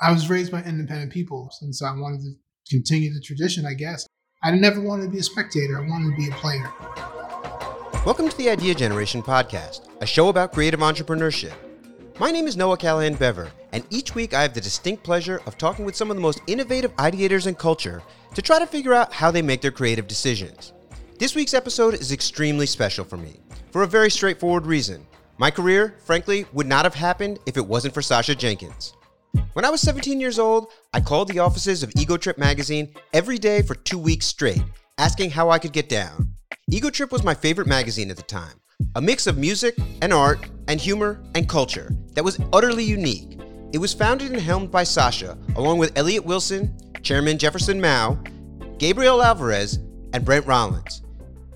I was raised by independent people, and so I wanted to continue the tradition, I guess. I never wanted to be a spectator, I wanted to be a player. Welcome to the Idea Generation Podcast, a show about creative entrepreneurship. My name is Noah Callahan Bever, and each week I have the distinct pleasure of talking with some of the most innovative ideators in culture to try to figure out how they make their creative decisions. This week's episode is extremely special for me, for a very straightforward reason. My career, frankly, would not have happened if it wasn't for Sacha Jenkins. When I was 17 years old, I called the offices of Ego Trip magazine every day for two weeks straight, asking how I could get down. Ego Trip was my favorite magazine at the time, a mix of music and art and humor and culture that was utterly unique. It was founded and helmed by Sacha, along with Elliot Wilson, Chairman Jefferson Mao, Gabriel Alvarez, and Brent Rollins.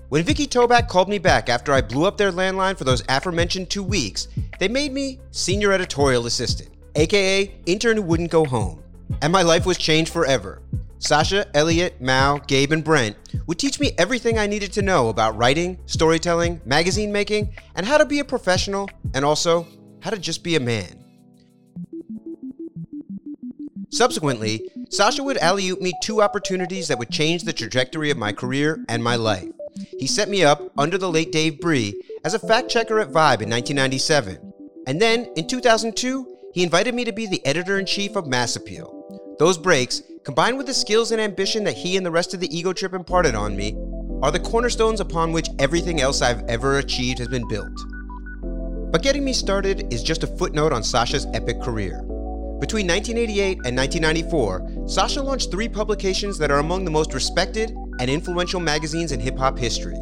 When Vicky Toback called me back after I blew up their landline for those aforementioned two weeks, they made me senior editorial assistant aka intern who wouldn't go home. And my life was changed forever. Sacha, Elliott, Mao, Gabe, and Brent would teach me everything I needed to know about writing, storytelling, magazine making, and how to be a professional, and also how to just be a man. Subsequently, Sacha would alley me two opportunities that would change the trajectory of my career and my life. He set me up under the late Dave Bry as a fact checker at Vibe in 1997. And then, in 2002, he invited me to be the editor in chief of Mass Appeal. Those breaks, combined with the skills and ambition that he and the rest of the ego trip imparted on me, are the cornerstones upon which everything else I've ever achieved has been built. But getting me started is just a footnote on Sacha's epic career. Between 1988 and 1994, Sacha launched three publications that are among the most respected and influential magazines in hip hop history.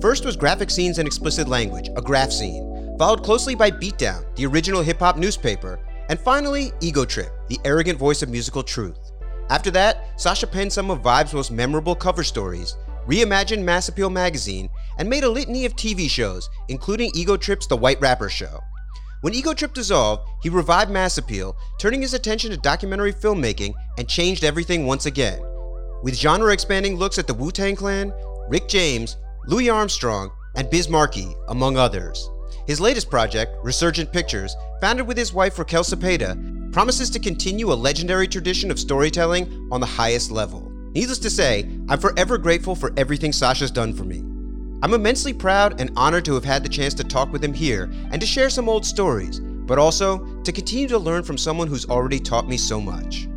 First was Graphic Scenes and Explicit Language, a graph scene, followed closely by Beatdown, the original hip hop newspaper, and finally, Ego Trip, the arrogant voice of musical truth. After that, Sacha penned some of Vibe's most memorable cover stories, reimagined Mass Appeal magazine, and made a litany of TV shows, including Ego Trip's The White Rapper Show. When Ego Trip dissolved, he revived Mass Appeal, turning his attention to documentary filmmaking and changed everything once again. With genre expanding looks at the Wu Tang Clan, Rick James, Louis Armstrong, and Biz Markie, among others. His latest project, Resurgent Pictures, founded with his wife Raquel Cepeda, promises to continue a legendary tradition of storytelling on the highest level. Needless to say, I'm forever grateful for everything Sacha's done for me. I'm immensely proud and honored to have had the chance to talk with him here and to share some old stories, but also to continue to learn from someone who's already taught me so much.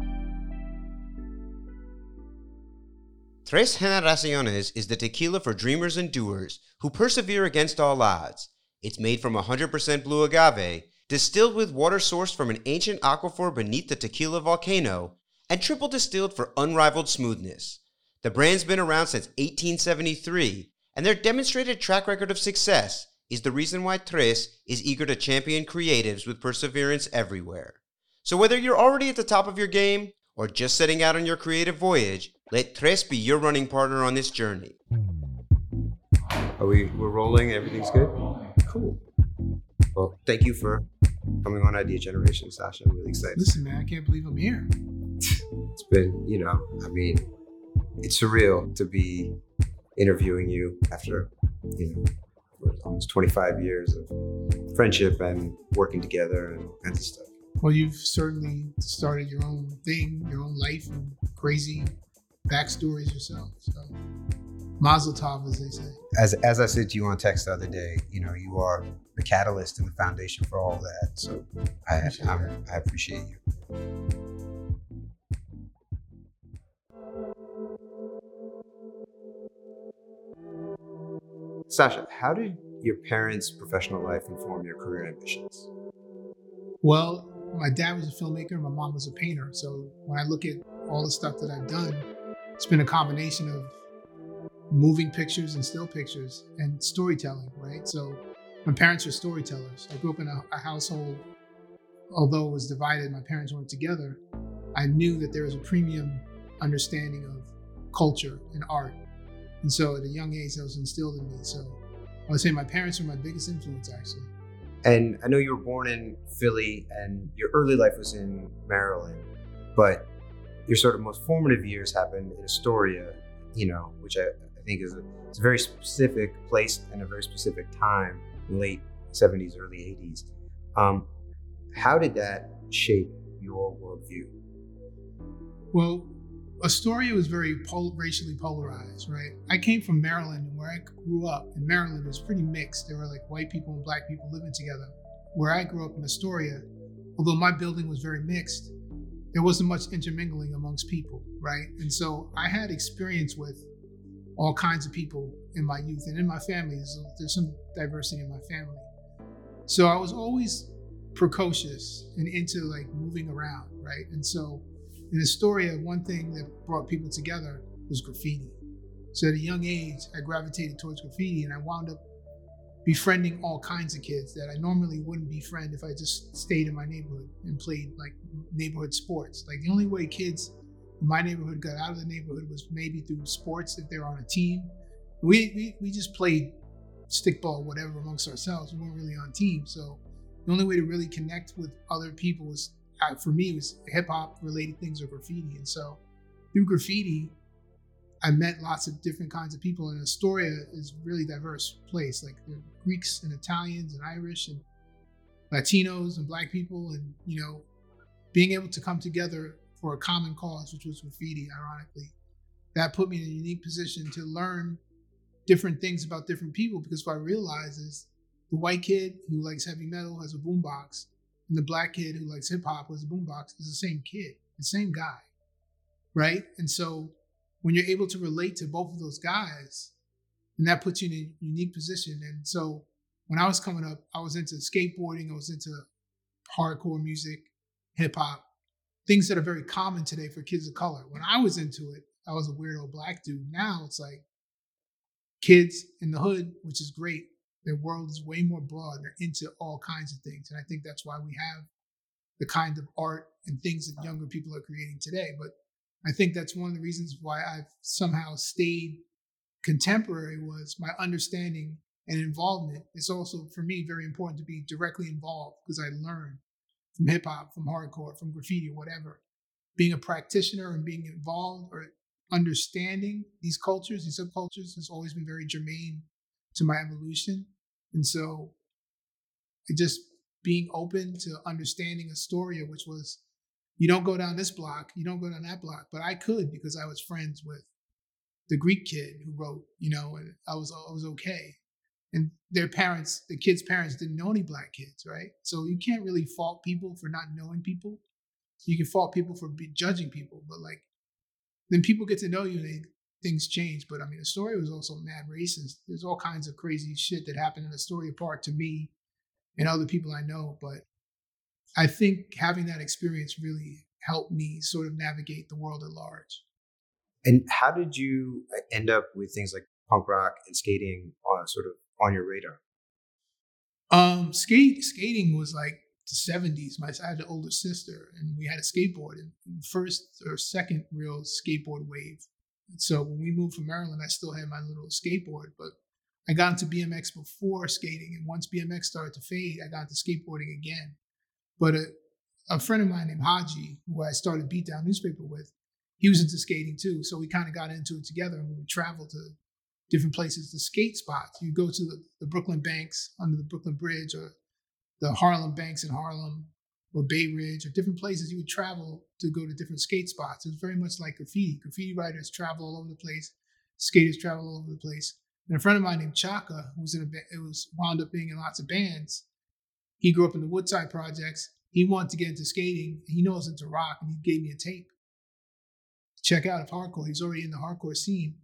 Tres Generaciones is the tequila for dreamers and doers who persevere against all odds. It's made from 100% blue agave, distilled with water sourced from an ancient aquifer beneath the tequila volcano, and triple distilled for unrivaled smoothness. The brand's been around since 1873, and their demonstrated track record of success is the reason why Tres is eager to champion creatives with perseverance everywhere. So whether you're already at the top of your game or just setting out on your creative voyage, let Tres be your running partner on this journey. Are we we're rolling? Everything's good? Cool. Well, thank you for coming on Idea Generation, Sacha. I'm really excited. Listen, man, I can't believe I'm here. It's been, you know, I mean, it's surreal to be interviewing you after, you know, almost 25 years of friendship and working together and all kinds of stuff. Well, you've certainly started your own thing, your own life, and crazy backstories yourself. So Mazel tov, as they say. As, as I said to you on text the other day, you know, you are the catalyst and the foundation for all that. So I, I'm, I appreciate you. Sacha, how did your parents' professional life inform your career ambitions? Well, my dad was a filmmaker, my mom was a painter. So when I look at all the stuff that I've done, it's been a combination of moving pictures and still pictures and storytelling, right? So my parents are storytellers. I grew up in a, a household, although it was divided, my parents weren't together. I knew that there was a premium understanding of culture and art. And so at a young age, that was instilled in me. So I would say my parents were my biggest influence, actually. And I know you were born in Philly and your early life was in Maryland, but your sort of most formative years happened in Astoria, you know, which I, I think is a, it's a very specific place and a very specific time, late 70s, early 80s. Um, how did that shape your worldview? Well, Astoria was very pol- racially polarized, right? I came from Maryland, and where I grew up in Maryland was pretty mixed. There were like white people and black people living together. Where I grew up in Astoria, although my building was very mixed, there wasn't much intermingling amongst people, right? And so I had experience with all kinds of people in my youth and in my family. There's, there's some diversity in my family. So I was always precocious and into like moving around, right? And so in Astoria, one thing that brought people together was graffiti. So at a young age, I gravitated towards graffiti and I wound up befriending all kinds of kids that I normally wouldn't befriend if I just stayed in my neighborhood and played like neighborhood sports. Like the only way kids my neighborhood got out of the neighborhood was maybe through sports if they were on a team. We, we, we just played stickball, whatever, amongst ourselves. We weren't really on teams. So the only way to really connect with other people was uh, for me was hip hop related things or graffiti. And so through graffiti, I met lots of different kinds of people. And Astoria is really diverse place. Like Greeks and Italians and Irish and Latinos and Black people, and you know, being able to come together for a common cause, which was graffiti, ironically, that put me in a unique position to learn different things about different people. Because what I realized is the white kid who likes heavy metal has a boombox, and the black kid who likes hip hop has a boombox is the same kid, the same guy, right? And so when you're able to relate to both of those guys, and that puts you in a unique position. And so when I was coming up, I was into skateboarding, I was into hardcore music, hip hop, things that are very common today for kids of color. When I was into it, I was a weirdo black dude. Now it's like kids in the hood, which is great, their world is way more broad. They're into all kinds of things. And I think that's why we have the kind of art and things that younger people are creating today. But I think that's one of the reasons why I've somehow stayed contemporary was my understanding and involvement. It's also for me very important to be directly involved because I learn from hip hop, from hardcore, from graffiti, whatever. Being a practitioner and being involved or understanding these cultures, these subcultures, has always been very germane to my evolution. And so just being open to understanding Astoria, which was you don't go down this block, you don't go down that block. But I could because I was friends with the Greek kid who wrote, you know, and I was I was okay. And their parents, the kids' parents didn't know any black kids, right? So you can't really fault people for not knowing people. You can fault people for be, judging people, but like then people get to know you and they, things change. But I mean, Astoria was also mad racist. There's all kinds of crazy shit that happened in Astoria Park to me and other people I know. But I think having that experience really helped me sort of navigate the world at large. And how did you uh, end up with things like punk rock and skating on sort of on your radar? Um, skate skating was like the 70s. My I had an older sister, and we had a skateboard, and first or second real skateboard wave so when we moved from Maryland, I still had my little skateboard, but I got into BMX before skating. And once BMX started to fade, I got into skateboarding again. But a, a friend of mine named Haji, who I started Beatdown newspaper with, he was into skating too. So we kind of got into it together and we would travel to different places, the skate spots. You go to the, the Brooklyn Banks under the Brooklyn Bridge or the Harlem Banks in Harlem or Bay Ridge or different places you would travel to go to different skate spots. It's very much like graffiti. Graffiti writers travel all over the place, skaters travel all over the place. And a friend of mine named Chaka, who was in a it was wound up being in lots of bands. He grew up in the Woodside projects. He wanted to get into skating. He knows into rock, and he gave me a tape. Check out of hardcore. He's already in the hardcore scene.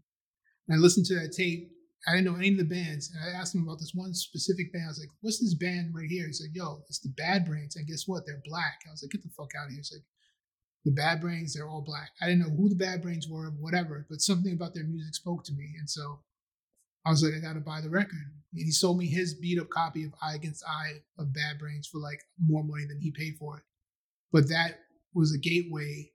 And I listened to that tape I didn't know any of the bands. And I asked him about this one specific band. I was like, what's this band right here? He said, yo, it's the Bad Brains. And guess what? They're black. I was like, get the fuck out of here. He's like, the Bad Brains, they're all black. I didn't know who the Bad Brains were, whatever, but something about their music spoke to me. And so I was like, I gotta buy the record. And he sold me his beat up copy of I Against I of Bad Brains for like more money than he paid for it. But that was a gateway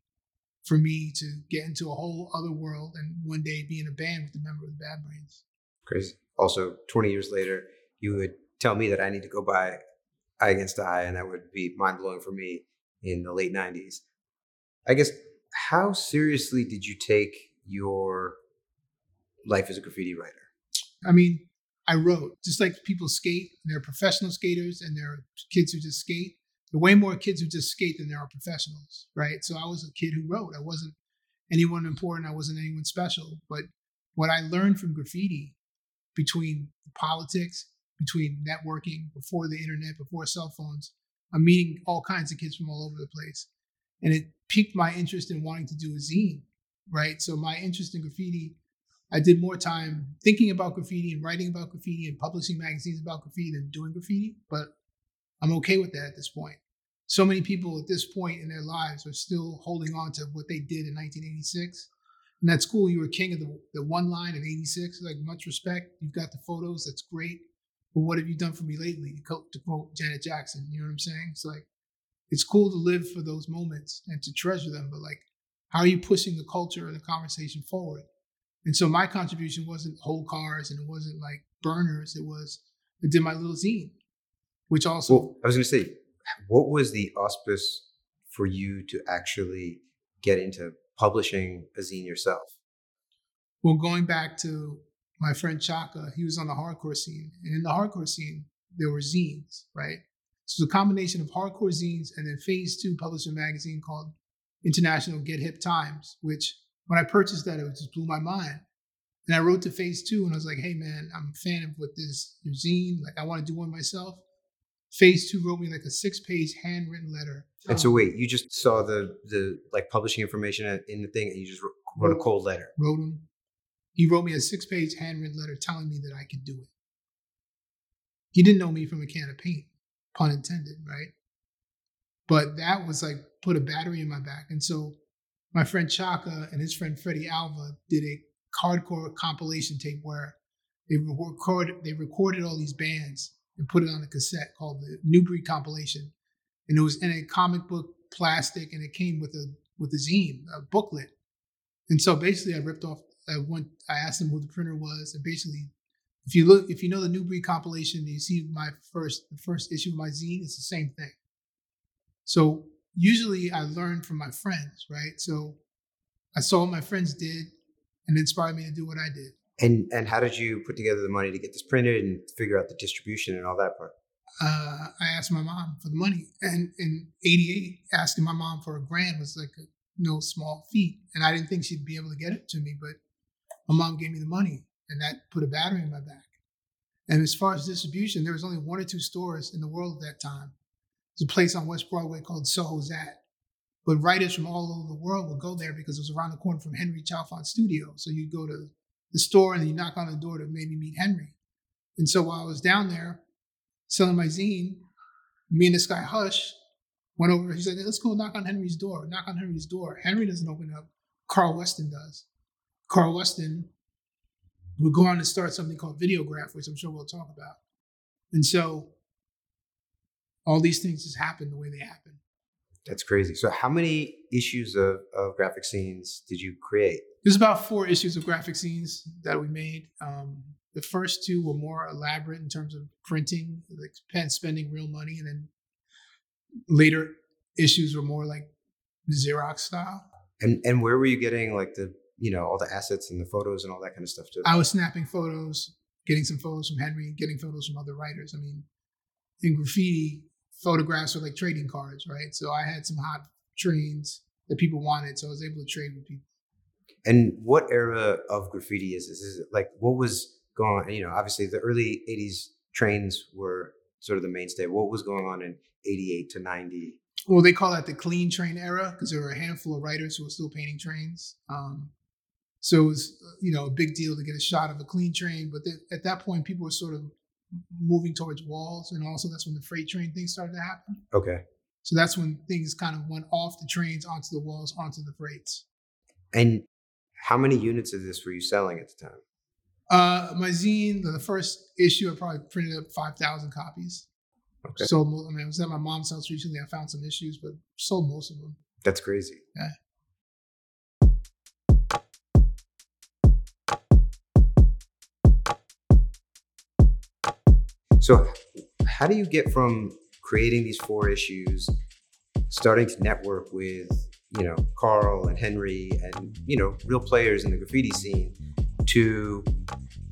for me to get into a whole other world and one day be in a band with a member of the Bad Brains. Crazy. Also, 20 years later, you would tell me that I need to go buy I Against I, and that would be mind blowing for me in the late 90s. I guess, how seriously did you take your life as a graffiti writer? I mean, I wrote just like people skate, and they're professional skaters, and there are kids who just skate. Way more kids who just skate than there are professionals, right? So I was a kid who wrote. I wasn't anyone important. I wasn't anyone special. But what I learned from graffiti between politics, between networking, before the internet, before cell phones, I'm meeting all kinds of kids from all over the place. And it piqued my interest in wanting to do a zine, right? So my interest in graffiti, I did more time thinking about graffiti and writing about graffiti and publishing magazines about graffiti than doing graffiti. But I'm okay with that at this point. So many people at this point in their lives are still holding on to what they did in 1986. And that's cool. You were king of the, the one line in 86. Like, much respect. You've got the photos. That's great. But what have you done for me lately? To quote, to quote Janet Jackson. You know what I'm saying? It's like, it's cool to live for those moments and to treasure them. But like, how are you pushing the culture or the conversation forward? And so my contribution wasn't whole cars and it wasn't like burners. It was, I did my little zine, which also. Well, I was going to say, what was the auspice for you to actually get into publishing a zine yourself? Well, going back to my friend Chaka, he was on the hardcore scene. And in the hardcore scene, there were zines, right? So it's a combination of hardcore zines and then phase two published a magazine called International Get Hip Times, which when I purchased that, it just blew my mind. And I wrote to phase two and I was like, hey man, I'm a fan of what this zine, like I want to do one myself. Phase two wrote me like a six page handwritten letter. And so um, wait, you just saw the the like publishing information in the thing and you just wrote, wrote a cold letter. Wrote him. He wrote me a six page handwritten letter telling me that I could do it. He didn't know me from a can of paint, pun intended, right? But that was like put a battery in my back. And so my friend Chaka and his friend Freddie Alva did a hardcore compilation tape where they recorded they recorded all these bands and put it on a cassette called the New Breed compilation. And it was in a comic book plastic and it came with a with a zine, a booklet. And so basically I ripped off I went I asked them who the printer was and basically if you look if you know the New Breed compilation you see my first the first issue of my zine, it's the same thing. So usually I learn from my friends, right? So I saw what my friends did and inspired me to do what I did. And and how did you put together the money to get this printed and figure out the distribution and all that part? Uh, I asked my mom for the money, and in '88, asking my mom for a grant was like a no small feat, and I didn't think she'd be able to get it to me, but my mom gave me the money, and that put a battery in my back. And as far as distribution, there was only one or two stores in the world at that time. There's a place on West Broadway called Soho's Zat. But writers from all over the world would go there because it was around the corner from Henry Chalfant's studio. So you'd go to the store and you knock on the door to maybe meet Henry. And so while I was down there selling my zine, me and this guy Hush went over. He's like, let's go knock on Henry's door. Knock on Henry's door. Henry doesn't open up. Carl Weston does. Carl Weston would go on to start something called Videograph, which I'm sure we'll talk about. And so all these things just happen the way they happen. That's crazy. So, how many issues of, of graphic scenes did you create? There's about four issues of graphic scenes that we made. Um, the first two were more elaborate in terms of printing, like spending real money, and then later issues were more like Xerox style. And and where were you getting like the you know all the assets and the photos and all that kind of stuff too? I was snapping photos, getting some photos from Henry, getting photos from other writers. I mean, in graffiti, photographs are like trading cards, right? So I had some hot trains that people wanted, so I was able to trade with people. And what era of graffiti is this? Is it like what was going on? You know, obviously the early 80s trains were sort of the mainstay. What was going on in 88 to 90? Well, they call that the clean train era because there were a handful of writers who were still painting trains. Um, so it was, you know, a big deal to get a shot of a clean train. But at that point, people were sort of moving towards walls, and also that's when the freight train thing started to happen. Okay. So that's when things kind of went off the trains onto the walls, onto the freights. And how many units of this were you selling at the time? Uh, my zine, the first issue, I probably printed up five thousand copies. Okay. Sold. I mean, I was at my mom's house recently. I found some issues, but sold most of them. That's crazy. Yeah. So, how do you get from creating these four issues, starting to network with, you know, Carl and Henry and, you know, real players in the graffiti scene to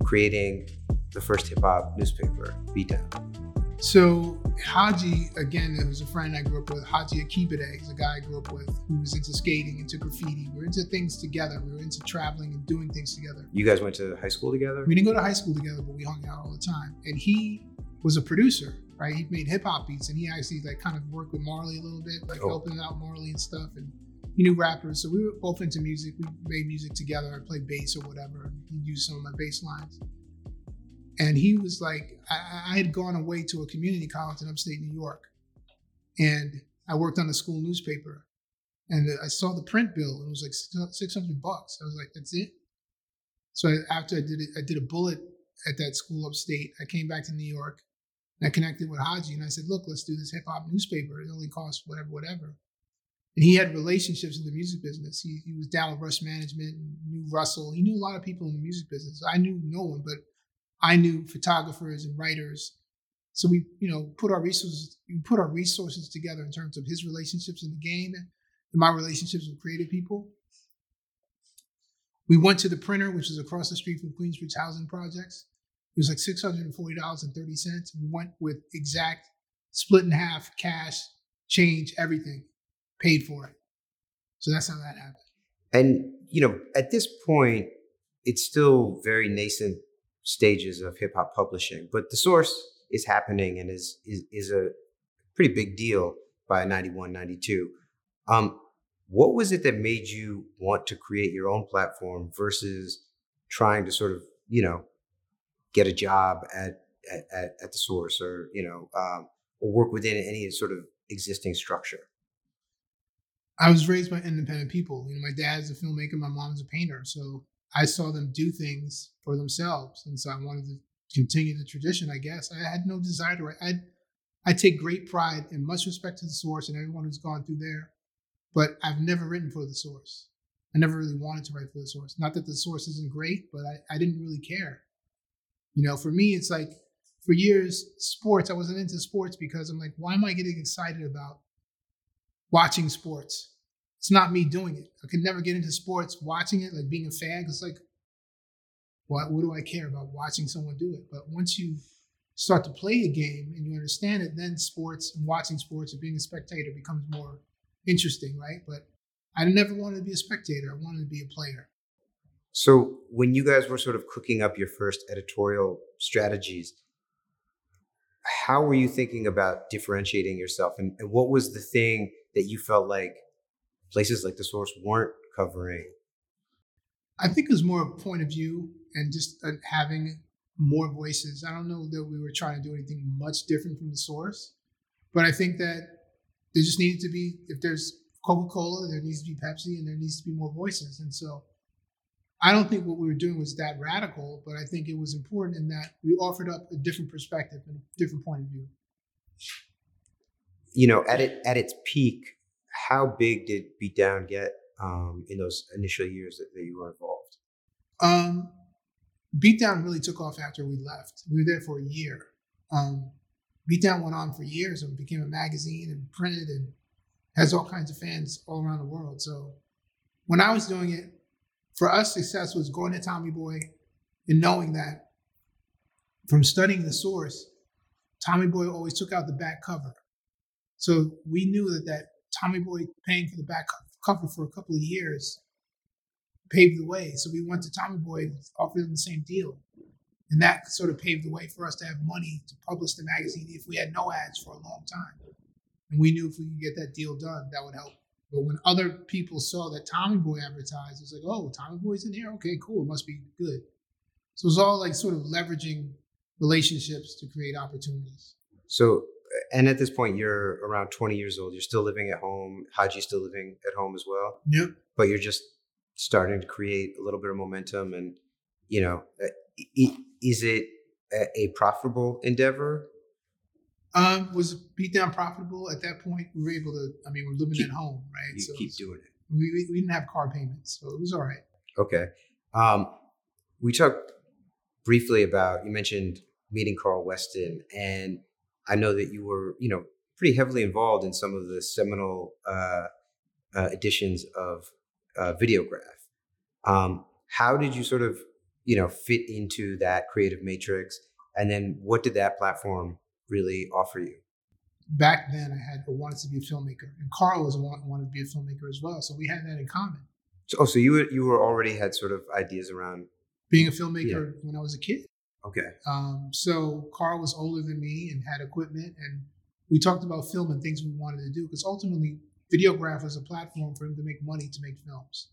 creating the first hip hop newspaper, Beatdown? So Haji, again, it was a friend I grew up with, Haji Akibade. He's a guy I grew up with who was into skating, into graffiti. We were into things together. We were into traveling and doing things together. You guys went to high school together? We didn't go to high school together, but we hung out all the time. And he was a producer, right? He made hip hop beats and he actually like kind of worked with Marley a little bit, like Oh. helping out Marley and stuff. And he knew rappers. So we were both into music. We made music together. I played bass or whatever. And he used some of my bass lines. And he was like, I, I had gone away to a community college in upstate New York. And I worked on a school newspaper. And I saw the print bill and it was like 600 bucks. I was like, that's it? So after I did it, I did a bullet at that school upstate. I came back to New York and I connected with Haji and I said, look, let's do this hip hop newspaper. It only costs whatever, whatever. And he had relationships in the music business. He, he was down with Rush Management, knew Russell. He knew a lot of people in the music business. I knew no one, but I knew photographers and writers. So we, you know, put our resources, we put our resources together in terms of his relationships in the game and my relationships with creative people. We went to the printer, which is across the street from Queensbridge Housing Projects. It was like six hundred and forty dollars and thirty cents. We went with exact split in half, cash, change, everything, paid for it. So that's how that happened. And you know, at this point, it's still very nascent stages of hip hop publishing, but the source is happening and is is is a pretty big deal by 91, 92. Um, what was it that made you want to create your own platform versus trying to sort of, you know, get a job at at, at, the source or, you know, um, or work within any sort of existing structure? I was raised by independent people. You know, my dad's a filmmaker, my mom's a painter. So I saw them do things for themselves. And so I wanted to continue the tradition, I guess. I had no desire to. I I take great pride and much respect to the source and everyone who's gone through there. But I've never written for the source. I never really wanted to write for the source. Not that the source isn't great, but I, I didn't really care. You know, for me, it's like for years, sports, I wasn't into sports because I'm like, why am I getting excited about watching sports? It's not me doing it. I could never get into sports watching it, like being a fan, because like, what, what do I care about watching someone do it? But once you start to play a game and you understand it, then sports and watching sports and being a spectator becomes more interesting, right? But I never wanted to be a spectator. I wanted to be a player. So when you guys were sort of cooking up your first editorial strategies, how were you thinking about differentiating yourself and, and what was the thing that you felt like places like the source weren't covering? I think it was more a point of view and just uh, having more voices. I don't know that we were trying to do anything much different from the source, but I think that there just needed to be, if there's Coca Cola, there needs to be Pepsi, and there needs to be more voices. And so I don't think what we were doing was that radical, but I think it was important in that we offered up a different perspective and a different point of view. You know, at it at its peak, how big did Beatdown get um, in those initial years that, that you were involved? Um, Beatdown really took off after we left. We were there for a year. Um, Beatdown went on for years and became a magazine and printed and has all kinds of fans all around the world. So when I was doing it, for us, success was going to Tommy Boy and knowing that from studying the source, Tommy Boy always took out the back cover. So we knew that that Tommy Boy paying for the back cover for a couple of years paved the way. So we went to Tommy Boy and offered them the same deal. And that sort of paved the way for us to have money to publish the magazine if we had no ads for a long time. And we knew if we could get that deal done, that would help. But when other people saw that Tommy Boy advertised, it was like, oh, Tommy Boy's in here? Okay, cool. It must be good. So it was all like sort of leveraging relationships to create opportunities. So, and at this point, you're around 20 years old. You're still living at home. Haji's still living at home as well. Yep. But you're just starting to create a little bit of momentum. And, you know, uh, is it a, profitable endeavor? Um, was Beatdown profitable at that point? We were able to, I mean, we're living Keep- at home, right? You so keep doing it. we, we, we didn't have car payments, so it was all right. Okay. Um, we talked briefly about, you mentioned meeting Carl Weston, and I know that you were, you know, pretty heavily involved in some of the seminal uh, uh, editions of uh, Videograph. Um, how did you sort of, you know, fit into that creative matrix? And then what did that platform really offer you? Back then, I had I wanted to be a filmmaker, and Carl was want, wanted to be a filmmaker as well. So we had that in common. So, oh, so you were, you were already had sort of ideas around being a filmmaker when I was a kid. Okay. Um, so Carl was older than me and had equipment, and we talked about film and things we wanted to do because ultimately, Videograph was a platform for him to make money to make films.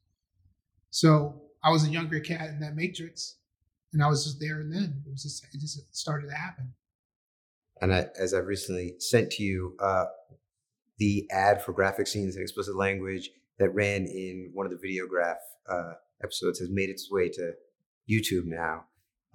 So I was a younger cat in that matrix, and I was just there and then. It was just it just started to happen. And I, as I recently sent to you, uh, the ad for graphic scenes and explicit language that ran in one of the Videograph uh, episodes has made its way to YouTube now.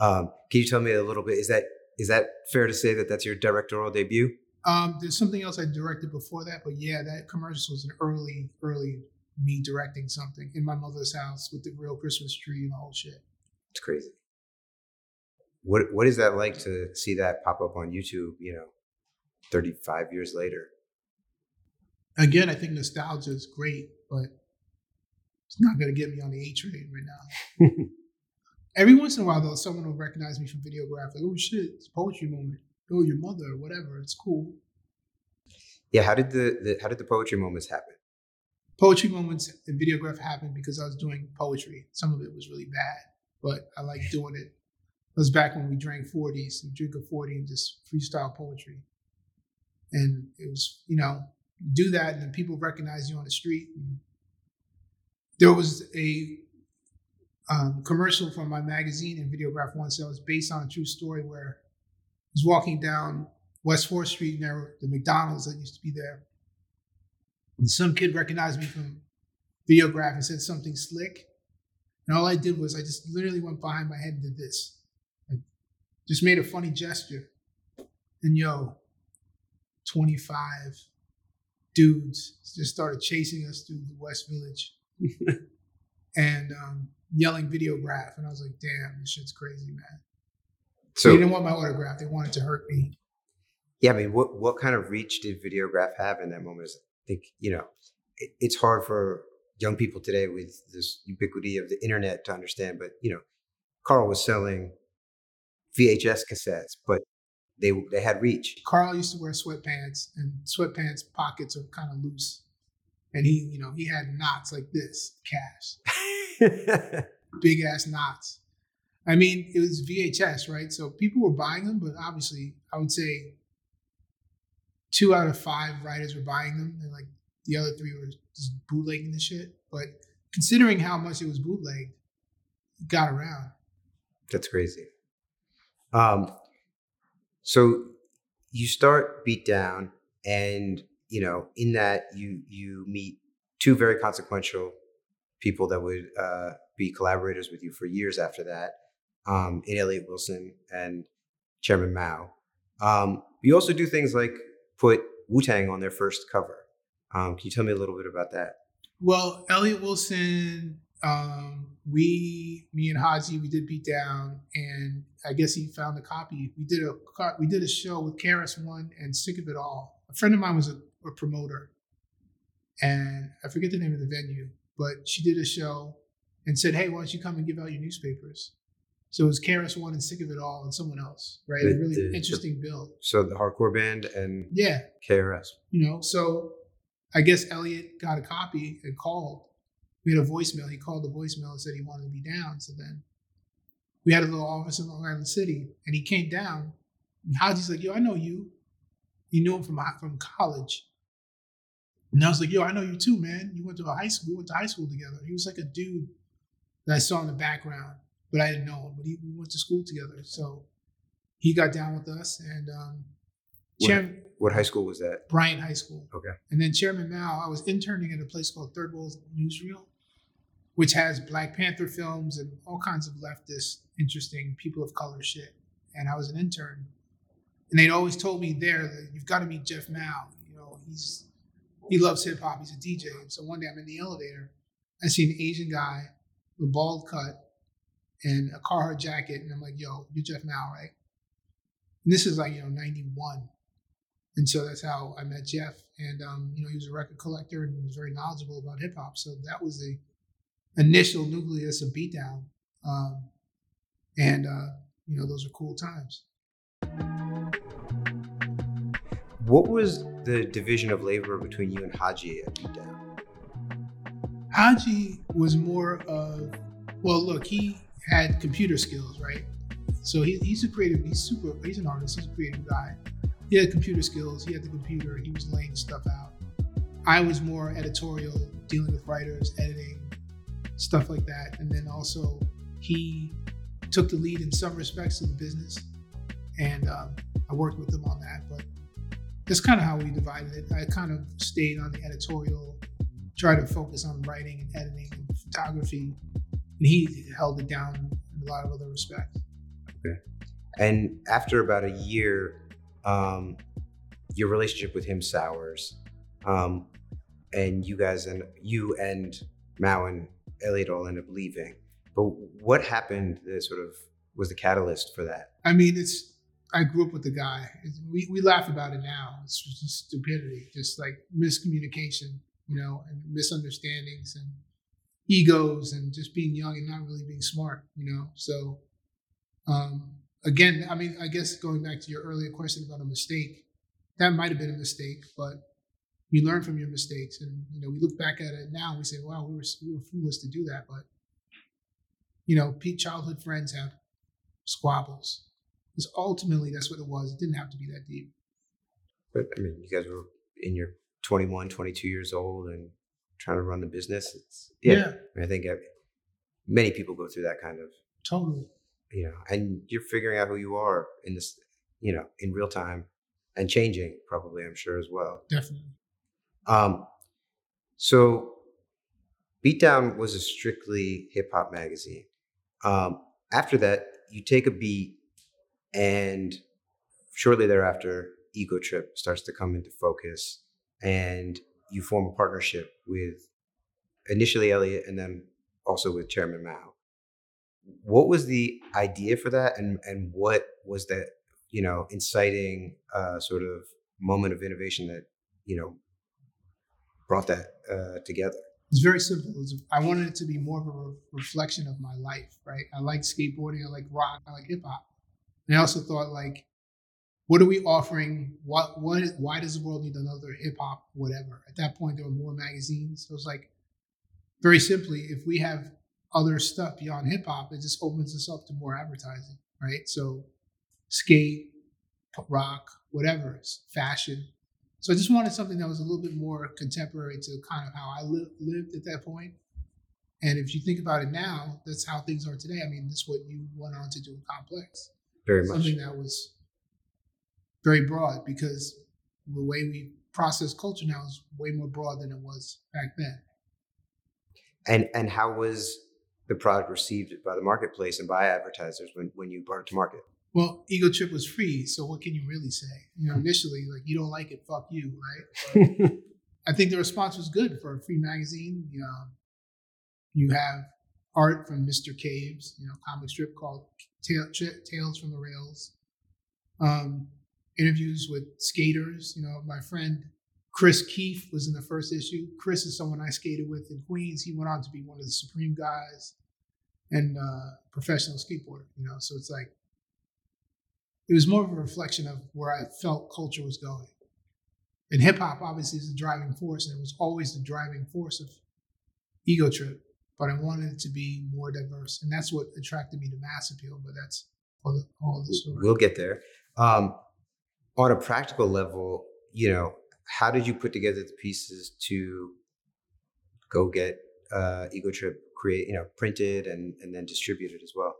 Um, can you tell me a little bit? Is that is that fair to say that that's your directorial debut? Um, there's something else I directed before that, but yeah, that commercial was an early, early me directing something in my mother's house with the real Christmas tree and all shit. It's crazy. What what is that like to see that pop up on YouTube? You know, 35 years later. Again, I think nostalgia is great, but it's not going to get me on the A train right now. Every once in a while, though, someone will recognize me from Videograph. Like, oh shit, it's poetry moment. Oh, your mother, or whatever. It's cool. Yeah, how did the, the how did the poetry moments happen? Poetry moments and Videograph happened because I was doing poetry. Some of it was really bad, but I like doing it. It was back when we drank 40s, and drink a 40 and just freestyle poetry. And it was, you know, do that, and then people recognize you on the street. there was a um, commercial from my magazine and Videograph once that was based on a true story where I was walking down West 4th Street near the McDonald's that used to be there. And some kid recognized me from Videograph and said something slick. And all I did was I just literally went behind my head and did this. I just made a funny gesture. And yo, 25 dudes just started chasing us through the West Village. and um, yelling videograph. And I was like, damn, this shit's crazy, man. So they didn't want my autograph. They wanted to hurt me. Yeah, I mean, what what kind of reach did videograph have in that moment? I think, you know, it, it's hard for young people today with this ubiquity of the internet to understand, but you know, Carl was selling VHS cassettes, but they they had reach. Carl used to wear sweatpants, and sweatpants pockets are kind of loose, and he, you know, he had knots like this, cash. big ass knots. I mean, it was VHS, right? So people were buying them, but obviously, I would say two out of five writers were buying them, and like the other three were just bootlegging the shit. But considering how much it was bootlegged, it got around. That's crazy. Um, so you start beat down, and you know, in that you you meet two very consequential people that would uh, be collaborators with you for years after that um, in Elliott Wilson and Chairman Mao. Um, you also do things like put Wu Tang on their first cover. Um, can you tell me a little bit about that? Well, Elliott Wilson, um, we, me and Haji, we did beat down, and I guess he found a copy. We did a we did a show with KRS One and Sick of It All. A friend of mine was a, a promoter, and I forget the name of the venue, but she did a show and said, "Hey, why don't you come and give out your newspapers?" So it was KRS One and Sick of It All and someone else, right? The, a really the, interesting the, build. So the hardcore band and yeah, KRS. You know, so I guess Elliot got a copy and called. We had a voicemail. He called the voicemail and said he wanted to be down. So then we had a little office in Long Island City, and he came down. And Haji's like, "Yo, I know you. You knew him from from college." And I was like, yo, I know you too, man. You went to a high school. We went to high school together. He was like a dude that I saw in the background, but I didn't know him. But he, we went to school together. So he got down with us. And um, what, Chairman, what high school was that? Bryant High School. Okay. And then Chairman Mao, I was interning at a place called Third World Newsreel, which has Black Panther films and all kinds of leftist, interesting people of color shit. And I was an intern. And they'd always told me there that you've got to meet Jeff Mao. You know, he's he loves hip hop. He's a DJ. So one day I'm in the elevator. I see an Asian guy with a bald cut and a Carhartt jacket, and I'm like, "Yo, you're Jeff Mao, right?" And this is like you know '91, and so that's how I met Jeff. And um, you know, he was a record collector and was very knowledgeable about hip hop. So that was the initial nucleus of Beatdown, um, and uh, you know, those are cool times. What was the division of labor between you and Haji at Beatdown? Haji was more of, well, look, he had computer skills, right? So he, he's a creative, he's super, he's an artist, he's a creative guy. He had computer skills, he had the computer, he was laying stuff out. I was more editorial, dealing with writers, editing, stuff like that. And then also, he took the lead in some respects of the business. And um, I worked with him on that. But that's kind of how we divided it. I kind of stayed on the editorial, tried to focus on writing and editing and photography. And he held it down in a lot of other respects. Okay. And after about a year, um, your relationship with him sours. Um, and you guys and you and Mao and Elliot all end up leaving. But what happened that sort of was the catalyst for that? I mean, it's I grew up with the guy. We, we laugh about it now. It's just stupidity, just like miscommunication, you know, and misunderstandings and egos and just being young and not really being smart, you know. So um, again, I mean, I guess going back to your earlier question about a mistake, that might have been a mistake, but you learn from your mistakes, and you know, we look back at it now and we say, "Wow, we were we were foolish to do that." But you know, childhood friends have squabbles. Because ultimately, that's what it was. It didn't have to be that deep. But I mean, you guys were in your 21, 22 years old and trying to run the business. It's yeah. yeah. I, mean, I think many people go through that kind of totally. You know, and you're figuring out who you are in this, you know, in real time and changing probably, I'm sure as well. Definitely. Um, so Beatdown was a strictly hip hop magazine. Um, after that, you take a beat, and shortly thereafter, Ego Trip starts to come into focus, and you form a partnership with initially Elliot, and then also with Chairman Mao. What was the idea for that, and and what was that you know inciting uh, sort of moment of innovation that you know brought that uh, together? It's very simple. I wanted it to be more of a re- reflection of my life, right? I like skateboarding, I like rock, I like hip hop, and I also thought like, what are we offering? What what? Why does the world need another hip hop whatever? At that point, there were more magazines. So it was like, very simply, if we have other stuff beyond hip hop, it just opens us up to more advertising, right? So, skate, rock, whatever, fashion, so I just wanted something that was a little bit more contemporary to kind of how I li- lived at that point. And if you think about it now, that's how things are today. I mean, that's what you went on to do in Complex. Very much. Something that was very broad because the way we process culture now is way more broad than it was back then. And and how was the product received by the marketplace and by advertisers when, when you brought it to market? Well, Ego Trip was free, so what can you really say? You know, initially, like you don't like it, fuck you, right? I think the response was good for a free magazine. You know, you have art from Mr. Caves, you know, comic strip called Tales from the Rails. Um, interviews with skaters. You know, my friend Chris Keefe was in the first issue. Chris is someone I skated with in Queens. He went on to be one of the Supreme guys and uh, professional skateboarder. You know, so it's like it was more of a reflection of where I felt culture was going. And hip hop obviously is the driving force, and it was always the driving force of Ego Trip. But I wanted it to be more diverse, and that's what attracted me to mass appeal. But that's all the, all the story. We'll get there. Um, on a practical level, you know, how did you put together the pieces to go get uh, Ego Trip create, you know, printed and and then distributed as well?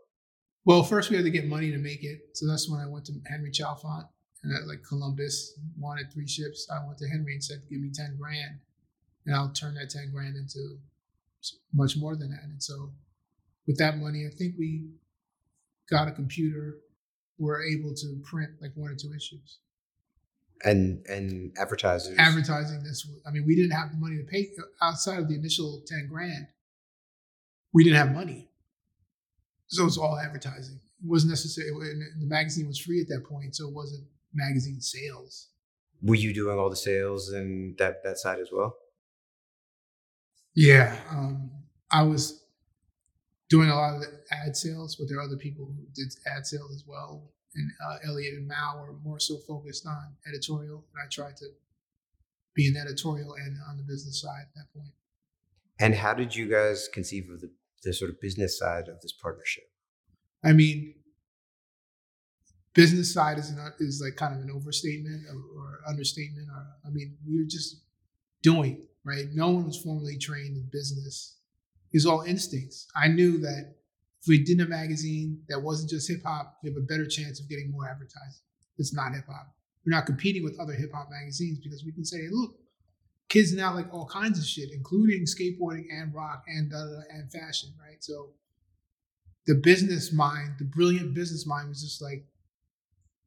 Well, first we had to get money to make it. So that's when I went to Henry Chalfant and at like Columbus wanted three ships. I went to Henry and said, give me 10 grand and I'll turn that 10 grand into much more than that. And so with that money, I think we got a computer. We're able to print like one or two issues. And and advertisers advertising this. I mean, we didn't have the money to pay uh, outside of the initial ten grand. We didn't have money. So it was all advertising. It wasn't necessarily the magazine was free at that point, so it wasn't magazine sales. Were you doing all the sales and that that side as well? Yeah, um, I was doing a lot of the ad sales, but there are other people who did ad sales as well. and uh, Elliot and Mao were more so focused on editorial, and I tried to be an editorial and on the business side at that point. And how did you guys conceive of the, the sort of business side of this partnership? I mean, business side is an, is like kind of an overstatement or, or understatement. Or I mean, we were just doing right. No one was formally trained in business. It was all instincts. I knew that if we did a magazine that wasn't just hip hop, we have a better chance of getting more advertising. It's not hip hop. We're not competing with other hip hop magazines because we can say, look, kids now like all kinds of shit, including skateboarding and rock and da, da, and fashion, right? So the business mind, the brilliant business mind was just like,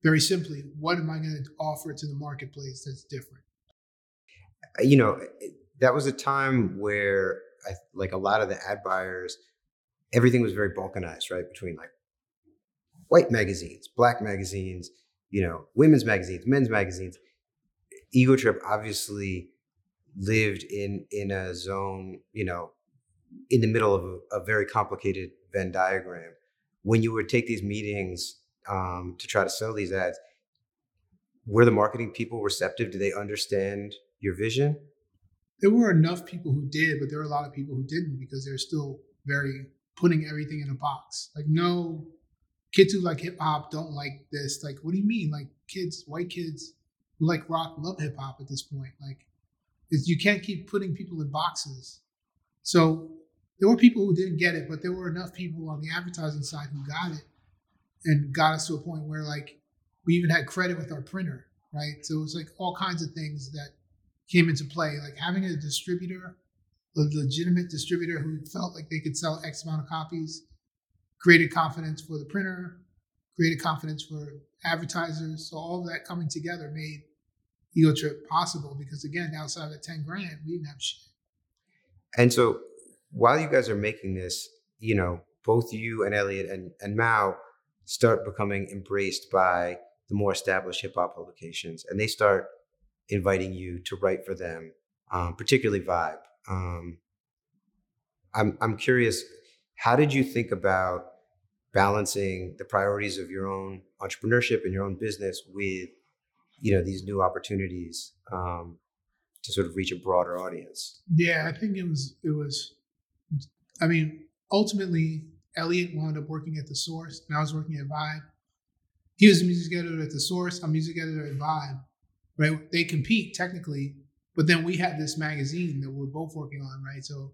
very simply, what am I going to offer to the marketplace that's different? Uh, you know, that was a time where I, like a lot of the ad buyers, everything was very balkanized, right? Between like white magazines, black magazines, you know, women's magazines, men's magazines. Ego Trip obviously lived in in a zone, you know, in the middle of a, a very complicated Venn diagram. When you would take these meetings um, to try to sell these ads, were the marketing people receptive? Do they understand your vision? There were enough people who did, but there were a lot of people who didn't because they're still very putting everything in a box. Like, no, kids who like hip hop don't like this. Like, what do you mean? Like, kids, white kids who like rock love hip hop at this point. Like, you can't keep putting people in boxes. So there were people who didn't get it, but there were enough people on the advertising side who got it and got us to a point where like we even had credit with our printer, right? So it was like all kinds of things that came into play, like having a distributor, a legitimate distributor who felt like they could sell X amount of copies, created confidence for the printer, created confidence for advertisers. So all of that coming together made Ego Trip possible because again, outside of the 10 grand, we didn't have shit. And so while you guys are making this, you know, both you and Elliot and, and Mao start becoming embraced by the more established hip hop publications and they start inviting you to write for them, um, particularly Vibe. Um, I'm, I'm curious, how did you think about balancing the priorities of your own entrepreneurship and your own business with you know these new opportunities um, to sort of reach a broader audience? Yeah i think it was it was i mean ultimately elliot wound up working at the source and i was working at vibe. He was a music editor at the source i'm a music editor at vibe right they compete technically but then we had this magazine that we're both working on right so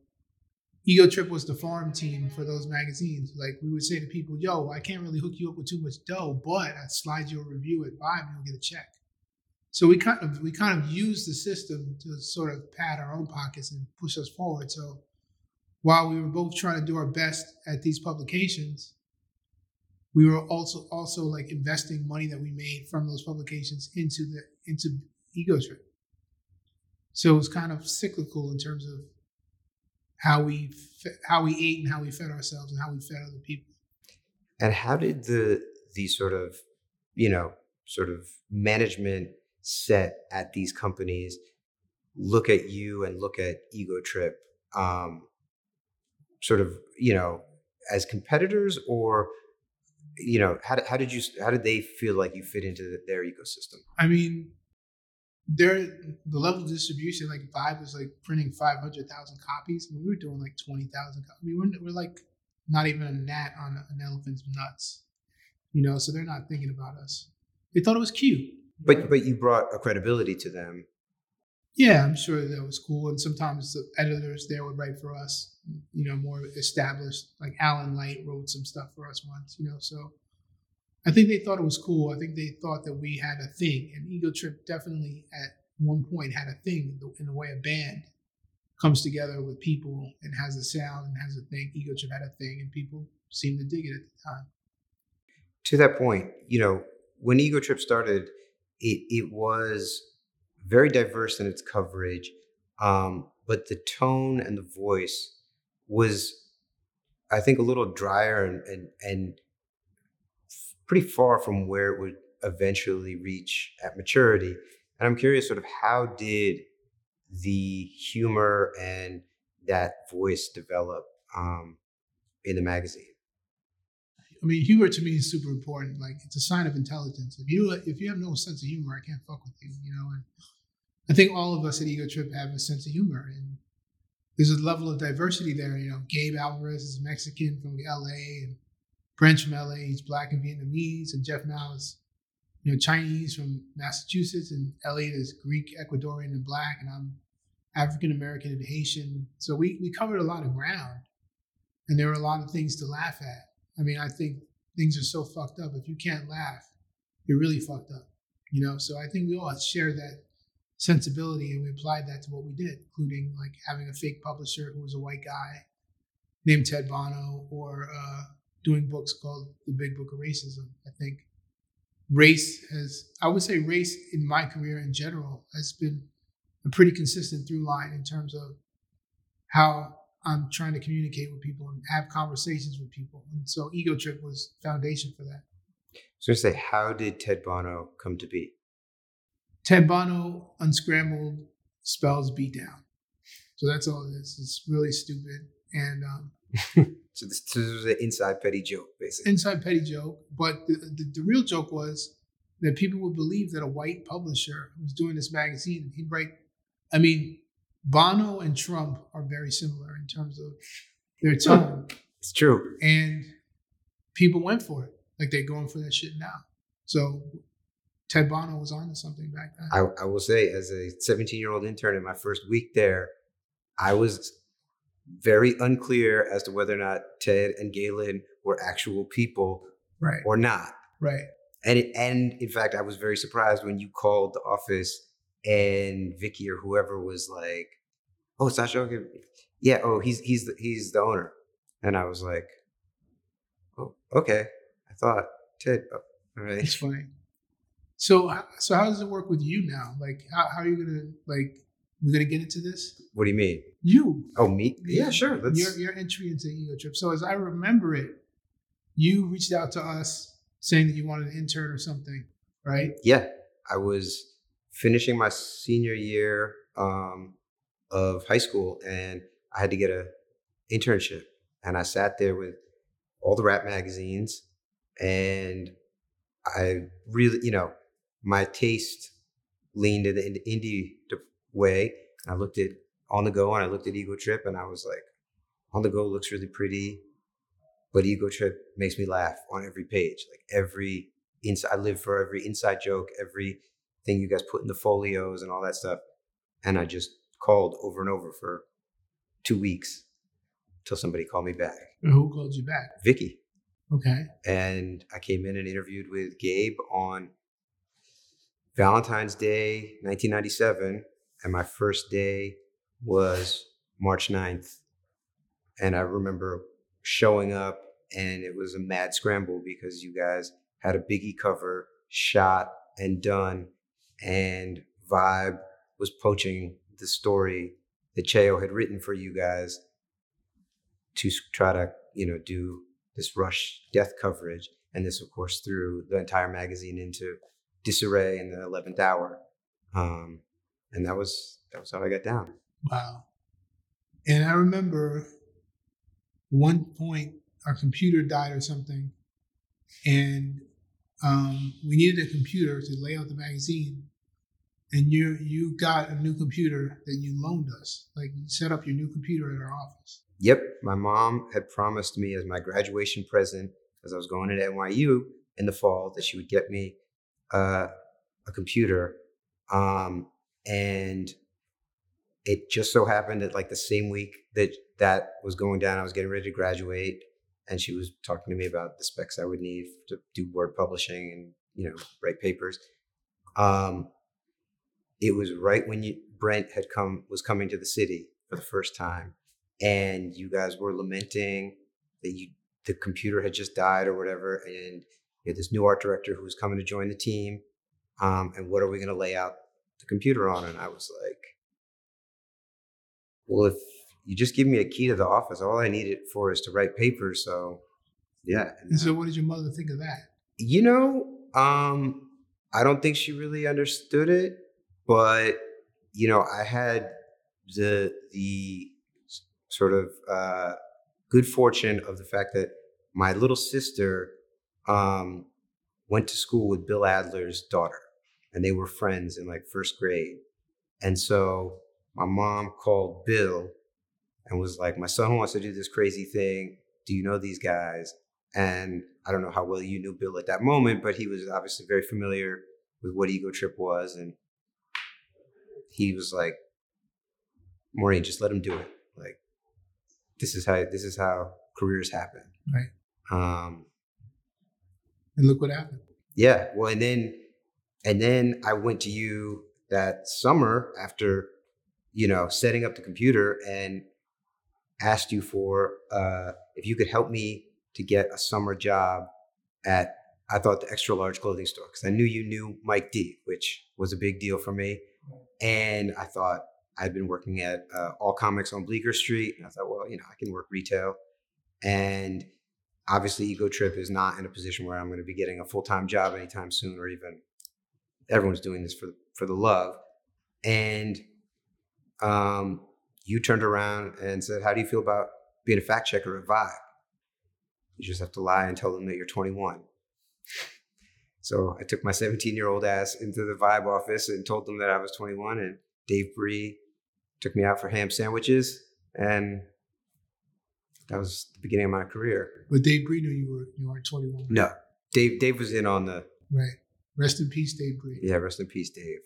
Ego Trip was the farm team for those magazines. Like we would say to people, "Yo, I can't really hook you up with too much dough, but I slide you a review at five and you'll get a check." So we kind of we kind of use the system to sort of pad our own pockets and push us forward. So while we were both trying to do our best at these publications, we were also also like investing money that we made from those publications into the into Ego Trip. So it was kind of cyclical in terms of how we how we ate and how we fed ourselves and how we fed other people. And how did the the sort of you know sort of management set at these companies look at you and look at ego trip um, sort of you know as competitors or you know how, how did you how did they feel like you fit into their ecosystem? I mean their the level of distribution like vibe was like printing 500000 copies. I mean, we were doing like 20000 i mean we're, we're like not even a gnat on an elephant's nuts you know so they're not thinking about us. They thought it was cute. But but you brought a credibility to them. Yeah, I'm sure that was cool. And sometimes the editors there would write for us, you know, more established. Like Alan Light wrote some stuff for us once, you know. So I think they thought it was cool. I think they thought that we had a thing. And Ego Trip definitely at one point had a thing in the way a band comes together with people and has a sound and has a thing. Ego Trip had a thing, and people seemed to dig it at the time. To that point, you know, when Ego Trip started, it, it was very diverse in its coverage, um, but the tone and the voice was, I think, a little drier and, and, and pretty far from where it would eventually reach at maturity. And I'm curious, sort of, how did the humor and that voice develop um, in the magazine? I mean, humor to me is super important. Like it's a sign of intelligence. If you if you have no sense of humor, I can't fuck with you. You know, and I think all of us at Ego Trip have a sense of humor, and there's a level of diversity there. You know, Gabe Alvarez is Mexican from LA, and Brent's from LA. He's black and Vietnamese, and Jeff Mao is you know Chinese from Massachusetts, and Elliot is Greek, Ecuadorian, and black, and I'm African American and Haitian. So we we covered a lot of ground, and there were a lot of things to laugh at. I mean, I think things are so fucked up. If you can't laugh, you're really fucked up. You know, so I think we all share that sensibility and we applied that to what we did, including like having a fake publisher who was a white guy named Ted Bono or uh, doing books called The Big Book of Racism. I think race has, I would say, race in my career in general has been a pretty consistent through line in terms of how I'm trying to communicate with people and have conversations with people. And so Ego Trip was foundation for that. So I say, how did Ted Bono come to be? Ted Bono unscrambled spells beat down. So that's all it is. It's really stupid. And um, so, this, this, was an inside petty joke, basically. Inside petty joke. But the, the, the, real joke was that people would believe that a white publisher was doing this magazine, and he'd write, I mean, Bono and Trump are very similar in terms of their tone. It's true. And people went for it. Like they're going for that shit now. So Ted Bono was on to something back then. I, I will say, as a 17 year old intern in my first week there, I was very unclear as to whether or not Ted and Galen were actual people right. or not. Right. And it, and in fact, I was very surprised when you called the office and Vicky or whoever was like, "Oh, Sacha, okay. yeah, oh, he's he's the, he's the owner," and I was like, "Oh, okay." I thought Ted. Oh, all right. It's funny. So, so how does it work with you now? Like, how, how are you gonna like? We're gonna get into this. What do you mean? You. Oh, me? Yeah, sure. Let's... Your your entry into Ego Trip. So, as I remember it, you reached out to us saying that you wanted an intern or something, right? Yeah, I was finishing my senior year um, of high school, and I had to get a internship, and I sat there with all the rap magazines, and I really, you know, my taste leaned in the indie way. I looked at On the Go and I looked at Ego Trip and I was like, On the Go looks really pretty, but Ego Trip makes me laugh on every page. Like every inside, I live for every inside joke, every thing you guys put in the folios and all that stuff. And I just called over and over for two weeks until somebody called me back. who called you back? Vicky. Okay. And I came in and interviewed with Gabe on Valentine's Day, 1997, and my first day was March 9th. And I remember showing up, and it was a mad scramble because you guys had a biggie cover shot and done, and Vibe was poaching the story that Cheo had written for you guys to try to, you know, do this rush death coverage. And this, of course, threw the entire magazine into disarray in the eleventh hour, um, and that was that was how I got down. Wow! And I remember one point our computer died or something, and um, we needed a computer to lay out the magazine. And you you got a new computer that you loaned us. Like you set up your new computer at our office. Yep, my mom had promised me as my graduation present, as I was going to NYU in the fall, that she would get me uh, a computer, um, and it just so happened that like the same week that that was going down, I was getting ready to graduate, and she was talking to me about the specs I would need to do word publishing and you know write papers. Um, it was right when you, Brent had come was coming to the city for the first time, and you guys were lamenting that you the computer had just died or whatever, and you had this new art director who was coming to join the team. Um, and what are we going to lay out the computer on? And I was like, well, if you just give me a key to the office, all I need it for is to write papers. So, yeah. And so, what did your mother think of that? You know, um, I don't think she really understood it, but you know, I had the the sort of uh, good fortune of the fact that my little sister um, went to school with Bill Adler's daughter, and they were friends in like first grade. And so my mom called Bill and was like, My son wants to do this crazy thing. Do you know these guys? And I don't know how well you knew Bill at that moment, but he was obviously very familiar with what Ego Trip was. And he was like, Maureen, just let him do it. Like, this is how this is how careers happen. Right. Um, And look what happened. yeah. Well, and then and then I went to you that summer after, you know, setting up the computer and asked you for uh, if you could help me to get a summer job at I thought the extra large clothing store because I knew you knew Mike D, which was a big deal for me. And I thought I'd been working at uh, All Comics on Bleecker Street, and I thought, well, you know, I can work retail. And obviously, Ego Trip is not in a position where I'm going to be getting a full time job anytime soon, or even everyone's doing this for for the love. And um, you turned around and said, "How do you feel about being a fact checker at Vibe? You just have to lie and tell them that you're 21." So I took my 17 year old ass into the Vibe office and told them that I was 21, and Dave Bree took me out for ham sandwiches, and that was the beginning of my career. But Dave Bree knew you were you weren't 21. No, Dave. Dave was in on the Right. Rest in peace, Dave Bree. yeah. Rest in peace, Dave.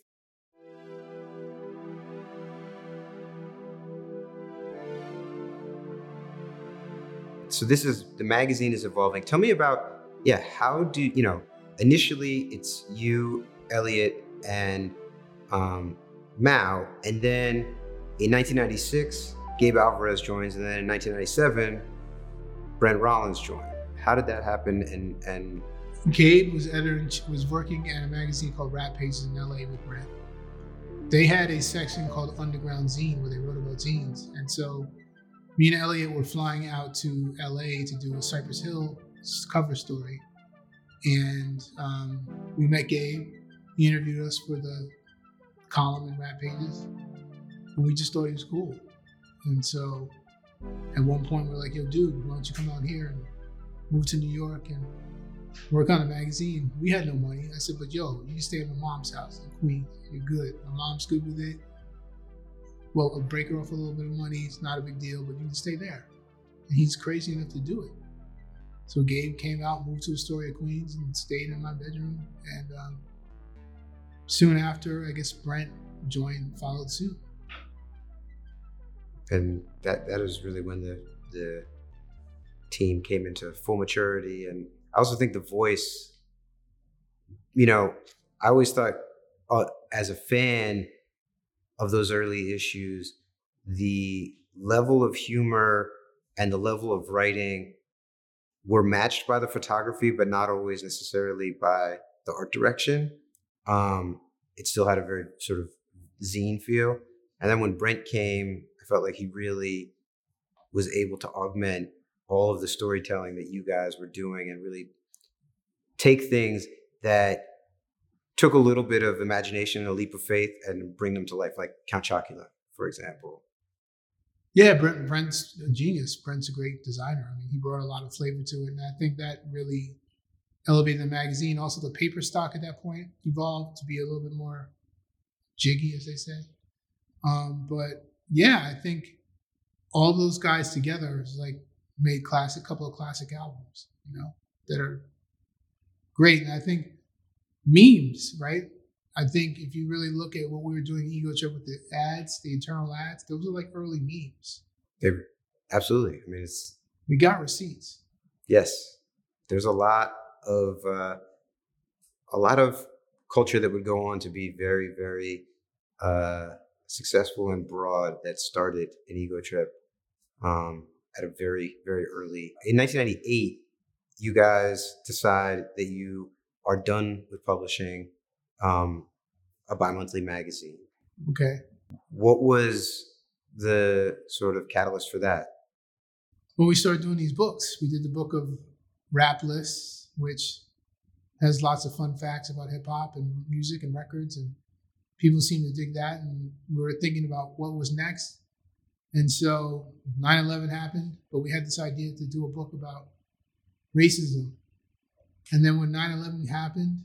So this is the magazine is evolving. Tell me about yeah. How do you know? Initially, it's you, Elliot, and um, Mao, and then in 1996, Gabe Alvarez joins, and then in 1997, Brent Rollins joined. How did that happen? And and Gabe was was working at a magazine called Rap Pages in LA with Brent. They had a section called Underground Zine where they wrote about zines. And so me and Elliot were flying out to LA to do a Cypress Hill cover story. And um, we met Gabe. He interviewed us for the column in Rap Pages. And we just thought he was cool. And so at one point we're like, yo, dude, why don't you come out here and move to New York and work on a magazine. We had no money. I said, but yo, you can stay at my mom's house in Queens. You're good. My mom's good with it. Well, I'll break her off a little bit of money. It's not a big deal, but you can stay there. And he's crazy enough to do it. So Gabe came out, moved to Astoria, Queens, and stayed in my bedroom. And um, soon after, I guess Brent joined, followed suit. and that that is really when the the team came into full maturity and i also think the voice you know i always thought uh, as a fan of those early issues the level of humor and the level of writing were matched by the photography but not always necessarily by the art direction um, it still had a very sort of zine feel and then when brent came I felt like he really was able to augment all of the storytelling that you guys were doing and really take things that took a little bit of imagination and a leap of faith and bring them to life, like Count Chocula, for example. Yeah, Brent, Brent's a genius. Brent's a great designer. I mean, he brought a lot of flavor to it, and I think that really elevated the magazine. Also, the paper stock at that point evolved to be a little bit more jiggy, as they say. Um, but yeah, I think all those guys together is like made classic, couple of classic albums, you know, that are great. And I think memes, right? I think if you really look at what we were doing Ego Trip with the ads, the internal ads, those are like early memes. They absolutely. I mean, it's We got receipts. yes. There's a lot of uh, a lot of culture that would go on to be very, very uh, successful and broad that started an ego trip um, at a very, very early. In 1998, you guys decide that you are done with publishing um, a bi-monthly magazine. Okay. What was the sort of catalyst for that? When we started doing these books, we did the book of Rap Lists, which has lots of fun facts about hip hop and music and records, and people seem to dig that. And we were thinking about what was next. And so 9 11 happened, but we had this idea to do a book about racism. And then when 9/11 happened,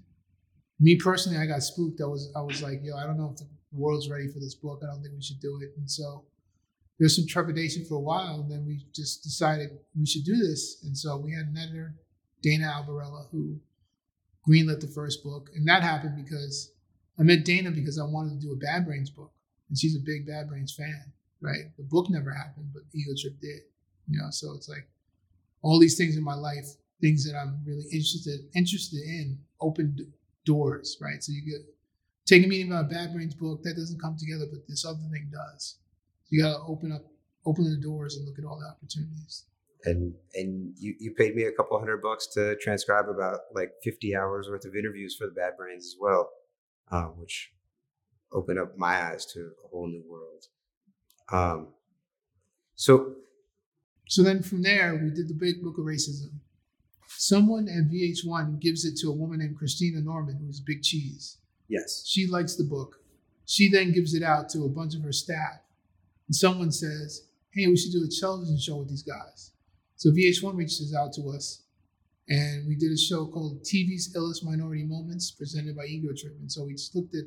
me personally, I got spooked. I was I was like, yo, I don't know if the world's ready for this book. I don't think we should do it. And so there's some trepidation for a while, and then we just decided we should do this. And so we had an editor, Dana Albarella, who greenlit the first book, and that happened because I met Dana because I wanted to do a Bad Brains book, and she's a big Bad Brains fan, right? The book never happened, but Ego Trip did, you know. So it's like all these things in my life, things that I'm really interested interested in, opened doors, right? So you get take a meeting about a Bad Brains book that doesn't come together, but this other thing does. So you got to open up, open the doors, and look at all the opportunities and and you, you paid me a couple hundred bucks to transcribe about like 50 hours worth of interviews for the bad brains as well um, which opened up my eyes to a whole new world um, so so then from there we did the big book of racism someone at vh1 gives it to a woman named christina norman who's big cheese yes she likes the book she then gives it out to a bunch of her staff and someone says hey we should do a television show with these guys so VH1 reaches out to us, and we did a show called TV's Illest Minority Moments, presented by Ego Trip. And so we just looked at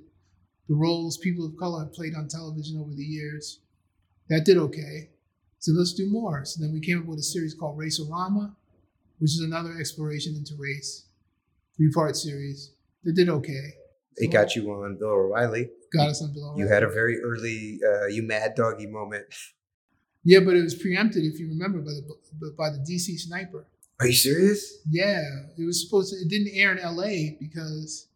the roles people of color have played on television over the years. That did okay. So let's do more. So then we came up with a series called Race-O-Rama, which is another exploration into race, three-part series that did okay. It got you on Bill O'Reilly. Got us on Bill O'Reilly. You had a very early, uh, you mad doggy moment. Yeah, but it was preempted, if you remember, by the by the DC sniper. Are you serious? Yeah, it was supposed to. It didn't air in L.A. because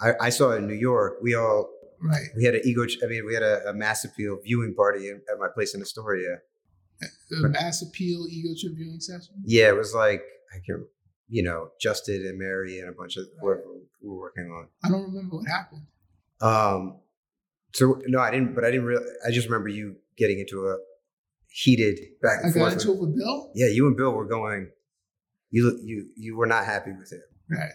I, I saw it in New York. We all right. We had an ego. I mean, we had a, a mass appeal viewing party at my place in Astoria. Mass appeal ego trip viewing session. Yeah, it was like I can, you know, Justin and Mary and a bunch of whoever we were working on. I don't remember what happened. Um. So no, I didn't. But I didn't really. I just remember you getting into a heated back and I forth. got into it with Bill. Yeah, you and Bill were going. You you you were not happy with it, right?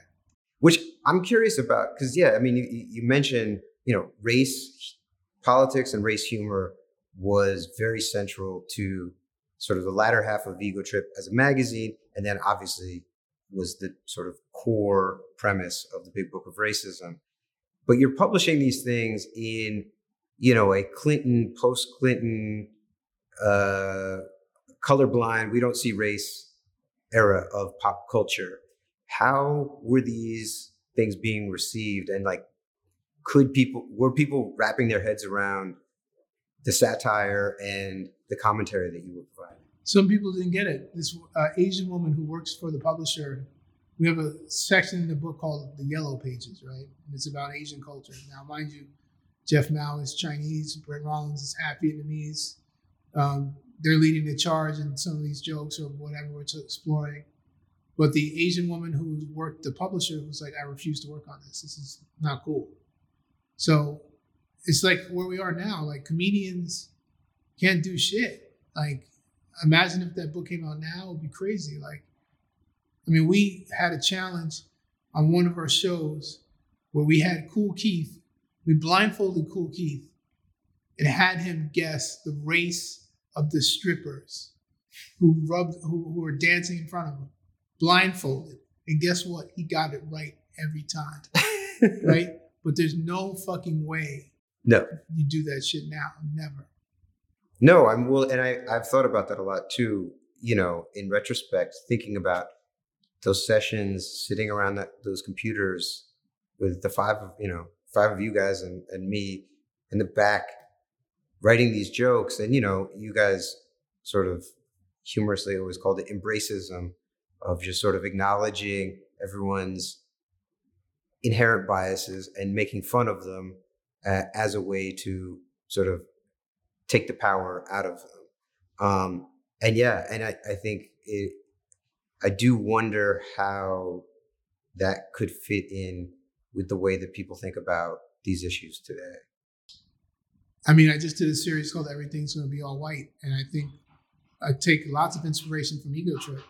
Which I'm curious about because yeah, I mean you you mentioned you know race politics and race humor was very central to sort of the latter half of Ego Trip as a magazine, and then obviously was the sort of core premise of the Big Book of Racism. But you're publishing these things in you know a Clinton post Clinton uh, colorblind, we don't see race era of pop culture. How were these things being received? And like, could people, were people wrapping their heads around the satire and the commentary that you were providing? Some people didn't get it. This uh, Asian woman who works for the publisher, we have a section in the book called the Yellow Pages, right? And it's about Asian culture. Now, mind you, Jeff Mao is Chinese, Brent Rollins is half Vietnamese, um, they're leading the charge in some of these jokes or whatever we're exploring. But the Asian woman who worked the publisher was like, I refuse to work on this. This is not cool. So it's like where we are now. Like comedians can't do shit. Like imagine if that book came out now, it would be crazy. Like, I mean, we had a challenge on one of our shows where we had Kool Keith. We blindfolded Kool Keith and had him guess the race of the strippers who rubbed who, who were dancing in front of him, blindfolded. And guess what? He got it right every time. right? But there's no fucking way no you do that shit now. Never. No, I'm well, and I I've thought about that a lot too. You know, in retrospect, thinking about those sessions, sitting around that, those computers with the five of you know five of you guys and, and me in the back writing these jokes and you know you guys sort of humorously always called it embracism of just sort of acknowledging everyone's inherent biases and making fun of them uh, as a way to sort of take the power out of them um, and yeah and I, I think it i do wonder how that could fit in with the way that people think about these issues today I mean, I just did a series called Everything's Gonna Be All White, and I think I take lots of inspiration from Ego Trip,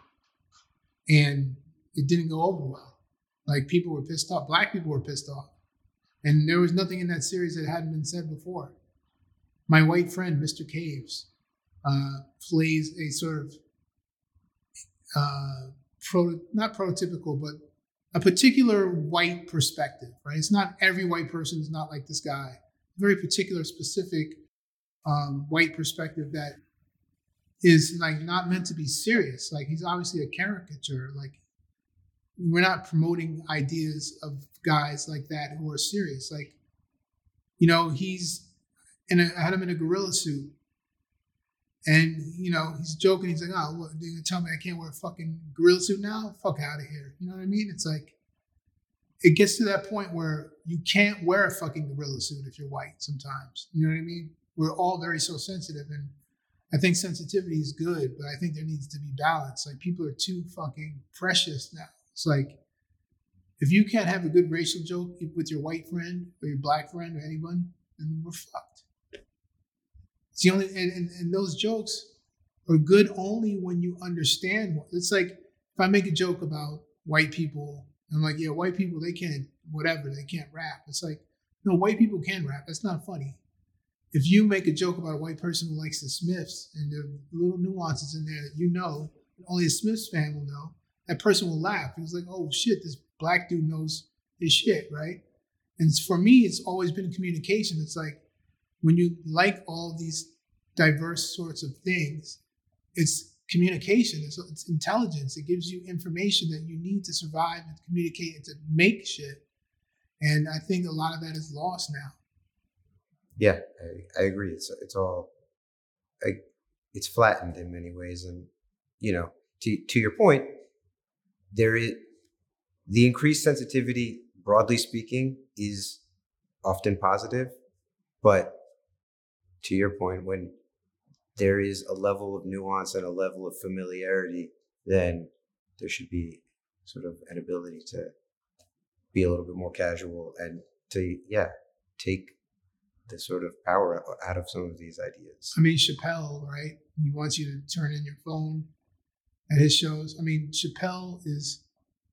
and it didn't go over well. Like people were pissed off, black people were pissed off, and there was nothing in that series that hadn't been said before. My white friend, Mr. Caves, uh, plays a sort of uh, pro, not prototypical, but a particular white perspective, right? It's not every white person is not like this guy. Very particular, specific um, white perspective that is like not meant to be serious. Like he's obviously a caricature. Like we're not promoting ideas of guys like that who are serious. Like, you know, he's in a, I had him in a gorilla suit. And, you know, he's joking. He's like, oh, what, you gonna tell me I can't wear a fucking gorilla suit now? Fuck out of here. You know what I mean? It's like, it gets to that point where you can't wear a fucking gorilla suit if you're white sometimes. You know what I mean? We're all very so sensitive. And I think sensitivity is good, but I think there needs to be balance. Like, people are too fucking precious now. It's like if you can't have a good racial joke with your white friend or your black friend or anyone, then we're fucked. It's the only and, and, and those jokes are good only when you understand what it's like if I make a joke about white people, I'm like, yeah, white people they can't whatever, they can't rap. It's like, no, white people can rap. That's not funny. If you make a joke about a white person who likes the Smiths and there are little nuances in there that you know, only a Smiths fan will know, that person will laugh. Was like, oh shit, this black dude knows his shit, right? And for me, it's always been communication. It's like when you like all these diverse sorts of things, it's communication, it's, it's intelligence. It gives you information that you need to survive and communicate and to make shit. And I think a lot of that is lost now. Yeah, I, I agree. It's it's all, I, it's flattened in many ways, and you know, to to your point, there is the increased sensitivity, broadly speaking, is often positive, but to your point, when there is a level of nuance and a level of familiarity, then there should be sort of an ability to be a little bit more casual and to yeah take the sort of power out of some of these ideas. I mean, Chappelle, right? He wants you to turn in your phone at his shows. I mean, Chappelle is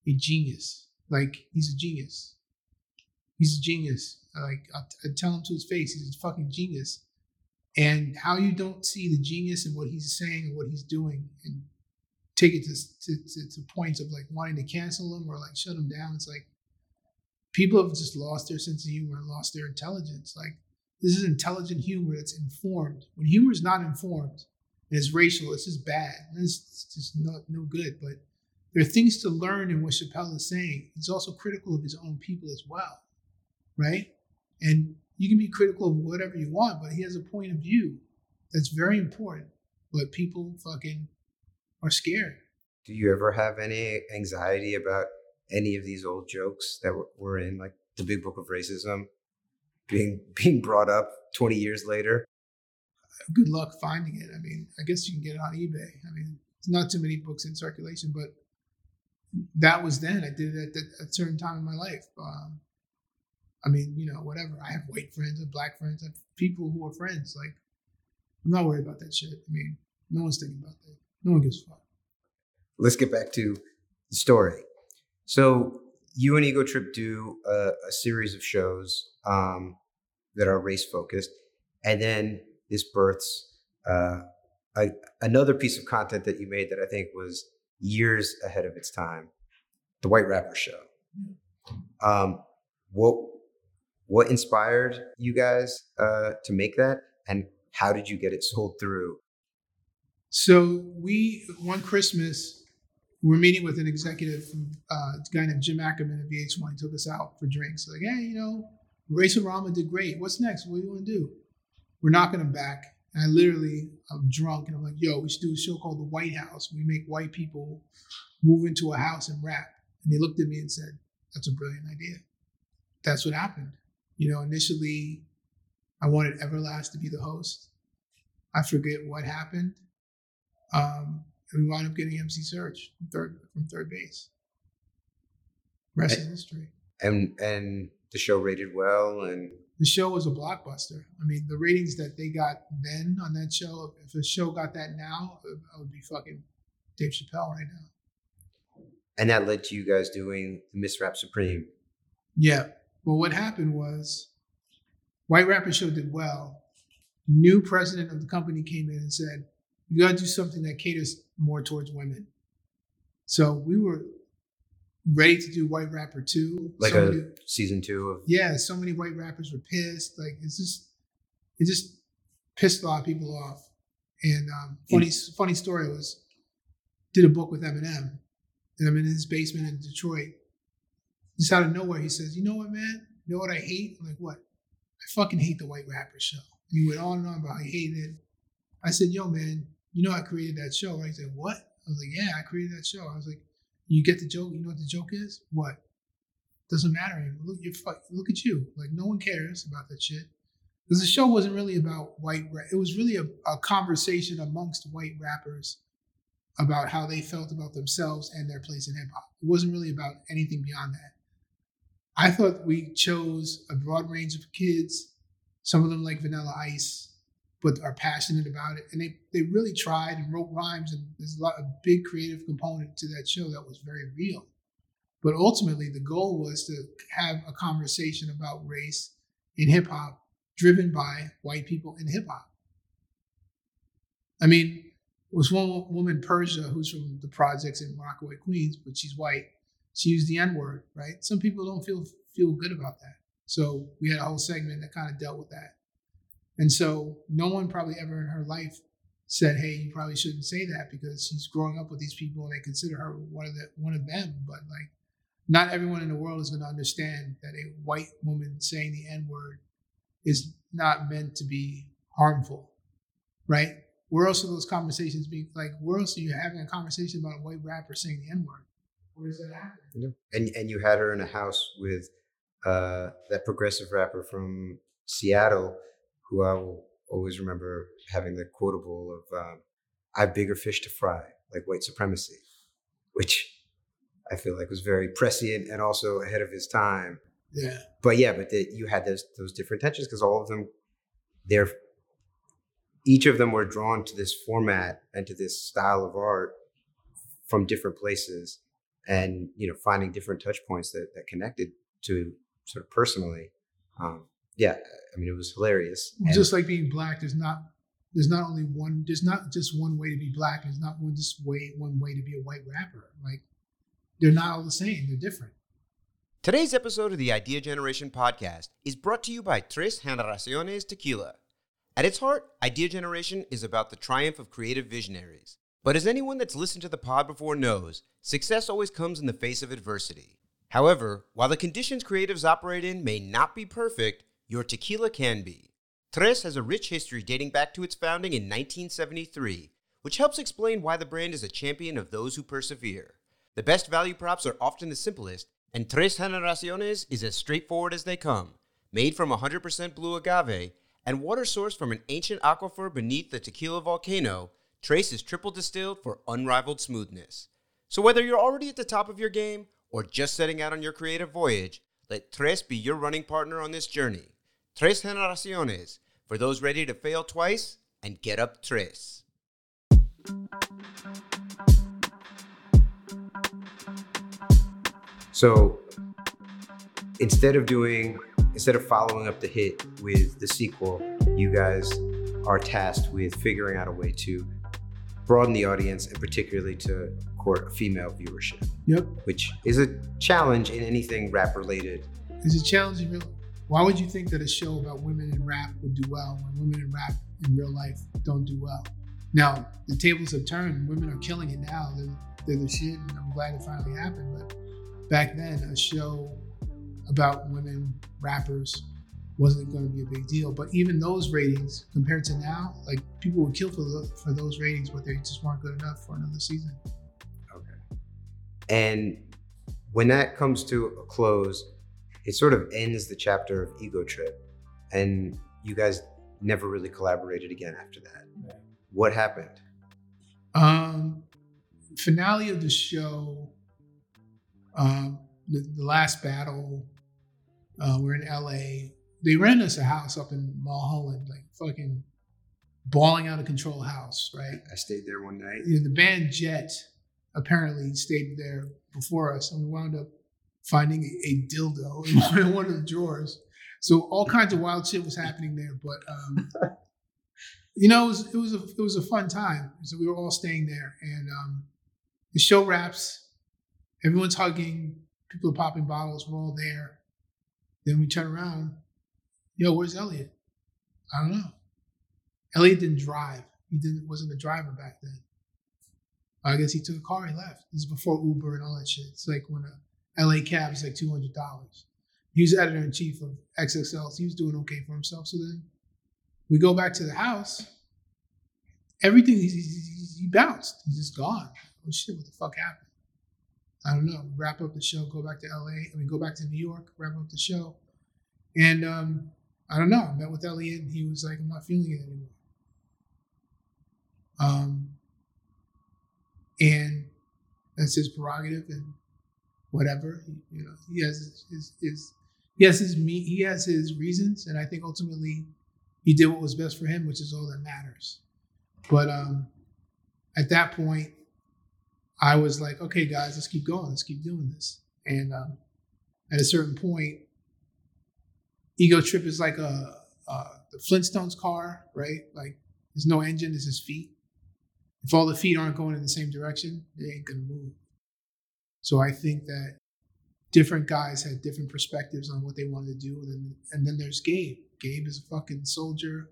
a genius. Like he's a genius. He's a genius. Like I, tell him to his face, he's a fucking genius. And how you don't see the genius in what he's saying and what he's doing, and take it to, to, to, to points of like wanting to cancel him or like shut him down. It's like people have just lost their sense of humor and lost their intelligence. Like this is intelligent humor that's informed. When humor is not informed, and it's racial. It's just bad. It's just not no good. But there are things to learn in what Chappelle is saying. He's also critical of his own people as well, right? And you can be critical of whatever you want, but he has a point of view that's very important. But people fucking are scared. Do you ever have any anxiety about any of these old jokes that were in like the Big Book of Racism being being brought up 20 years later? good luck finding it. I mean, I guess you can get it on eBay. I mean, it's not too many books in circulation, but that was then. I did it at a certain time in my life. Um, I mean, you know, whatever. I have white friends, I have black friends, I have people who are friends. Like, I'm not worried about that shit. I mean, no one's thinking about that. No one gives a fuck. Let's get back to the story. So, you and Ego Trip do a, a series of shows um, that are race focused, and then this births uh, a, another piece of content that you made that I think was years ahead of its time, the White Rapper Show. Um, what what inspired you guys uh, to make that, and how did you get it sold through? So we one Christmas we're meeting with an executive from uh, a guy named Jim Ackerman at VH1. He took us out for drinks. Like, hey, you know, Race-O-Rama did great. What's next? What do you want to do? We're knocking them back. And I literally, I'm drunk and I'm like, yo, we should do a show called The White House. We make white people move into a house and rap. And they looked at me and said, that's a brilliant idea. That's what happened. You know, initially, I wanted Everlast to be the host. I forget what happened. Um, and we wound up getting MC Serch from third from 3rd Bass. Rest is history. And and the show rated well and the show was a blockbuster. I mean, the ratings that they got then on that show, if a show got that now, I would be fucking Dave Chappelle right now. And that led to you guys doing the Miss Rap Supreme. Yeah. Well, what happened was White Rapper Show did well. New president of the company came in and said, You got to do something that caters more towards women. So we were ready to do White Rapper two. Like so a many- season two of yeah, so many white rappers were pissed. Like it's just it just pissed a lot of people off. And um, funny funny story was did a book with Eminem, and I'm in his basement in Detroit. Just out of nowhere, he says, "You know what, man? You know what I hate? I'm like, what? I fucking hate the White Rapper show." He went on and on about he hated it. I said, "Yo, man, you know I created that show." Right? He said, "What?" I was like, "Yeah, I created that show." I was like, "You get the joke? You know what the joke is? What? Doesn't matter anymore. Look, fuck, look at you. Like no one cares about that shit." Because the show wasn't really about white. Ra- it was really a, a conversation amongst white rappers about how they felt about themselves and their place in hip hop. It wasn't really about anything beyond that. I thought we chose a broad range of kids. Some of them like Vanilla Ice, but are passionate about it, and they they really tried and wrote rhymes. And there's a lot of big creative component to that show that was very real. But ultimately, the goal was to have a conversation about race in hip hop driven by white people in hip hop. I mean, there was one wo- woman, Persia, who's from the projects in Rockaway, Queens, but she's white. She used the N word, right? Some people don't feel feel good about that. So we had a whole segment that kind of dealt with that. And so no one probably ever in her life said, "Hey, you probably shouldn't say that," because she's growing up with these people and they consider her one of the one of them. But like, not everyone in the world is going to understand that a white woman saying the N word is not meant to be harmful, right? Where else are those conversations being like? Where else are you having a conversation about a white rapper saying the N word? Where does that happen? and and you had her in a house with uh, that progressive rapper from Seattle, who I will always remember having the quotable of um, "I have bigger fish to fry," like white supremacy, which I feel like was very prescient and also ahead of his time. Yeah, But yeah, but the, you had those those different tensions because all of them, they're each of them were drawn to this format and to this style of art from different places and you know finding different touch points that, that connected to sort of personally um, yeah i mean it was hilarious And- just like being black, there's not there's not only one there's not just one way to be black. There's not one just way one way to be a white rapper. Like they're not all the same. They're different. Today's episode of the Idea Generation podcast is brought to you by Tres Generaciones Tequila. At its heart, Idea Generation is about the triumph of creative visionaries. But as anyone that's listened to the pod before knows, success always comes in the face of adversity. However, while the conditions creatives operate in may not be perfect, your tequila can be. Tres has a rich history dating back to its founding in 1973, which helps explain why the brand is a champion of those who persevere. The best value props are often the simplest, and Tres Generaciones is as straightforward as they come. Made from 100% blue agave and water sourced from an ancient aquifer beneath the tequila volcano, Tres is triple distilled for unrivaled smoothness. So whether you're already at the top of your game or just setting out on your creative voyage, let Tres be your running partner on this journey. Tres Generaciones, for those ready to fail twice and get up tres. So instead of doing, instead of following up the hit with the sequel, you guys are tasked with figuring out a way to broaden the audience and particularly to court female viewership, Yep. which is a challenge in anything rap related. It's a challenge in real why would you think that a show about women in rap would do well when women in rap in real life don't do well? Now, the tables have turned. Women are killing it now. They're, they're the shit, and I'm glad it finally happened. But back then, a show about women rappers wasn't going to be a big deal. But even those ratings, compared to now, like people would kill for, the, for those ratings, but they just weren't good enough for another season. Okay. And when that comes to a close, it sort of ends the chapter of Ego Trip. And you guys never really collaborated again after that. What happened? Um, finale of the show, um, the, the last battle. Uh, we're in LA. They rent us a house up in Mulholland, like fucking balling out of control house, right? I stayed there one night. You know, the band Jet apparently stayed there before us, and we wound up finding a, a dildo in one of the drawers. So all kinds of wild shit was happening there, but um, you know, it was it was a it was a fun time. So we were all staying there, and um, the show wraps, everyone's hugging, people are popping bottles, we're all there. Then we turn around, yo, where's Elliot? I don't know. Elliot didn't drive. He didn't wasn't a driver back then. I guess he took a car, he left. This is before Uber and all that shit. It's like when a LA cab is like two hundred dollars. He was editor in chief of XXL, so he was doing okay for himself. So then we go back to the house. Everything he, he, he bounced. He's just gone. Oh shit! What the fuck happened? I don't know. Wrap up the show. Go back to LA. I mean, go back to New York. Wrap up the show. And um, I don't know. I met with Elliot, and he was like, "I'm not feeling it anymore." Um, and that's his prerogative, and whatever. You know, he has his, his, his he has his me he has his reasons, and I think ultimately he did what was best for him, which is all that matters. But um, at that point, I was like, okay, guys, let's keep going, let's keep doing this. And um, at a certain point, Ego Trip is like a, a the Flintstones car, right? Like there's no engine, there's his feet. If all the feet aren't going in the same direction, they ain't gonna move. So I think that different guys had different perspectives on what they wanted to do. And then, and then there's Gabe. Gabe is a fucking soldier.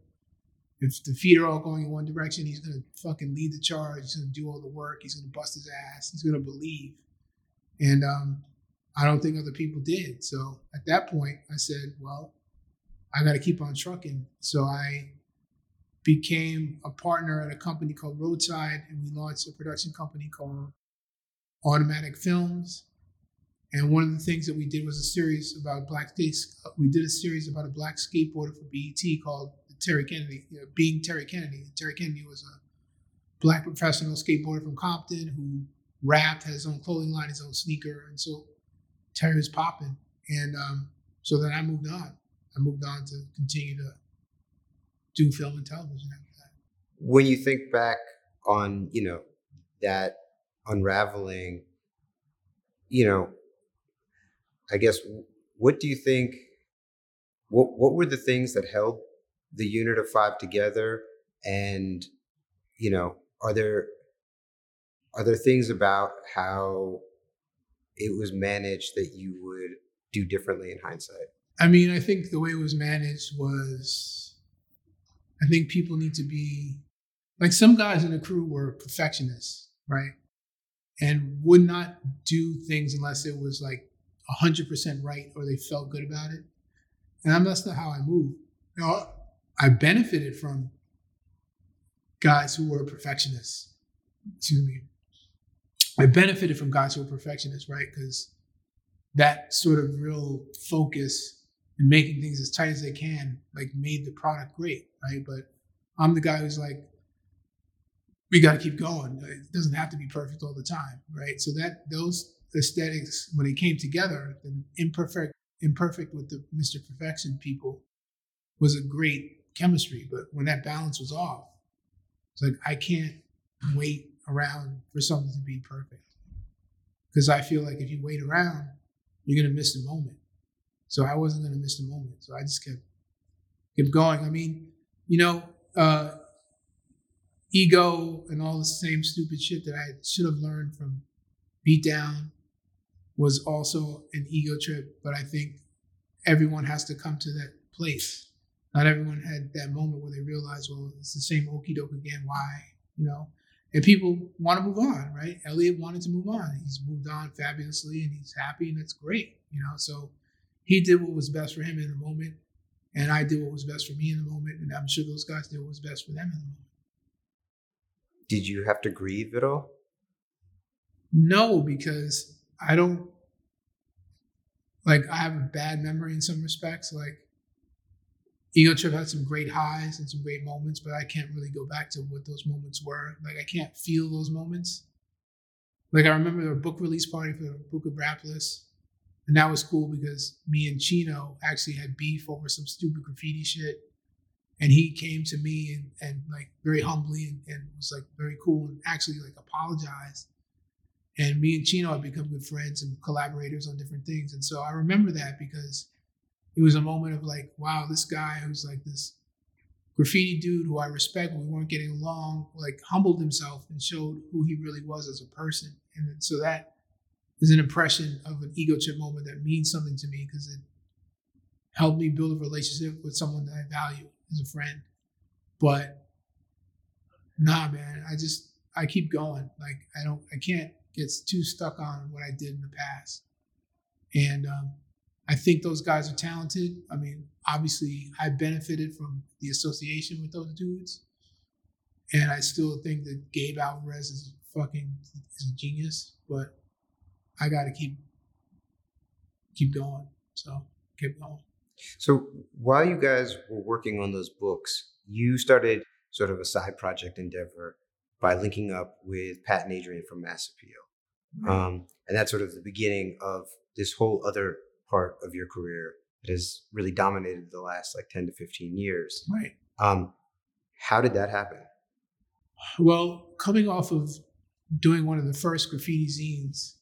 If the feet are all going in one direction, he's gonna fucking lead the charge. He's gonna do all the work. He's gonna bust his ass. He's gonna believe. And um, I don't think other people did. So at that point, I said, well, I got to keep on trucking. So I became a partner at a company called Roadside, and we launched a production company called Automatic Films. And one of the things that we did was a series about black states. We did a series about a black skateboarder for BET called Terry Kennedy, you know, being Terry Kennedy. Terry Kennedy was a black professional skateboarder from Compton who rapped, had his own clothing line, his own sneaker, and so Terry popping. And um, so then I moved on. I moved on to continue to do film and television after that. When you think back on, you know, that unraveling, you know, I guess what do you think what what were the things that held the unit of five together and you know are there are there things about how it was managed that you would do differently in hindsight i mean i think the way it was managed was i think people need to be like some guys in the crew were perfectionists right and would not do things unless it was like 100% right or they felt good about it. And that's not how I move. Now, I benefited from guys who were perfectionists. Excuse me. I benefited from guys who were perfectionists, right? Because that sort of real focus and making things as tight as they can, like made the product great, right? But I'm the guy who's like, we got to keep going. It doesn't have to be perfect all the time, right? So that those aesthetics when it came together, the imperfect, imperfect with the Mr. Perfection people was a great chemistry. But when that balance was off, it's like I can't wait around for something to be perfect because I feel like if you wait around, you're gonna miss the moment. So I wasn't gonna miss the moment. So I just kept kept going. I mean, you know, uh, ego and all the same stupid shit that I should have learned from beat down was also an ego trip, but I think everyone has to come to that place. Not everyone had that moment where they realized, well, it's the same okey doke again. Why? You know? And people want to move on, right? Elliot wanted to move on. He's moved on fabulously and he's happy and that's great, you know? So he did what was best for him in the moment. And I did what was best for me in the moment. And I'm sure those guys did what was best for them in the moment. Did you have to grieve at all? No, because I don't like I have a bad memory in some respects. Like Ego Trip had some great highs and some great moments, but I can't really go back to what those moments were. Like I can't feel those moments. Like I remember a book release party for the Book of Rap Lists, and that was cool because me and Chino actually had beef over some stupid graffiti shit. And he came to me and, and like very humbly and, and was like very cool and actually like apologized and me and Chino had become good friends and collaborators on different things. And so I remember that because it was a moment of like, wow, this guy who's like this graffiti dude who I respect, we weren't getting along, like humbled himself and showed who he really was as a person. And so that is an impression of an ego trip moment that means something to me because it helped me build a relationship with someone that I value as a friend. But nah, man, I just I keep going. Like I don't, I can't get too stuck on what I did in the past. And um, I think those guys are talented. I mean, obviously, I benefited from the association with those dudes, and I still think that Gabe Alvarez is fucking is a genius. But I got to keep keep going. So keep going. So while you guys were working on those books, you started sort of a side project endeavor by linking up with Pat and Adrian from Mass Appeal. Um, and that's sort of the beginning of this whole other part of your career that has really dominated the last like 10 to 15 years. Right. Um, how did that happen? Well, coming off of doing one of the first graffiti zines,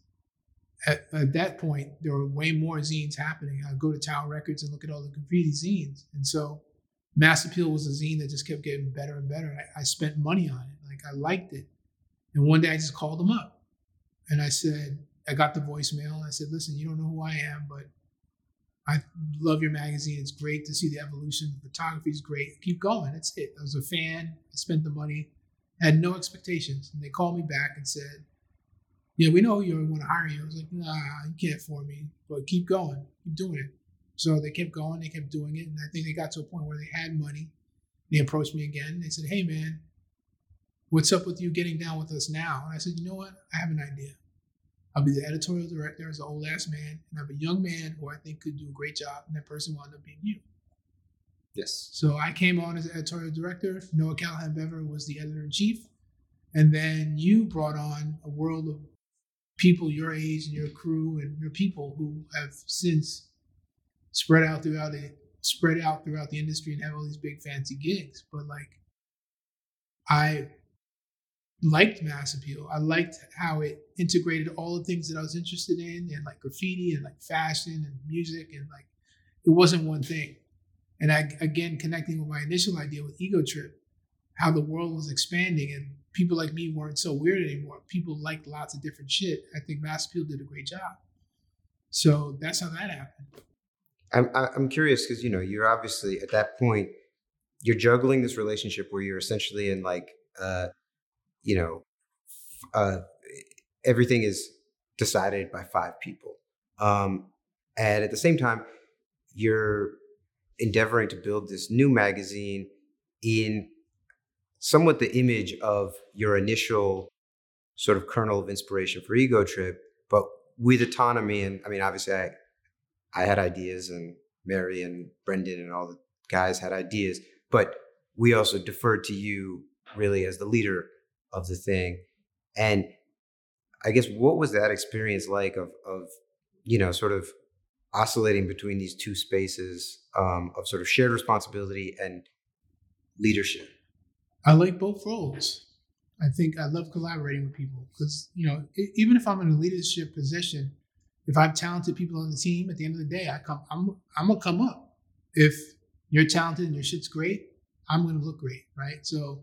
at, at, that point, there were way more zines happening. I'd go to Tower Records and look at all the graffiti zines. And so Mass Appeal was a zine that just kept getting better and better. I, I spent money on it. Like I liked it. And one day I just called them up and I said, I got the voicemail. And I said, listen, you don't know who I am, but I love your magazine. It's great to see the evolution. The photography is great. Keep going. That's it. I was a fan. I spent the money. I had no expectations. And they called me back and said, yeah, we know you want to hire you. I was like, nah, you can't for me, but keep going, keep doing it. So they kept going, they kept doing it. And I think they got to a point where they had money. They approached me again. They said, hey, man, what's up with you getting down with us now? And I said, you know what? I have an idea. I'll be the editorial director as an old ass man, and I have a young man who I think could do a great job, and that person wound up being you. Yes. So I came on as editorial director. Noah Callahan Bever was the editor in chief. And then you brought on a world of people your age and your crew and your people who have since spread out throughout it, spread out throughout the industry and have all these big fancy gigs. But like, I liked Mass Appeal. I liked how it integrated all the things that I was interested in, and like graffiti and like fashion and music, and like it wasn't one thing. And I again connecting with my initial idea with Ego Trip, how the world was expanding and people like me weren't so weird anymore. People liked lots of different shit. I think Mass Appeal did a great job. So that's how that happened. I'm I'm curious because you know you're obviously at that point you're juggling this relationship where you're essentially in like uh you know uh everything is decided by five people um and at the same time you're endeavoring to build this new magazine in somewhat the image of your initial sort of kernel of inspiration for Ego Trip, but with autonomy. And I mean, obviously, I I had ideas, and Mary and Brendan and all the guys had ideas, but we also deferred to you really as the leader of the thing. And I guess what was that experience like of of you know sort of oscillating between these two spaces um, of sort of shared responsibility and leadership? I like both roles. I think I love collaborating with people because you know even if I'm in a leadership position, if I have talented people on the team, at the end of the day, I come I'm I'm gonna come up. If you're talented and your shit's great, I'm gonna look great, right? So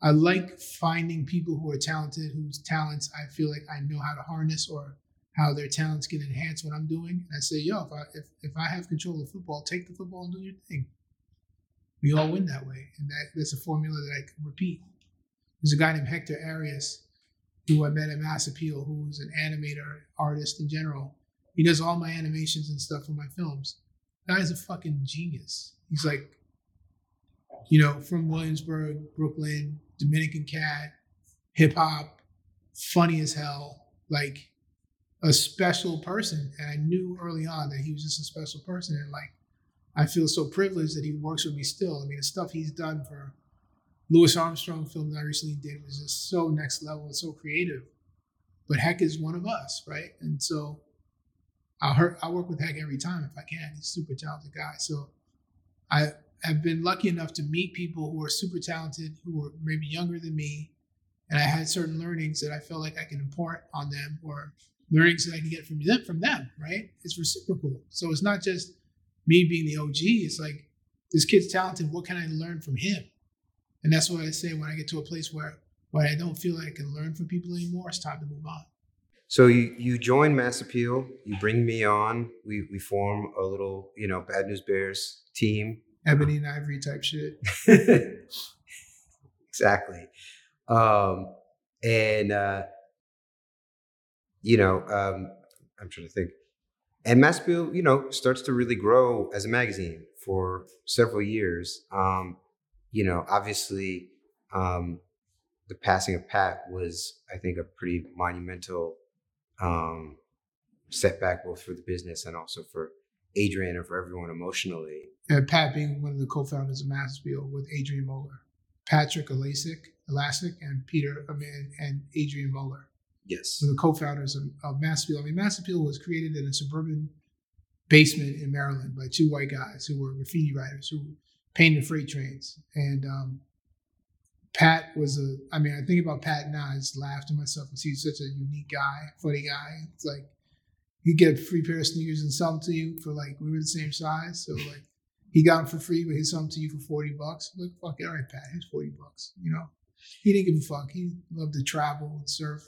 I like finding people who are talented, whose talents I feel like I know how to harness or how their talents can enhance what I'm doing. And I say, yo, if I if, if I have control of football, take the football and do your thing. We all win that way. And that, that's a formula that I can repeat. There's a guy named Hector Arias who I met at Mass Appeal, who's an animator, artist in general. He does all my animations and stuff for my films. Guy's a fucking genius. He's like, you know, from Williamsburg, Brooklyn, Dominican cat, hip hop, funny as hell, like a special person. And I knew early on that he was just a special person. And like, I feel so privileged that he works with me still. I mean, the stuff he's done for Louis Armstrong film that I recently did was just so next level and so creative. But Heck is one of us, right? And so I I work with Heck every time if I can. He's a super talented guy. So I have been lucky enough to meet people who are super talented, who are maybe younger than me, and I had certain learnings that I felt like I can impart on them, or learnings that I can get from them. From them, right? It's reciprocal. So it's not just me being the OG. It's like this kid's talented. What can I learn from him? And that's what I say when I get to a place where where I don't feel like I can learn from people anymore. It's time to move on. So you you join Mass Appeal. You bring me on. We we form a little you know Bad News Bears team. Ebony and ivory type shit. exactly. Um, and uh, you know, um, I'm trying to think. And Mass you know, starts to really grow as a magazine for several years. Um, you know, obviously, um, the passing of Pat was, I think, a pretty monumental um, setback both for the business and also for Adrian and for everyone emotionally. And Pat being one of the co-founders of Mass Appeal with Adrian Moeller, Patrick Elasik, Elastic, and Peter I mean, and Adrian Moeller. Yes. Were the co-founders of, of Mass Appeal. I mean, Mass Appeal was created in a suburban basement in Maryland by two white guys who were graffiti writers who painted freight trains. And um, Pat was a, I mean, I think about Pat now, I just laugh to myself because he's such a unique guy, funny guy. It's like, you get a free pair of sneakers and sell them to you for like, we were the same size. So like, he got them for free, but he sold them to you for 40 bucks. Like, fuck it, all right, Pat, here's 40 bucks, you know? He didn't give a fuck. He loved to travel and surf.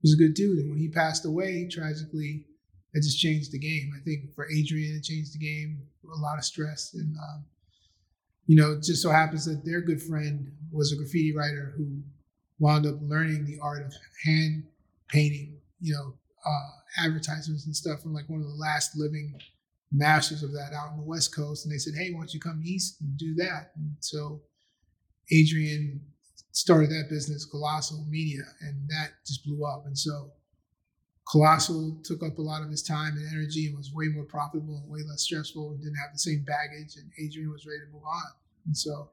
He was a good dude. And when he passed away, tragically, it just changed the game. I think for Adrian, it changed the game. A lot of stress. And, um, you know, it just so happens that their good friend was a graffiti writer who wound up learning the art of hand painting, you know, uh, advertisements and stuff from like one of the last living masters of that out on the West Coast. And they said, hey, why don't you come east and do that? And so Adrian started that business, Colossal Media, and that just blew up. And so Colossal took up a lot of his time and energy and was way more profitable and way less stressful and didn't have the same baggage. And Adrian was ready to move on. And so,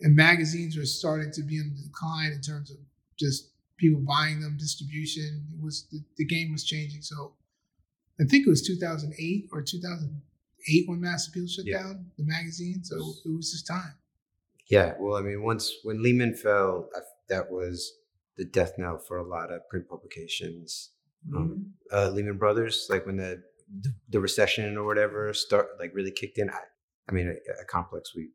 and magazines were starting to be in decline in terms of just people buying them, distribution. It was the, the game was changing. So, I think it was 2008 or 2008 when Mass Appeal shut yeah. down the magazine. So it was just time. Yeah. Well, I mean, once when Lehman fell, that was the death knell for a lot of print publications um, uh, Lehman Brothers, like when the the recession or whatever start like really kicked in. I, I mean, a, a, complex we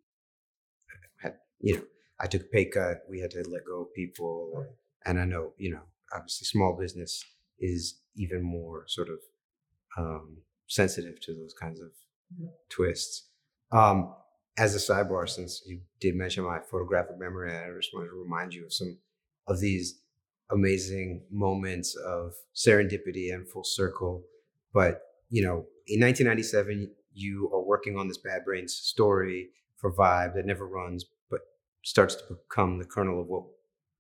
had, you know, I took a pay cut. We had to let go of people, right. and I know, you know, obviously, small business is even more sort of um, sensitive to those kinds of yeah. twists. Um, as a sidebar, since you did mention my photographic memory, I just wanted to remind you of some of these amazing moments of serendipity and full circle. But, you know, in 1997, you are working on this Bad Brains story for Vibe that never runs, but starts to become the kernel of what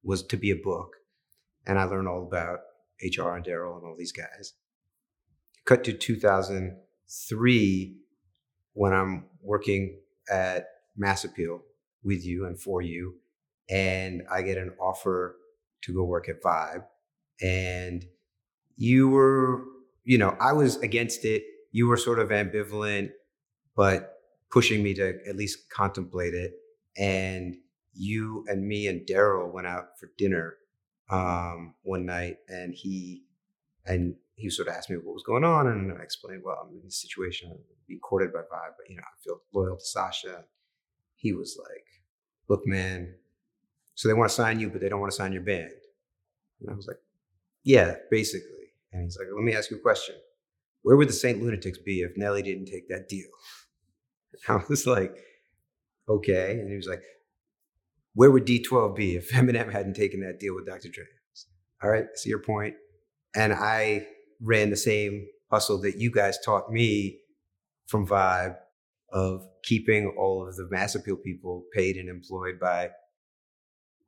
was to be a book. And I learned all about HR and Darryl and all these guys. Cut to 2003 when I'm working at Mass Appeal with you and for you. And I get an offer to go work at Vibe. And you were, you know, I was against it. You were sort of ambivalent, but pushing me to at least contemplate it. And you and me and Darryl went out for dinner um, one night, and he and he sort of asked me what was going on, and I explained, well, I'm in this situation, I'm being courted by Vibe, but you know, I feel loyal to Sacha. He was like, "Look, man, so they want to sign you, but they don't want to sign your band. And I was like, yeah, basically. And he's like, let me ask you a question. Where would the Saint Lunatics be if Nelly didn't take that deal? And I was like, okay. And he was like, where would D12 be if Eminem hadn't taken that deal with Dr. Dre? All right, see your point. And I ran the same hustle that you guys taught me from Vibe of keeping all of the mass appeal people paid and employed by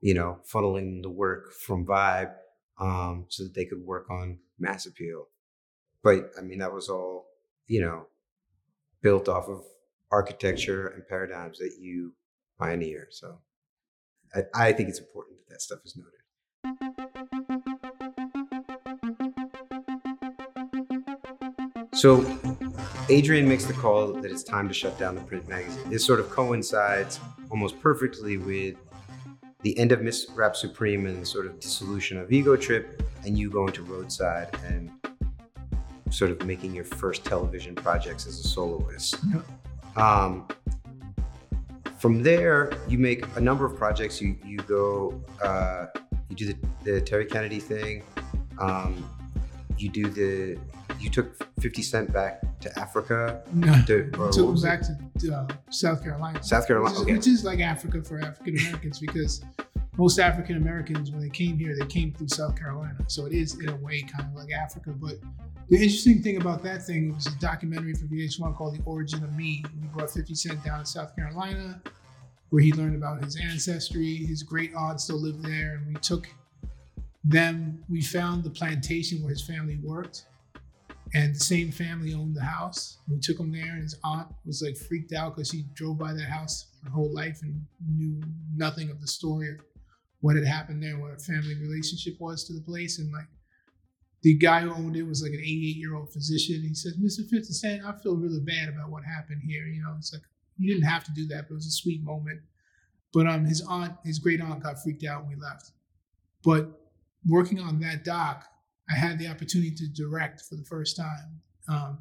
you know, funneling the work from Vibe um, so that they could work on Mass Appeal. But I mean, that was all, you know, built off of architecture and paradigms that you pioneer. So I, I think it's important that that stuff is noted. So Adrian makes the call that it's time to shut down the print magazine. This sort of coincides almost perfectly with the end of Miss Rap Supreme and the sort of dissolution of Ego Trip, and you going to Roadside and sort of making your first television projects as a soloist. Um, from there, you make a number of projects. You you go, uh, you do the, the Terry Kennedy thing. Um, you do the, you took 50 Cent back to Africa. No, To, took what was it? back to uh, South Carolina. South Carolina. Which is, Okay. which is like Africa for African Americans because most African Americans, when they came here, they came through South Carolina. So it is, in a way, kind of like Africa. But the interesting thing about that thing was a documentary for VH1 called The Origin of Me. We brought 50 Cent down to South Carolina where he learned about his ancestry. His great aunt still lived there. And we took them, we found the plantation where his family worked. And the same family owned the house. We took him there, and his aunt was like freaked out because she drove by that house her whole life and knew nothing of the story of what had happened there, what her family relationship was to the place. And like the guy who owned it was like an 88 year old physician. He said, Mr. 50 Cent, I feel really bad about what happened here. You know, it's like, you didn't have to do that, but it was a sweet moment. But um, his aunt, his great aunt got freaked out when we left. But working on that doc, I had the opportunity to direct for the first time. Um,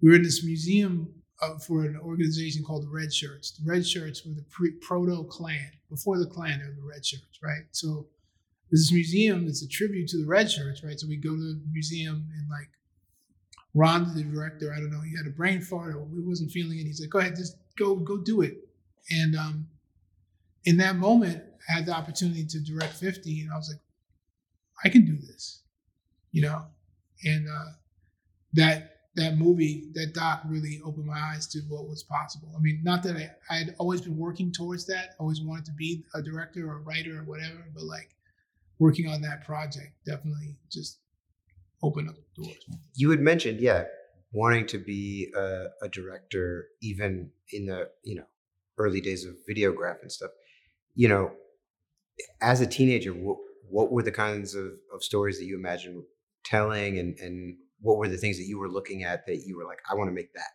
we were in this museum uh, for an organization called the Red Shirts. The Red Shirts were the pre- proto Klan. Before the Klan, they were the Red Shirts, right? So this museum is a tribute to the Red Shirts, right? So we go to the museum and like Ron, the director, I don't know, he had a brain fart or he wasn't feeling it. He's like, "Go ahead, just go, go do it." And um, in that moment, I had the opportunity to direct 50, and I was like, "I can do this," you know. And uh, that that movie, that doc, really opened my eyes to what was possible. I mean, not that I I had always been working towards that, always wanted to be a director or a writer or whatever, but like working on that project definitely just opened up doors. You had mentioned, yeah, wanting to be a, a director, even in the you know early days of videograph and stuff. You know, as a teenager, what, what were the kinds of, of stories that you imagined telling, and and what were the things that you were looking at that you were like, I want to make that.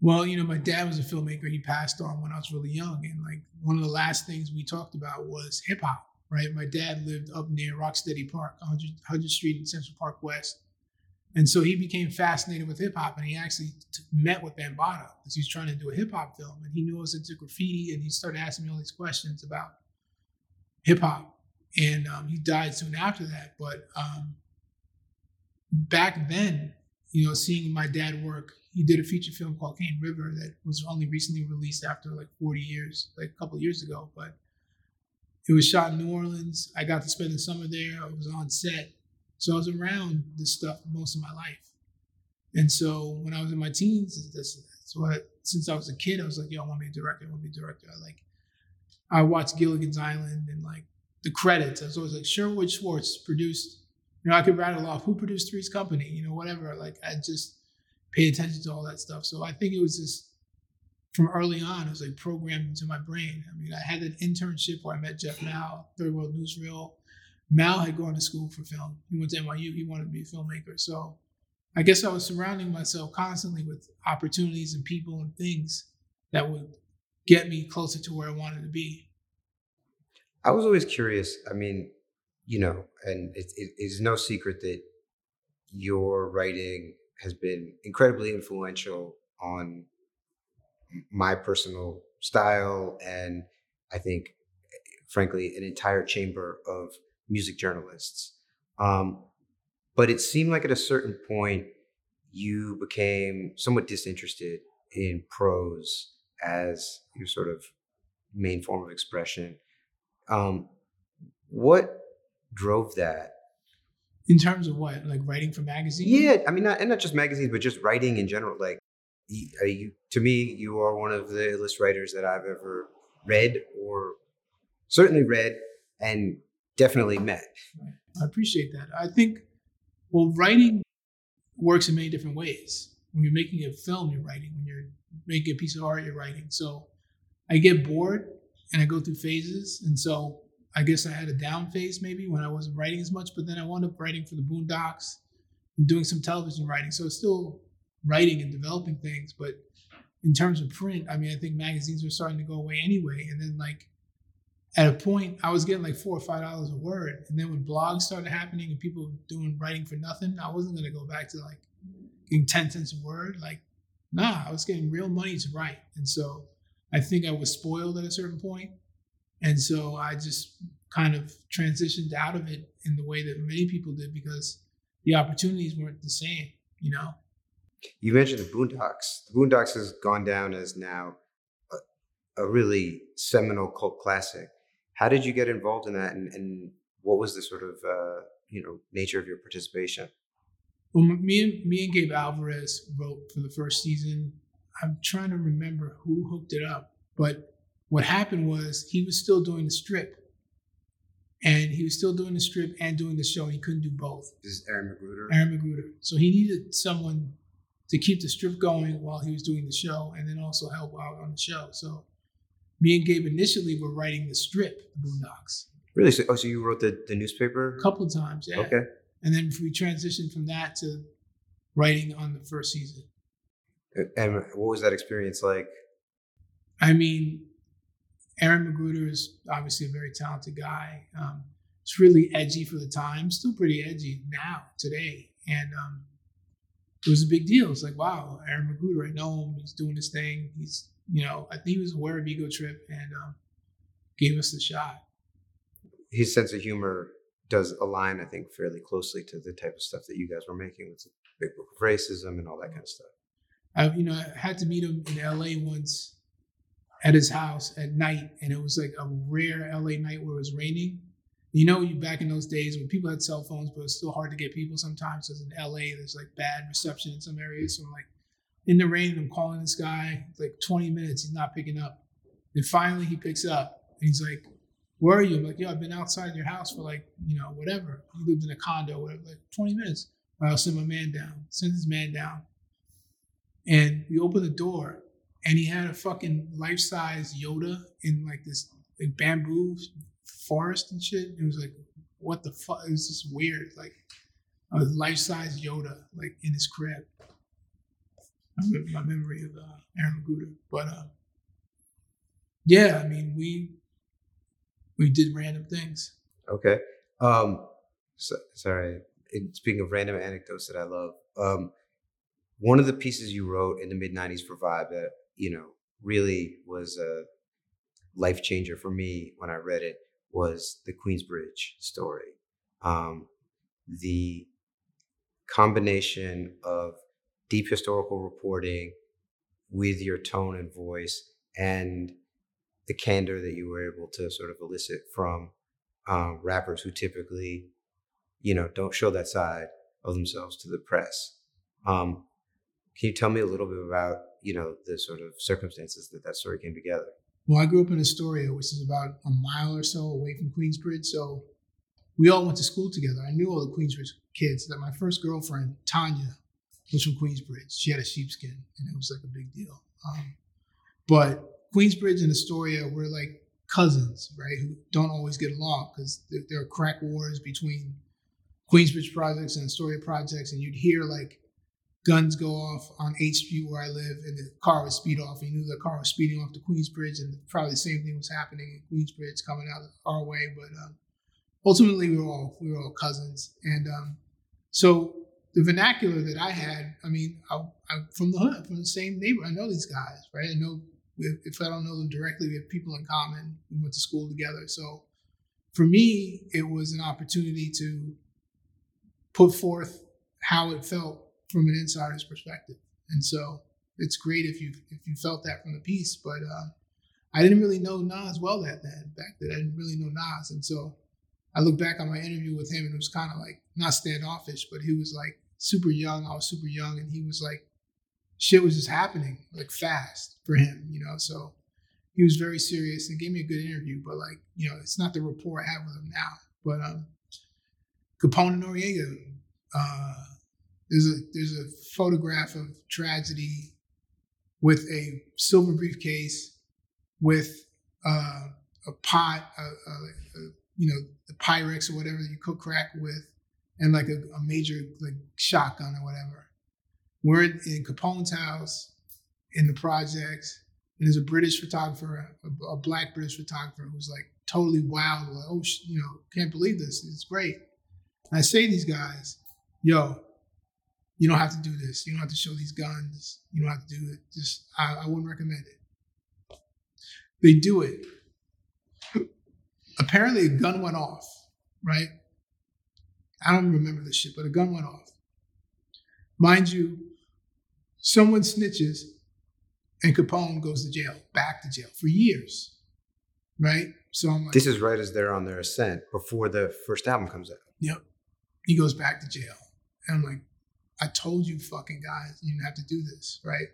Well, you know, my dad was a filmmaker. He passed on when I was really young. And like one of the last things we talked about was hip hop, right? My dad lived up near Rocksteady Park, 100, 100th Street in Central Park West. And so he became fascinated with hip hop and he actually t- met with Bambaataa because he was trying to do a hip hop film. And he knew I was into graffiti and he started asking me all these questions about hip hop. And um, he died soon after that. But um, back then, you know, seeing my dad work, he did a feature film called Cane River that was only recently released after like 40 years, like a couple years ago. But it was shot in New Orleans. I got to spend the summer there. I was on set. So I was around this stuff most of my life. And so when I was in my teens, that's, that's what, since I was a kid, I was like, yo, I want to be a director. I want to be a director. I like, I watched Gilligan's Island and like the credits. I was always like, Sherwood Schwartz produced you know, I could rattle off who produced Three's Company, you know, whatever. Like I just paid attention to all that stuff. So I think it was just from early on, it was like programmed into my brain. I mean, I had an internship where I met Jeff Mao, Third World Newsreel. Mao had gone to school for film. He went to NYU. He wanted to be a filmmaker. So I guess I was surrounding myself constantly with opportunities and people and things that would get me closer to where I wanted to be. I was always curious. I mean, you know, and it, it is no secret that your writing has been incredibly influential on my personal style and I think, frankly, an entire chamber of music journalists. Um, but it seemed like at a certain point you became somewhat disinterested in prose as your sort of main form of expression. Um, what drove that? In terms of what, like writing for magazines? Yeah, I mean, not, and not just magazines, but just writing in general. Like, you, uh, to me, you are one of the illest writers that I've ever read, or certainly read, and definitely met. I appreciate that. I think, well, writing works in many different ways. When you're making a film, you're writing. When you're making a piece of art, you're writing. So I get bored and I go through phases. And so I guess I had a down phase maybe when I wasn't writing as much, but then I wound up writing for the Boondocks and doing some television writing. So it's still writing and developing things. But in terms of print, I mean, I think magazines were starting to go away anyway. And then like at a point, I was getting like four or five dollars a word. And then when blogs started happening and people doing writing for nothing, I wasn't gonna go back to like getting 10 cents a word. Like, nah, I was getting real money to write. And so I think I was spoiled at a certain point, and so I just kind of transitioned out of it in the way that many people did because the opportunities weren't the same. You know. You mentioned the Boondocks. The Boondocks has gone down as now a, a really seminal cult classic. How did you get involved in that, and, and what was the sort of uh, you know nature of your participation? Well, me and me and Gabe Alvarez wrote for the first season. I'm trying to remember who hooked it up, but what happened was he was still doing the strip, and he was still doing the strip and doing the show. He couldn't do both. This is Aaron McGruder. Aaron McGruder. So he needed someone to keep the strip going while he was doing the show, and then also help out on the show. So me and Gabe initially were writing the strip, the Boondocks. Really? So, oh, so you wrote the, the newspaper? A couple of times, yeah. Okay. And then we transitioned from that to writing on the first season. And what was that experience like? I mean, Aaron McGruder is obviously a very talented guy. Um, it's really edgy for the time, still pretty edgy now, today. And um, it was a big deal. It's like, wow, Aaron McGruder, I know him. He's doing his thing. He's, you know, I think he was aware of Ego Trip and um, gave us the shot. His sense of humor does align, I think, fairly closely to the type of stuff that you guys were making with the Big Book of Racism and all that kind of stuff. I, you know, I had to meet him in LA once at his house at night, and it was like a rare LA night where it was raining. You know, back in those days when people had cell phones, but it's still hard to get people sometimes. Because in LA, there's like bad reception in some areas. So I'm like, in the rain, I'm calling this guy like 20 minutes, he's not picking up. Then finally, he picks up, and he's like, "Where are you?" I'm like, "Yo, I've been outside your house for like, you know, whatever. He lived in a condo, whatever, like 20 minutes. I'll send my man down. Send his man down. And we open the door, and he had a fucking life size Yoda in like this like bamboo forest and shit. It was like, what the fuck? It was just weird. Like a life size Yoda, like in his crib. My memory of uh, Aaron McGruder. But uh, yeah, I mean, we we did random things. Okay. Um, so, sorry. speaking of random anecdotes that I love, um, one of the pieces you wrote in the mid '90s for Vibe that you know really was a life changer for me when I read it was the Queensbridge story. Um, the combination of deep historical reporting with your tone and voice and the candor that you were able to sort of elicit from um, rappers who typically, you know, don't show that side of themselves to the press. Um, can you tell me a little bit about, you know, the sort of circumstances that that story came together? Well, I grew up in Astoria, which is about a mile or so away from Queensbridge. So we all went to school together. I knew all the Queensbridge kids. That my first girlfriend, Tanya, was from Queensbridge. She had a sheepskin, and it was like a big deal. Um, but Queensbridge and Astoria were like cousins, right? Who don't always get along because there, there, are crack wars between Queensbridge projects and Astoria projects, and you'd hear like guns go off on H Street where I live, and the car would speed off. And you knew the car was speeding off to Queensbridge, and probably the same thing was happening in Queensbridge coming out our way. But um, ultimately, we were all we were all cousins, and um, so the vernacular that I had, I mean, I, am from the hood, from the same neighborhood. I know these guys, right? I know if I don't know them directly, we have people in common. We went to school together, so for me, it was an opportunity to put forth how it felt from an insider's perspective. And so it's great if you if you felt that from the piece. But uh, I didn't really know Nas well that then back then. I didn't really know Nas, and so I look back on my interview with him, and it was kind of like not standoffish, but he was like super young. I was super young, and he was like, shit was just happening like fast for him, you know. So he was very serious and gave me a good interview. But like, you know, it's not the rapport I have with him now. But um, Capone Noreaga. Uh, there's a there's a photograph of tragedy with a silver briefcase with uh, a pot, a, a, a, you know, the Pyrex or whatever you cook crack with, and like a, major like shotgun or whatever. We're in, in Capone's house in the projects, and there's a British photographer, a, black British photographer who's like totally wild, like, oh, you know, can't believe this. It's great. And I say these guys, yo, you don't have to do this. You don't have to show these guns. You don't have to do it. Just I, I wouldn't recommend it. They do it. Apparently, a gun went off, right? I don't remember this shit, but a gun went off. Mind you, someone snitches and Capone goes to jail, back to jail for years, right? So I'm like, This is right as they're on their ascent before the first album comes out. Yep. He goes back to jail. And I'm like, I told you fucking guys, you didn't have to do this, right?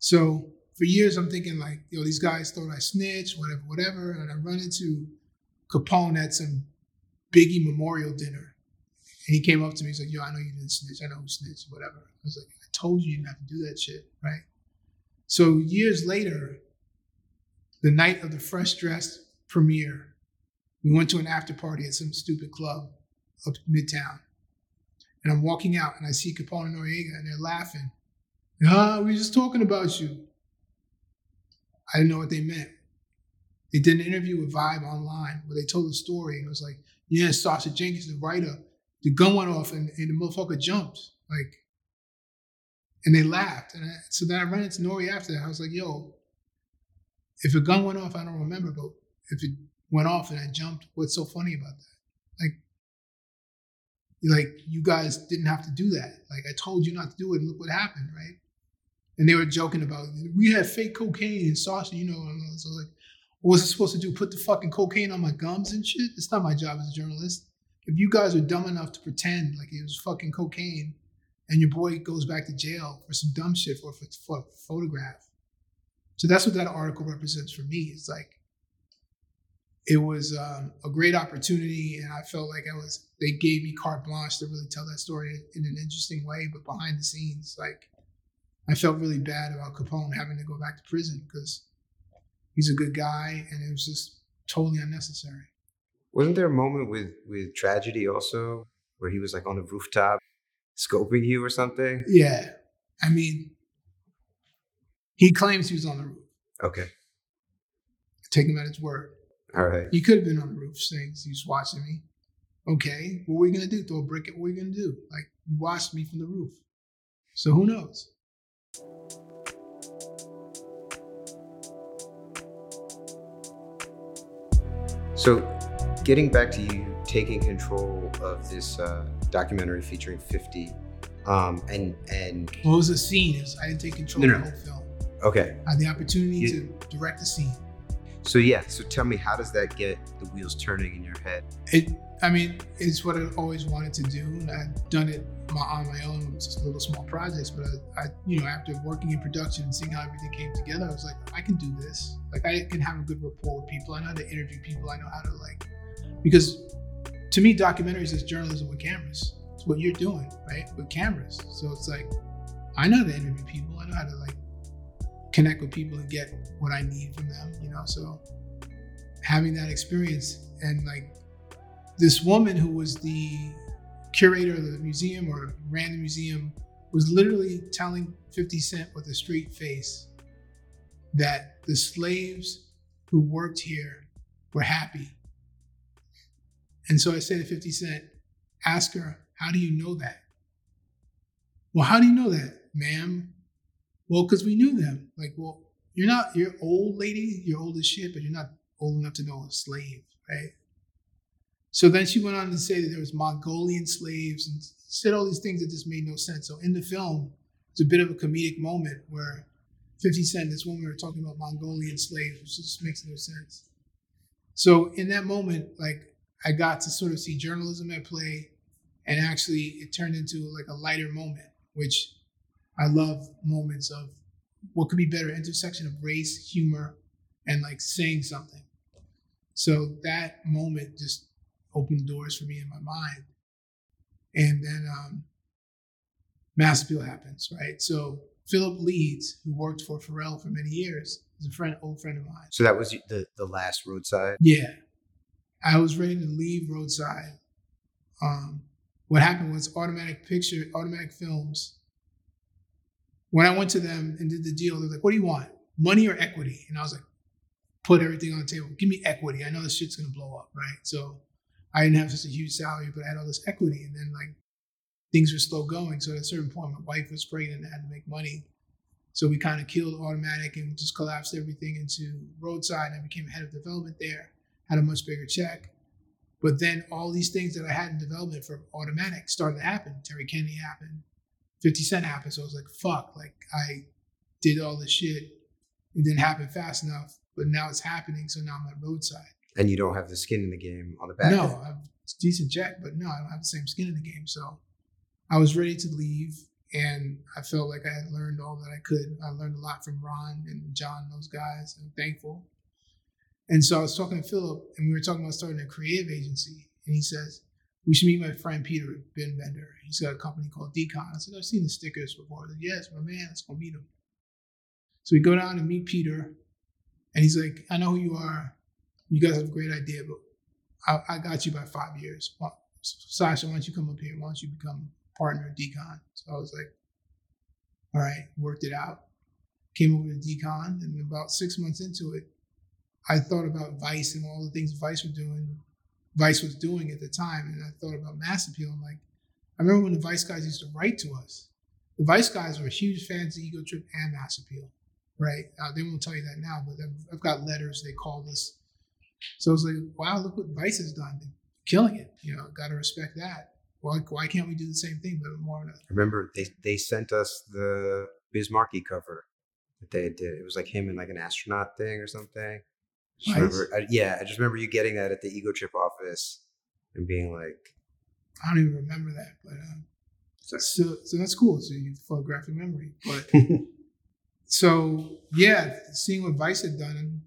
So for years I'm thinking like, yo, these guys thought I snitched, whatever, whatever. And I run into Capone at some Biggie memorial dinner. And he came up to me, he's like, yo, I know you didn't snitch. I know who snitched, whatever. I was like, I told you you didn't have to do that shit, right? So years later, the night of the Fresh Dressed premiere, we went to an after party at some stupid club up midtown. And I'm walking out and I see Capone and Noreaga and they're laughing. Ah, we were just talking about you. I didn't know what they meant. They did an interview with Vibe online where they told the story and it was like, yeah, Sacha Jenkins, the writer, the gun went off and, and the motherfucker jumped. Like, and they laughed. And I, so then I ran into Nori after that. I was like, yo, if a gun went off, I don't remember, but if it went off and I jumped, what's so funny about that? Like, like you guys didn't have to do that. Like I told you not to do it, and look what happened, right? And they were joking about we had fake cocaine and Sacha, you know. And so like, what was I supposed to do? Put the fucking cocaine on my gums and shit? It's not my job as a journalist. If you guys are dumb enough to pretend like it was fucking cocaine, and your boy goes back to jail for some dumb shit for, for, for a photograph. So that's what that article represents for me. It's like it was um, a great opportunity, and I felt like I was. They gave me carte blanche to really tell that story in an interesting way, but behind the scenes, like I felt really bad about Capone having to go back to prison because he's a good guy, and it was just totally unnecessary. Wasn't there a moment with with tragedy also where he was like on the rooftop scoping you or something? Yeah, I mean, he claims he was on the roof. Okay. Take him at his word. All right. You could have been on the roof saying he was watching me. Okay, what are we gonna do? Throw a brick at what are we gonna do? Like you watched me from the roof. So who knows? So, getting back to you taking control of this uh, documentary featuring 50, um, and and What was the scene is I didn't take control No, of the whole film. okay, I had the opportunity You- to direct the scene. So yeah, so tell me, how does that get the wheels turning in your head? It I mean, it's what I always wanted to do. And I've done it my, on my own, just little small projects. But I, I, you know, after working in production and seeing how everything came together, I was like, I can do this. Like, I can have a good rapport with people. I know how to interview people. I know how to like, because to me, documentaries is journalism with cameras. It's what you're doing, right, with cameras. So it's like, I know how to interview people. I know how to like connect with people and get what I need from them. You know, so having that experience and like this woman who was the curator of the museum or ran the museum was literally telling 50 Cent with a straight face that the slaves who worked here were happy. And so I said to 50 Cent, ask her, how do you know that? Well, how do you know that, ma'am? Well, because we knew them. Like, well, you're not, you're old lady, you're old as shit, but you're not old enough to know a slave, right? So then she went on to say that there was Mongolian slaves and said all these things that just made no sense. So in the film, it's a bit of a comedic moment where 50 Cent, this woman, we were talking about Mongolian slaves, which just makes no sense. So in that moment, like I got to sort of see journalism at play, and actually it turned into like a lighter moment, which I love moments of what could be better intersection of race, humor, and like saying something. So that moment just opened doors for me in my mind. And then um, Mass Appeal happens, right? So Philip Leeds, who worked for Pharrell for many years, is a friend, old friend of mine. So that was the the last roadside. Yeah, I was ready to leave Roadside. Um, what happened was Automatic Picture, Automatic Films. When I went to them and did the deal, they're like, "What do you want? Money or equity?" And I was like, "Put everything on the table. Give me equity. I know this shit's gonna blow up, right?" So I didn't have such a huge salary, but I had all this equity, and then like things were slow going. So at a certain point, my wife was pregnant and I had to make money. So we kind of killed Automatic and just collapsed everything into Roadside and became head of development there. Had a much bigger check. But then all these things that I had in development for Automatic started to happen. Terry Kennedy happened, 50 Cent happened. So I was like, fuck, like I did all this shit. It didn't happen fast enough, but now it's happening. So now I'm at Roadside. And you don't have the skin in the game on the back. No. I have a decent check, but no, I don't have the same skin in the game. So I was ready to leave and I felt like I had learned all that I could. I learned a lot from Ron and John, those guys. I'm thankful. And so I was talking to Philip, and we were talking about starting a creative agency. And he says, We should meet my friend Peter Ben Bender. He's got a company called Decon. I said, I've seen the stickers before. I said, Yes, my man, let's go meet him. So we go down and meet Peter, and he's like, I know who you are. You guys have a great idea, but I, I got you by five years. Sacha, why don't you come up here? Why don't you become partner at Decon? So I was like, all right, worked it out. Came over to Decon, and about six months into it, I thought about Vice and all the things Vice were doing, Vice was doing at the time, and I thought about Mass Appeal. I'm like, I remember when the Vice guys used to write to us. The Vice guys were huge fans of Ego Trip and Mass Appeal, right? Uh, they won't tell you that now, but I've, I've got letters. They called us. So I was like, wow, look what Vice has done. They're killing it. You know, got to respect that. Why, why can't we do the same thing, but more a remember they they sent us the Biz Markie cover that they did. It was like him in like an astronaut thing or something. Nice. remember, I, yeah, I just remember you getting that at the Ego Trip office and being like, I don't even remember that, but um, so, so that's cool. So you have photographic memory, but so yeah, seeing what Vice had done, and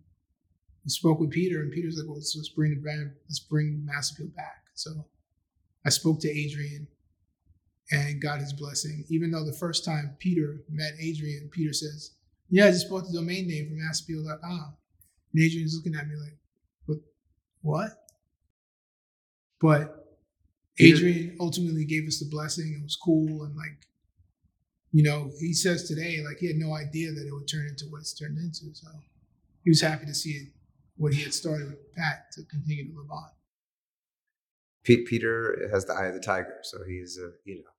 we spoke with Peter, and Peter's like, "Well, let's, let's bring the band, let's bring Mass Appeal back." So I spoke to Adrian and got his blessing. Even though the first time Peter met Adrian, Peter says, "Yeah, I just bought the domain name from massappeal.com," and Adrian's looking at me like, "What? What?" But Adrian ultimately gave us the blessing. It was cool. And like, you know, he says today, like he had no idea that it would turn into what it's turned into. So he was happy to see it, what he had started with Pat to continue to live on. Pete, Peter has the eye of the tiger, so he's uh, you know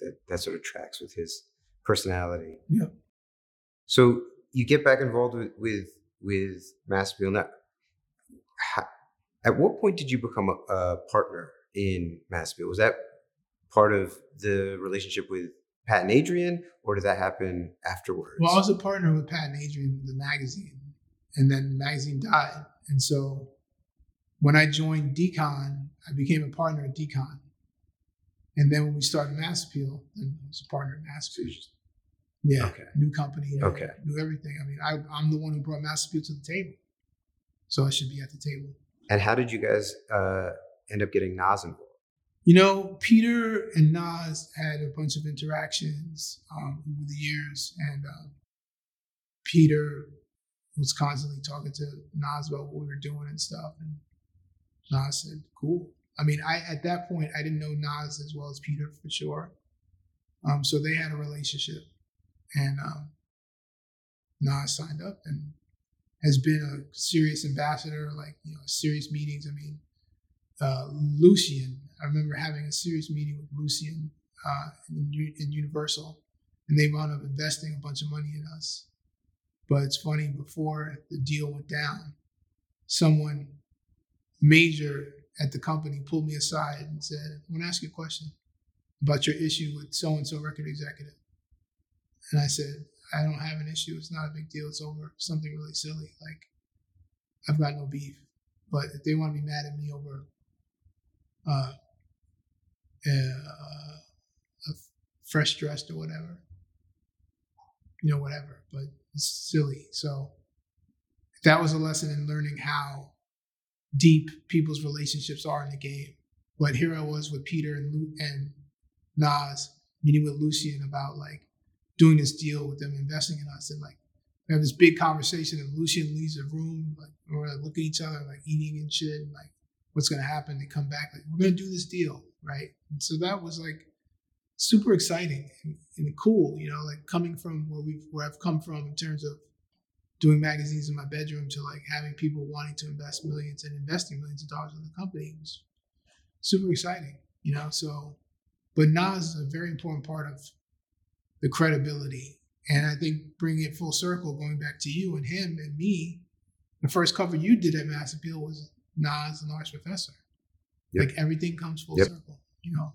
that that sort of tracks with his personality. Yep. So you get back involved with with, with Mass Appeal. Now, how, at what point did you become a, a partner in Mass Appeal? Was that part of the relationship with Pat and Adrian, or did that happen afterwards? Well, I was a partner with Pat and Adrian with the magazine, and then the magazine died. And so when I joined Decon, I became a partner at Decon. And then when we started Mass Appeal, then I was a partner at Mass Appeal. Yeah, Okay. new company, Okay. knew everything. I mean, I, I'm the one who brought Mass to the table, so I should be at the table. and how did you guys uh, end up getting Nas involved? You know, Peter and Nas had a bunch of interactions um, over the years, and um, Peter was constantly talking to Nas about what we were doing and stuff. And Nas said, "Cool." I mean, I at that point I didn't know Nas as well as Peter for sure, um, so they had a relationship, and um, Nas signed up and has been a serious ambassador, like you know, serious meetings. I mean, uh, Lucian. I remember having a serious meeting with Lucian uh, in, in Universal, and they wound up investing a bunch of money in us. But it's funny, before the deal went down, someone major at the company pulled me aside and said, I want to ask you a question about your issue with so and so record executive. And I said, I don't have an issue. It's not a big deal. It's over something really silly. Like, I've got no beef. But if they want to be mad at me over uh, a fresh dressed or whatever, you know, whatever. But it's silly. So that was a lesson in learning how deep people's relationships are in the game. But here I was with Peter and Lu- and Nas meeting with Lucian about like doing this deal with them investing in us, and like we have this big conversation, and Lucian leaves the room, like we're like looking at each other, like eating and shit, and like what's gonna happen? They come back, like we're gonna do this deal, right? And so that was like super exciting and, and cool, you know, like coming from where we where I've come from in terms of doing magazines in my bedroom to like having people wanting to invest millions and investing millions of dollars in the company was super exciting, you know. So, but Nas is a very important part of the credibility And I think bringing it full circle, going back to you and him and me, the first cover you did at Mass Appeal was Nas and Large Professor. Yep. Like everything comes full Yep. circle. You know,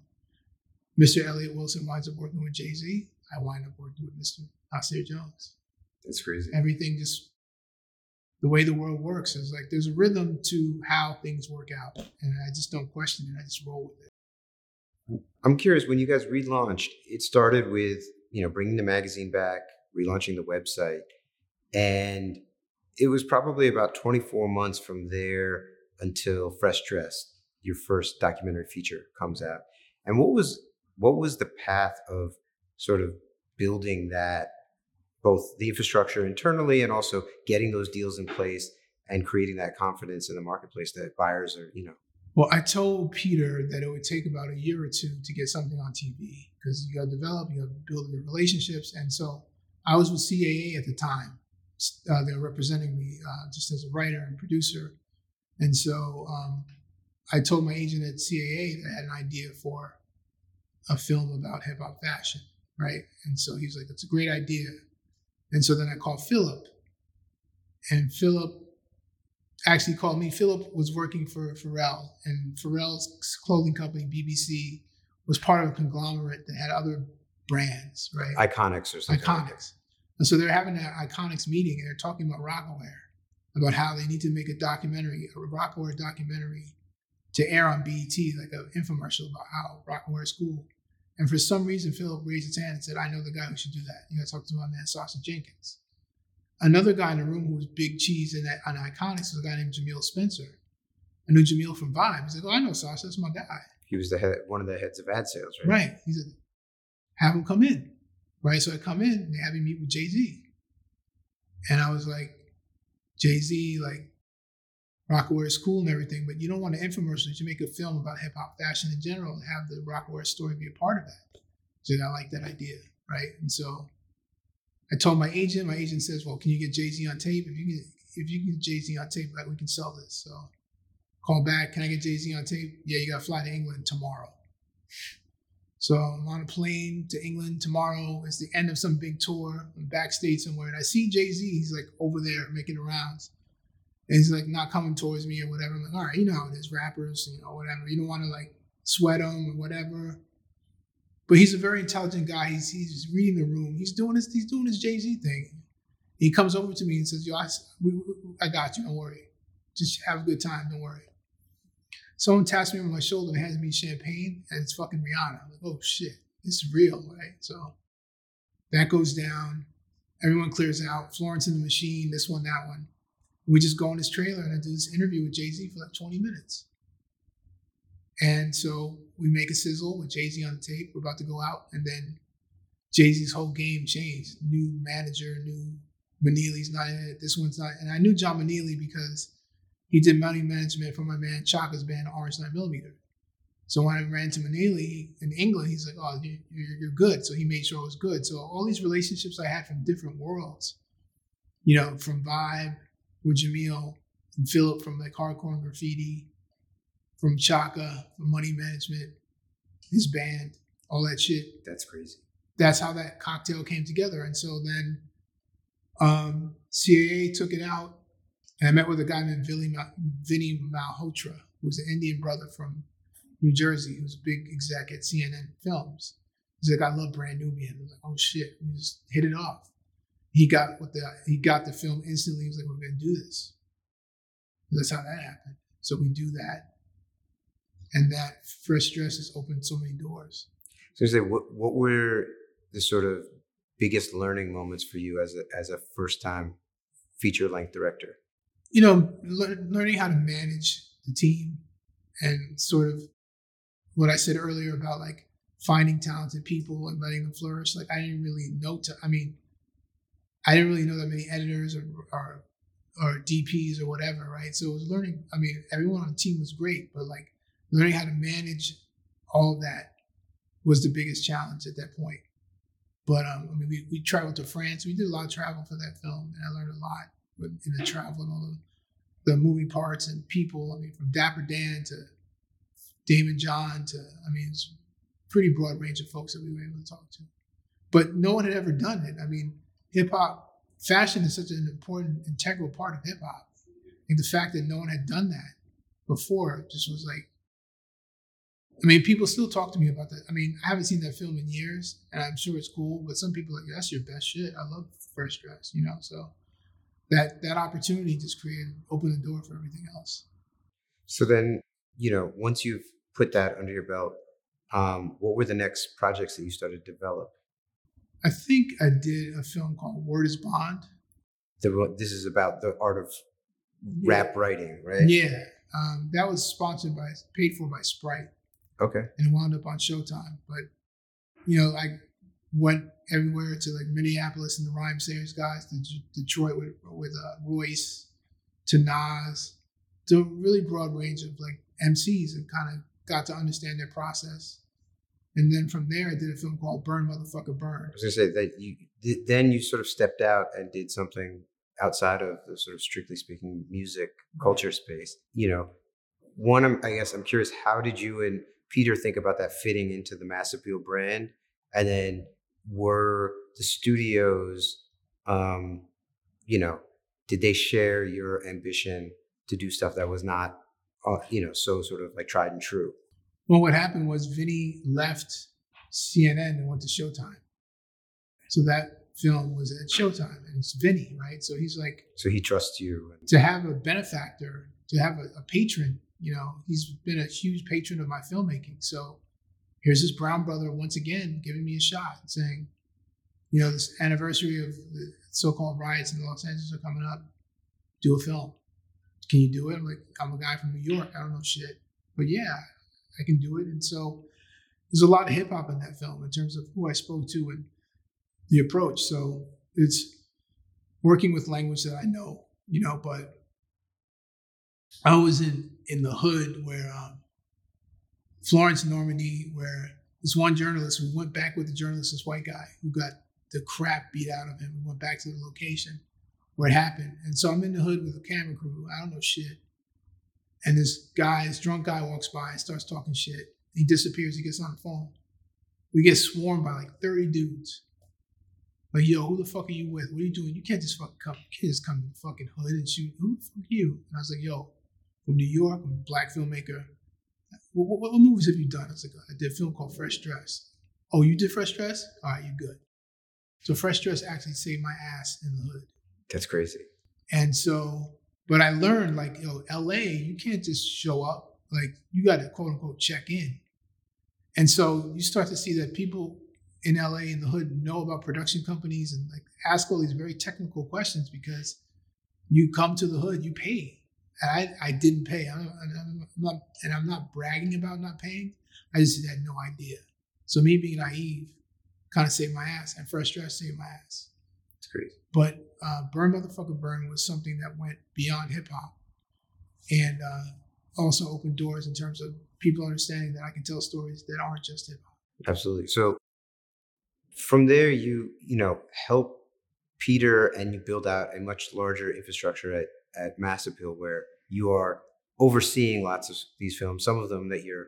Mr. Elliott Wilson winds up working with Jay Z. I wind up working with Mr. Nasir Jones. That's crazy. Everything just the way the world works is like there's a rhythm to how things work out, and I just don't question it. I just roll with it. I'm curious when you guys relaunched, it started with, you know, bringing the magazine back, relaunching the website, and it was probably about 24 months from there until Fresh Dressed, your first documentary feature comes out. And what was what was the path of sort of building that both the infrastructure internally and also getting those deals in place and creating that confidence in the marketplace that buyers are, you know, Well, I told Peter that it would take about a year or two to get something on TV because you got to develop, you got to build your relationships. And so I was with CAA at the time. Uh, they were representing me uh, just as a writer and producer. And so um, I told my agent at CAA that I had an idea for a film about hip hop fashion, right? And so he was like, that's a great idea. And so then I called Philip. And Philip actually called me. Philip was working for Pharrell, and Pharrell's clothing company, BBC, was part of a conglomerate that had other brands, right? Iconix or something. Iconix. And so they're having an Iconix meeting, and they're talking about Rocawear, about how they need to make a documentary, a Rocawear documentary, to air on BET, like an infomercial about how Rocawear is cool. And for some reason, Philip raised his hand and said, "I know the guy who should do that. You got to talk to my man, Sacha Jenkins." Another guy in the room who was big cheese in that on Iconix was a guy named Jameel Spencer. I knew Jameel from Vibe. He's like, "Oh, I know Sacha. That's my guy." He was the head, one of the heads of ad sales, right? Right. He said, have him come in. Right. So I come in and they have me meet with Jay Z. And I was like, Jay Z, like, Rocawear is cool and everything, but you don't want an infomercial. You make a film about hip hop fashion in general and have the Rocawear story be a part of that. So I like that idea. Right. And so I told my agent, my agent says, Well, can you get Jay Z on tape? If you can if you can get Jay Z on tape, like we can sell this. So call back, can I get Jay Z on tape? Yeah, you gotta fly to England tomorrow. So I'm on a plane to England tomorrow. It's the end of some big tour. I'm backstage somewhere, and I see Jay Z. He's like over there making the rounds, and he's like not coming towards me or whatever. I'm like, all right, you know how it is, rappers, you know, whatever. You don't want to like sweat them or whatever. But he's a very intelligent guy. He's he's reading the room. He's doing his he's doing his Jay Z thing. He comes over to me and says, "Yo, I, we, I got you. Don't worry. Just have a good time. Don't worry." Someone taps me on my shoulder and hands me champagne, and it's fucking Rihanna. I'm like, oh shit, this is real, right? So that goes down. Everyone clears out. Florence and the machine, this one, that one. We just go in this trailer and I do this interview with Jay Z for like 20 minutes. And so we make a sizzle with Jay Z on the tape. We're about to go out, and then Jay Z's whole game changed. New manager, new Meneilly's not in it. This one's not. And I knew John Meneilly because he did money management for my man Chaka's band Orange 9 Millimeter. So when I ran to Meneilly in England, he's like, "Oh, you- you're, you're good." So he made sure it was good. So all these relationships I had from different worlds, you know, from Vibe with Jameel, from Philip from like Hardcore and Graffiti, from Chaka from Money Management, his band, all that shit That's crazy. that's how that cocktail came together. And so then um, CAA took it out, and I met with a guy named Vinny, Mal- Vinny Malhotra, who's an Indian brother from New Jersey, who's a big exec at CNN Films. He's like, I love Brand Nubian. I was like, oh shit, we just hit it off. He got what the he got the film instantly. He was like, we're gonna do this. That's how that happened. So we do that, and that Fresh Dressed has opened so many doors. So, say, what what were the sort of biggest learning moments for you as a as a first time feature length director? you know, lear- learning how to manage the team and sort of what I said earlier about like finding talented people and letting them flourish. Like I didn't really know to, I mean, I didn't really know that many editors or, or, or DPs or whatever, right? So it was learning, I mean, everyone on the team was great, but like learning how to manage all that was the biggest challenge at that point. But um, I mean, we, we traveled to France. We did a lot of travel for that film, and I learned a lot in the travel and all the, the moving parts and people. I mean, from Dapper Dan to Daymond John to, I mean, it's pretty broad range of folks that we were able to talk to. But no one had ever done it. I mean, hip hop, fashion is such an important, integral part of hip hop. Like the fact that no one had done that before just was like, I mean, people still talk to me about that. I mean, I haven't seen that film in years, and I'm sure it's cool. But some people are like, that's your best shit. I love Fresh Dressed, you know. So that that opportunity just created opened the door for everything else. So then, you know, once you've put that under your belt, um, what were the next projects that you started to develop? I think I did a film called Word is Bond. The, this is about the art of rap writing, right? Yeah, um, that was sponsored by, paid for by Sprite. Okay. And wound up on Showtime. But you know, I went everywhere to like Minneapolis and the Rhymesayers guys, to D- Detroit with with uh, Royce, to Nas, to a really broad range of like MCs, and kind of got to understand their process. And then from there, I did a film called Burn Motherfucker Burn. I was gonna say that you then you sort of stepped out and did something outside of the sort of strictly speaking music culture space. You know, one, I'm, I guess I'm curious, how did you and Peter think about that fitting into the mass appeal brand? And then were the studios, um, you know, did they share your ambition to do stuff that was not, uh, you know, so sort of like tried and true? Well, what happened was Vinny left CNN and went to Showtime. So that film was at Showtime, and it's Vinny, right? So he's like, so he trusts you. To have a benefactor, to have a, a patron, you know, he's been a huge patron of my filmmaking. So here's this brown brother once again giving me a shot, saying, you know, this anniversary of the so-called riots in Los Angeles are coming up. Do a film. Can you do it? I'm like, I'm a guy from New York. I don't know shit, but yeah, I can do it. And so there's a lot of hip hop in that film in terms of who I spoke to and the approach. So it's working with language that I know, you know, but I was in in the hood where um, Florence, Normandie, where this one journalist, we went back with the journalist, this white guy who got the crap beat out of him. We went back to the location where it happened. And so I'm in the hood with a camera crew. I don't know shit. And this guy, this drunk guy walks by and starts talking shit. He disappears. He gets on the phone. We get swarmed by like 30 dudes. Like, yo, who the fuck are you with? What are you doing? You can't just fucking come, kids come to the fucking hood and shoot. Who the fuck you? And I was like, yo, from New York, I'm a black filmmaker. What, what, what, movies have you done? I was like, I did a film called Fresh Dressed. Oh, you did Fresh Dressed? All right, you're good. So Fresh Dressed actually saved my ass in the hood. That's crazy. And so, but I learned like, yo, LA, you can't just show up. Like, you got to quote unquote check in. And so you start to see that people in LA in the hood know about production companies and like ask all these very technical questions because you come to the hood, you pay. And I, I didn't pay. I'm, I'm not, and I'm not bragging about not paying. I just had no idea. So me being naive kind of saved my ass, and Fresh Dressed saved my ass. It's crazy. But uh, Burn Motherfucker Burn was something that went beyond hip hop, and uh, also opened doors in terms of people understanding that I can tell stories that aren't just hip hop. Absolutely. So from there, you you know help Peter and you build out a much larger infrastructure at at Mass Appeal where you are overseeing lots of these films. Some of them that you're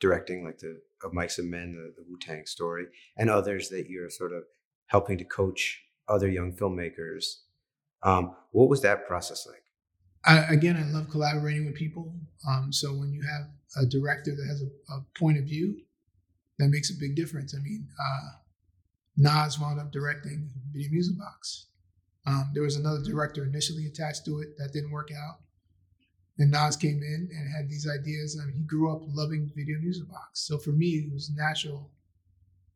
directing, like the of Mics and Men, the, the Wu Tang story, and others that you're sort of helping to coach other young filmmakers. Um, what was that process like? I, again, I love collaborating with people. Um, so when you have a director that has a, a, point of view, that makes a big difference. I mean, uh, Nas wound up directing Video Music Box. Um, there was another director initially attached to it that didn't work out. And Nas came in and had these ideas. I mean, he grew up loving Video Music Box. So for me, it was natural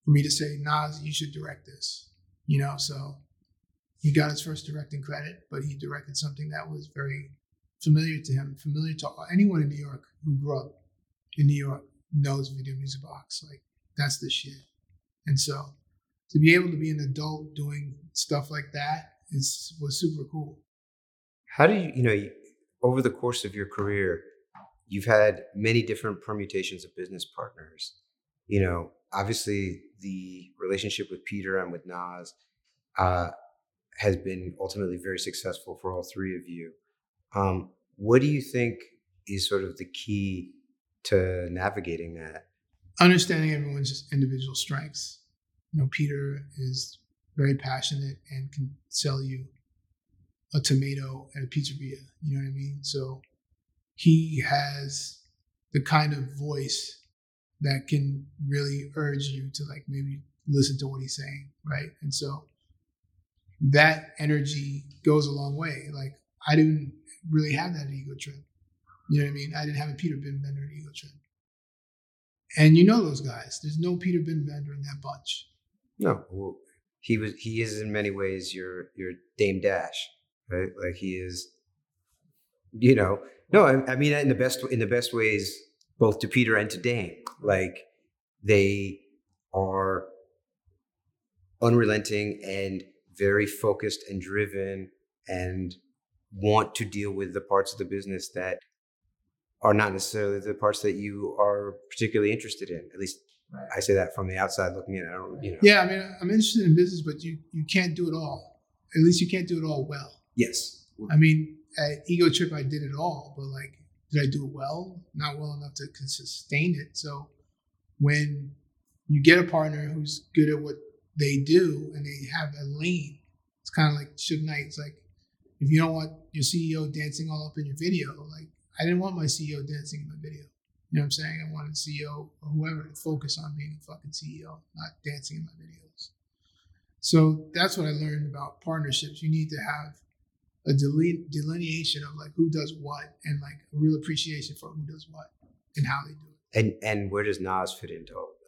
for me to say, Nas, you should direct this. You know, so he got his first directing credit, but he directed something that was very familiar to him, familiar to anyone in New York who grew up in New York knows Video Music Box. Like that's the shit. And so to be able to be an adult doing stuff like that is was super cool. How do you, you know, over the course of your career, you've had many different permutations of business partners. You know, obviously the relationship with Peter and with Nas uh, has been ultimately very successful for all three of you. Um, what do you think is sort of the key to navigating that? Understanding everyone's individual strengths. You know, Peter is very passionate, and can sell you a tomato at a pizzeria. You know what I mean? So he has the kind of voice that can really urge you to like maybe listen to what he's saying, right? And so that energy goes a long way. Like I didn't really have that ego trip. You know what I mean? I didn't have a Peter Bender ego trip. And you know those guys. There's no Peter Bender in that bunch. No, well, he was. He is in many ways your your Dame Dash, right? Like he is. You know, no, I, I mean in the best in the best ways, both to Peter and to Dame. Like they are unrelenting and very focused and driven and want to deal with the parts of the business that are not necessarily the parts that you are particularly interested in. At least. I say that from the outside looking in. I don't, you know. Yeah, I mean, I'm interested in business, but you you can't do it all. At least you can't do it all well. Yes. I mean, at Ego Trip, I did it all, but like, did I do it well? Not well enough to sustain it. So when you get a partner who's good at what they do and they have a lane, it's kind of like Suge Knight. It's like if you don't want your CEO dancing all up in your video, like I didn't want my CEO dancing in my video. You know what I'm saying? I wanted CEO or whoever to focus on being a fucking CEO, not dancing in my videos. So that's what I learned about partnerships. You need to have a delineation of like who does what and like a real appreciation for who does what and how they do it. And and where does Nas fit into all of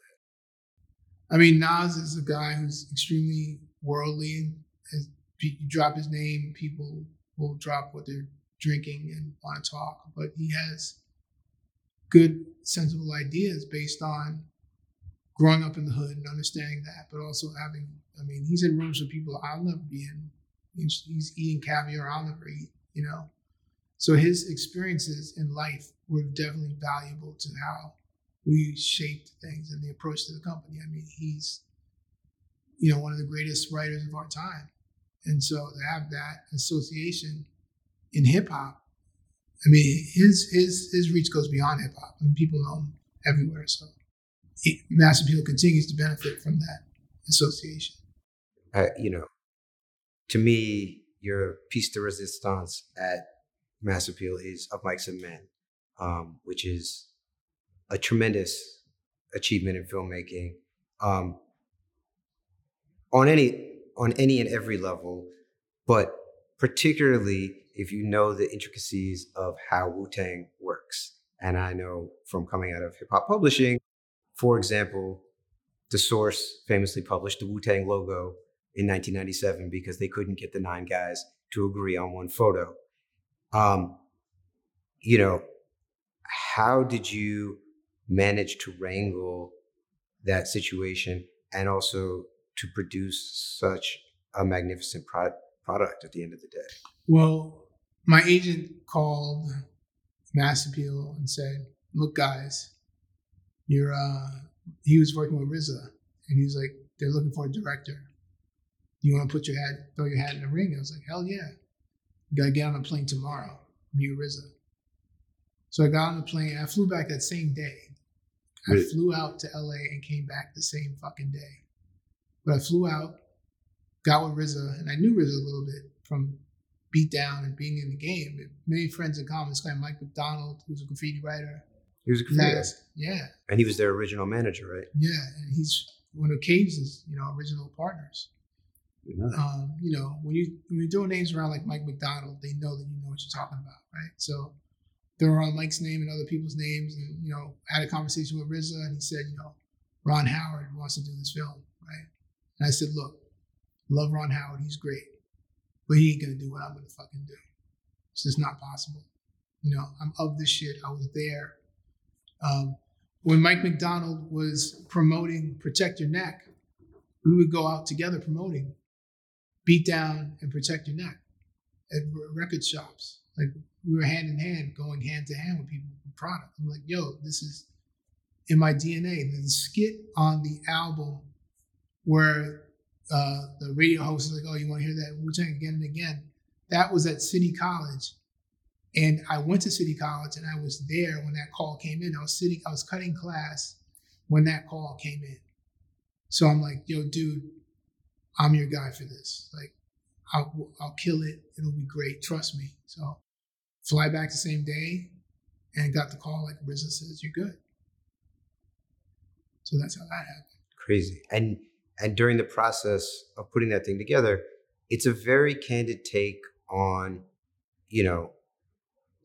that? I mean, Nas is a guy who's extremely worldly. And as you drop his name, people will drop what they're drinking and want to talk, but he has good, sensible ideas based on growing up in the hood and understanding that, but also having, I mean, he's in rooms with people I'll never be in. He's, eating caviar I'll never eat, you know? So his experiences in life were definitely valuable to how we shaped things and the approach to the company. I mean, he's, you know, one of the greatest writers of our time. And so to have that association in hip hop, I mean, his his his reach goes beyond hip hop, and people know him everywhere. So, it, Mass Appeal continues to benefit from that association. Uh, you know, to me, your piece de resistance at Mass Appeal is of Mics and Men, um, which is a tremendous achievement in filmmaking um, on any on any and every level, but particularly if you know the intricacies of how Wu Tang works. And I know from coming out of hip hop publishing, for example, The Source famously published the Wu Tang logo in 1997 because they couldn't get the nine guys to agree on one photo. Um, you know, how did you manage to wrangle that situation and also to produce such a magnificent pro- product at the end of the day? Well, my agent called Mass Appeal and said, "Look, guys, you're." Uh, he was working with RZA, and he's like, "They're looking for a director. You want to put your hat, throw your hat in the ring?" I was like, "Hell yeah!" You gotta get on a plane tomorrow. Me and RZA. So I got on the plane. I flew back that same day. I flew out to LA and came back the same fucking day. But I flew out, got with RZA, and I knew RZA a little bit from beat down and being in the game. Many friends in common. This guy Mike McDonald, who's a graffiti writer. He was a graffiti writer. Yeah. And he was their original manager, right? Yeah, and he's one of Caves' you know original partners. Um, you know, when you when you throw names around like Mike McDonald, they know that you know what you're talking about, right? So throw around Mike's name and other people's names, and you know, had a conversation with RZA, and he said, you know, Ron Howard wants to do this film, right? And I said, look, love Ron Howard, he's great but he ain't gonna do what I'm gonna fucking do. It's just not possible. You know, I'm of this shit. I was there. Um, when Mike McDonald was promoting Protect Your Neck, we would go out together promoting Beat Down and Protect Your Neck at record shops. Like we were hand in hand, going hand to hand with people with product. I'm like, yo, this is in my DNA. The skit on the album where uh, the radio host is like, "Oh, you want to hear that Wu Tang again and again?" That was at City College, and I went to City College, and I was there when that call came in. I was sitting, I was cutting class when that call came in. So I'm like, "Yo, dude, I'm your guy for this. Like, I'll, I'll kill it. It'll be great. Trust me. So, fly back the same day and got the call like RZA says, you're good. So that's how that happened. Crazy. And and during the process of putting that thing together, it's a very candid take on, you know,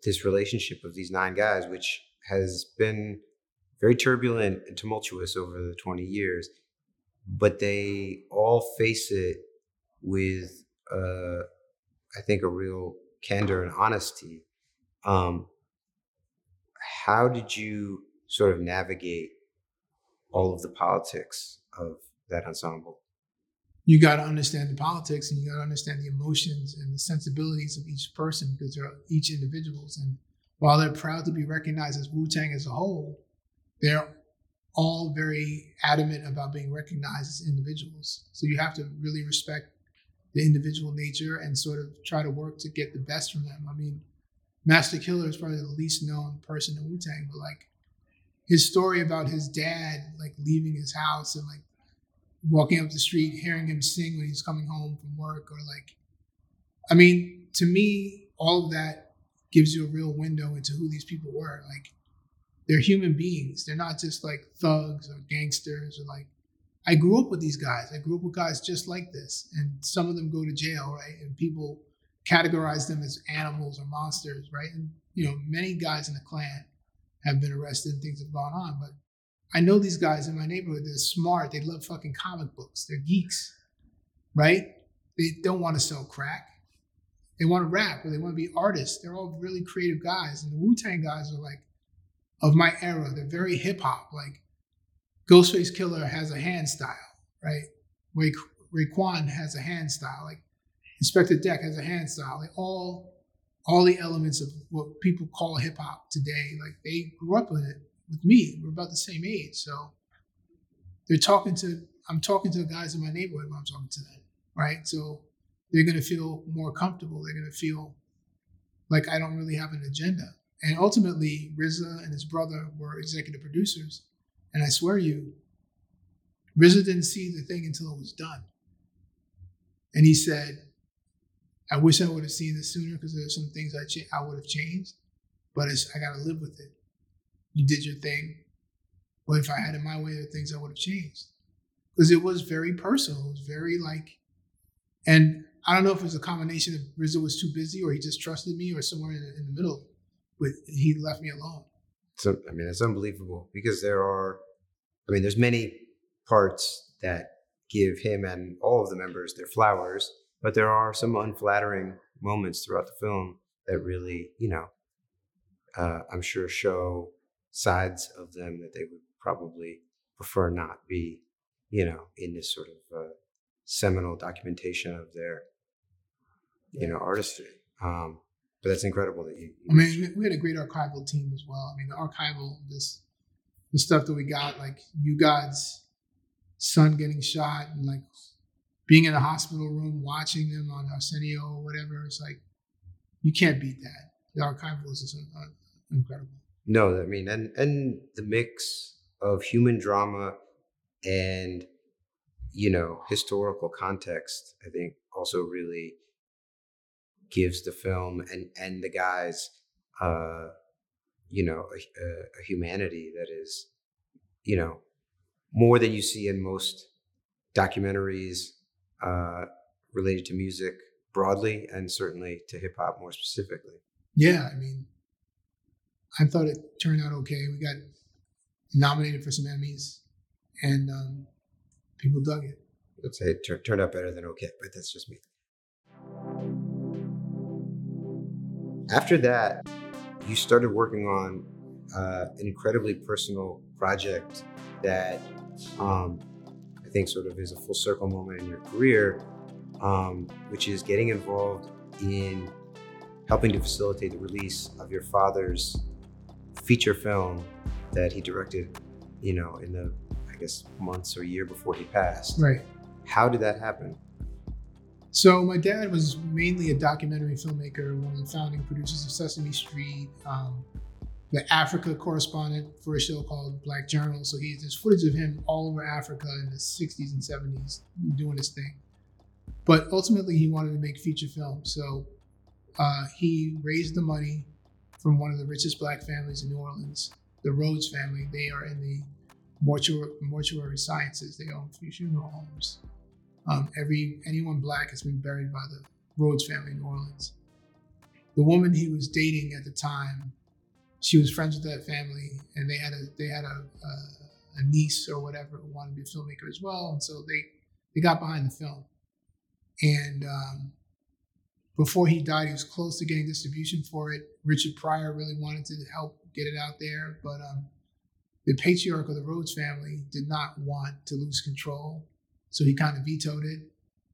this relationship of these nine guys, which has been very turbulent and tumultuous over the 20 years. But they all face it with, uh, I think, a real candor and honesty. Um, how did you sort of navigate all of the politics of that ensemble? You got to understand the politics and you got to understand the emotions and the sensibilities of each person because they're each individuals. And while they're proud to be recognized as Wu Tang as a whole, they're all very adamant about being recognized as individuals. So you have to really respect the individual nature and sort of try to work to get the best from them. I mean, Masta Killa is probably the least known person in Wu Tang, but like his story about his dad like leaving his house and like walking up the street, hearing him sing when he's coming home from work, or like, I mean, to me, all of that gives you a real window into who these people were. Like, they're human beings. They're not just like thugs or gangsters or like. I grew up with these guys. I grew up with guys just like this, and some of them go to jail, right? And people categorize them as animals or monsters, right? And you know, many guys in the clan have been arrested and things have gone on. But I know these guys in my neighborhood, they're smart. They love fucking comic books. They're geeks, right? They don't want to sell crack. They want to rap or they want to be artists. They're all really creative guys. And the Wu Tang guys are like of my era. They're very hip hop. Like Ghostface Killah has a hand style, right? Ray, Raekwon has a hand style. Like Inspectah Deck has a hand style. Like all all the elements of what people call hip hop today. Like they grew up with it with me. We're about the same age. So they're talking to, I'm talking to the guys in my neighborhood when I'm talking to them, right? So they're going to feel more comfortable. They're going to feel like I don't really have an agenda. And ultimately, RZA and his brother were executive producers. And I swear you, RZA didn't see the thing until it was done. And he said, I wish I would have seen this sooner because there's some things I ch- I would have changed, but I got to live with it. You did your thing, but if I had it my way, there are things I would have changed because it was very personal. It was very like, and I don't know if it was a combination of RZA was too busy or he just trusted me or somewhere in the, in the middle, but he left me alone. So I mean, it's unbelievable because there are, I mean, there's many parts that give him and all of the members their flowers but there are some unflattering moments throughout the film that really, you know, uh, I'm sure show sides of them that they would probably prefer not be, you know, in this sort of uh, seminal documentation of their, you know, artistry. Um, but that's incredible that you. you I mean, we had a great archival team as well. I mean, the archival, this, the stuff that we got, like U-God's son getting shot, and like being in a hospital room, watching them on Arsenio or whatever, it's like you can't beat that. The archival is just incredible. No, I mean, and and the mix of human drama and you know historical context, I think, also really gives the film and and the guys, uh, you know, a, a humanity that is, you know, more than you see in most documentaries uh, related to music broadly and certainly to hip hop more specifically. Yeah, I mean, I thought it turned out okay. We got nominated for some Emmys, and um, people dug it. I'd say it tur- turned out better than okay, but that's just me. After that, you started working on uh, an incredibly personal project that um, I think sort of is a full circle moment in your career, um, which is getting involved in helping to facilitate the release of your father's feature film that he directed, you know, in the, I guess, months or year before he passed. Right. How did that happen? So my dad was mainly a documentary filmmaker, one of the founding producers of Sesame Street, um, the Africa correspondent for a show called Black Journal. So he there's footage of him all over Africa in the 60s and 70s doing his thing. but ultimately he wanted to make feature films. So uh, he raised the money from one of the richest black families in New Orleans, the Rhodes family. They are in the mortuary, mortuary sciences. They own funeral homes. Um, every anyone black has been buried by the Rhodes family in New Orleans. The woman he was dating at the time, she was friends with that family, and they had a they had a, a, a niece or whatever who wanted to be a filmmaker as well, and so they they got behind the film. And um, before he died, he was close to getting distribution for it. Richard Pryor really wanted to help get it out there, but um, the patriarch of the Rhodes family did not want to lose control, so he kind of vetoed it.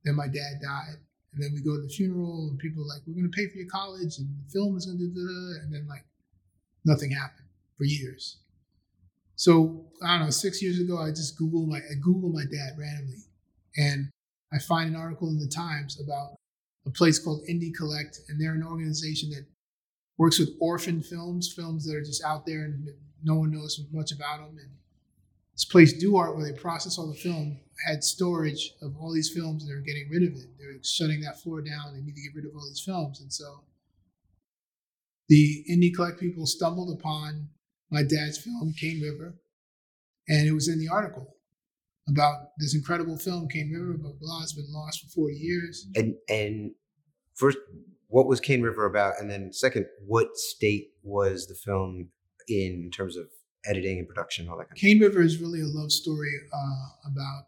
Then my dad died, and then we go to the funeral, and people are like, "We're going to pay for your college, and the film is going to do," and then like nothing happened for years. So I don't know. Six years ago, I just Googled my I Googled my dad randomly, and I find an article in the Times about a place called IndieCollect, and they're an organization that works with orphan films, films that are just out there and no one knows much about them. And this place, DuArt, where they process all the film, had storage of all these films, and they're getting rid of it. They're shutting that floor down. They need to get rid of all these films, and so the IndieCollect people stumbled upon my dad's film, Cane River, and it was in the article about this incredible film, Cane River, but blah, has been lost for 40 years. And and first, what was Cane River about? And then second, what state was the film in, in terms of editing and production, all that kind Cane River is really a love story uh, about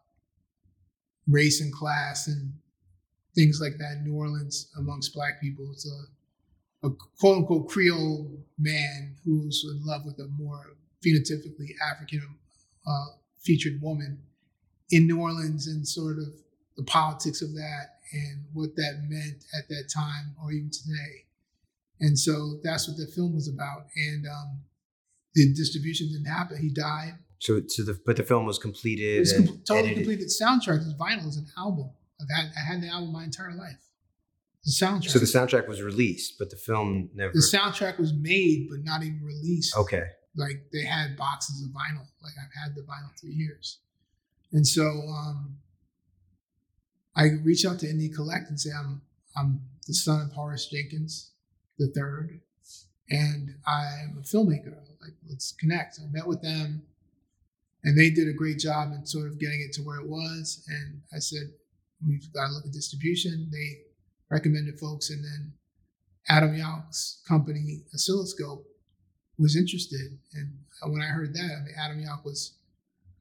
race and class and things like that in New Orleans amongst black people. It's a, a quote unquote Creole man who's in love with a more phenotypically African uh, featured woman in New Orleans and sort of the politics of that and what that meant at that time or even today. And so that's what the film was about. And um, the distribution didn't happen. He died. So, so the but the film was completed. It was and com- totally edited. completed. Soundtrack is vinyl is an album. I've had I had the album my entire life. The soundtrack. So the soundtrack was released, but the film never. the soundtrack was made but not even released. okay. Like they had boxes of vinyl. Like I've had the vinyl for years. And so um, I reach out to IndieCollect and say I'm I'm the son of Horace Jenkins the third, and I'm a filmmaker. Like let's connect. I met with them, and they did a great job in sort of getting it to where it was. And I said we've got to look at distribution. They recommended folks, and then Adam Yauch's company Oscilloscope was interested. And when I heard that, I mean, Adam Yauch was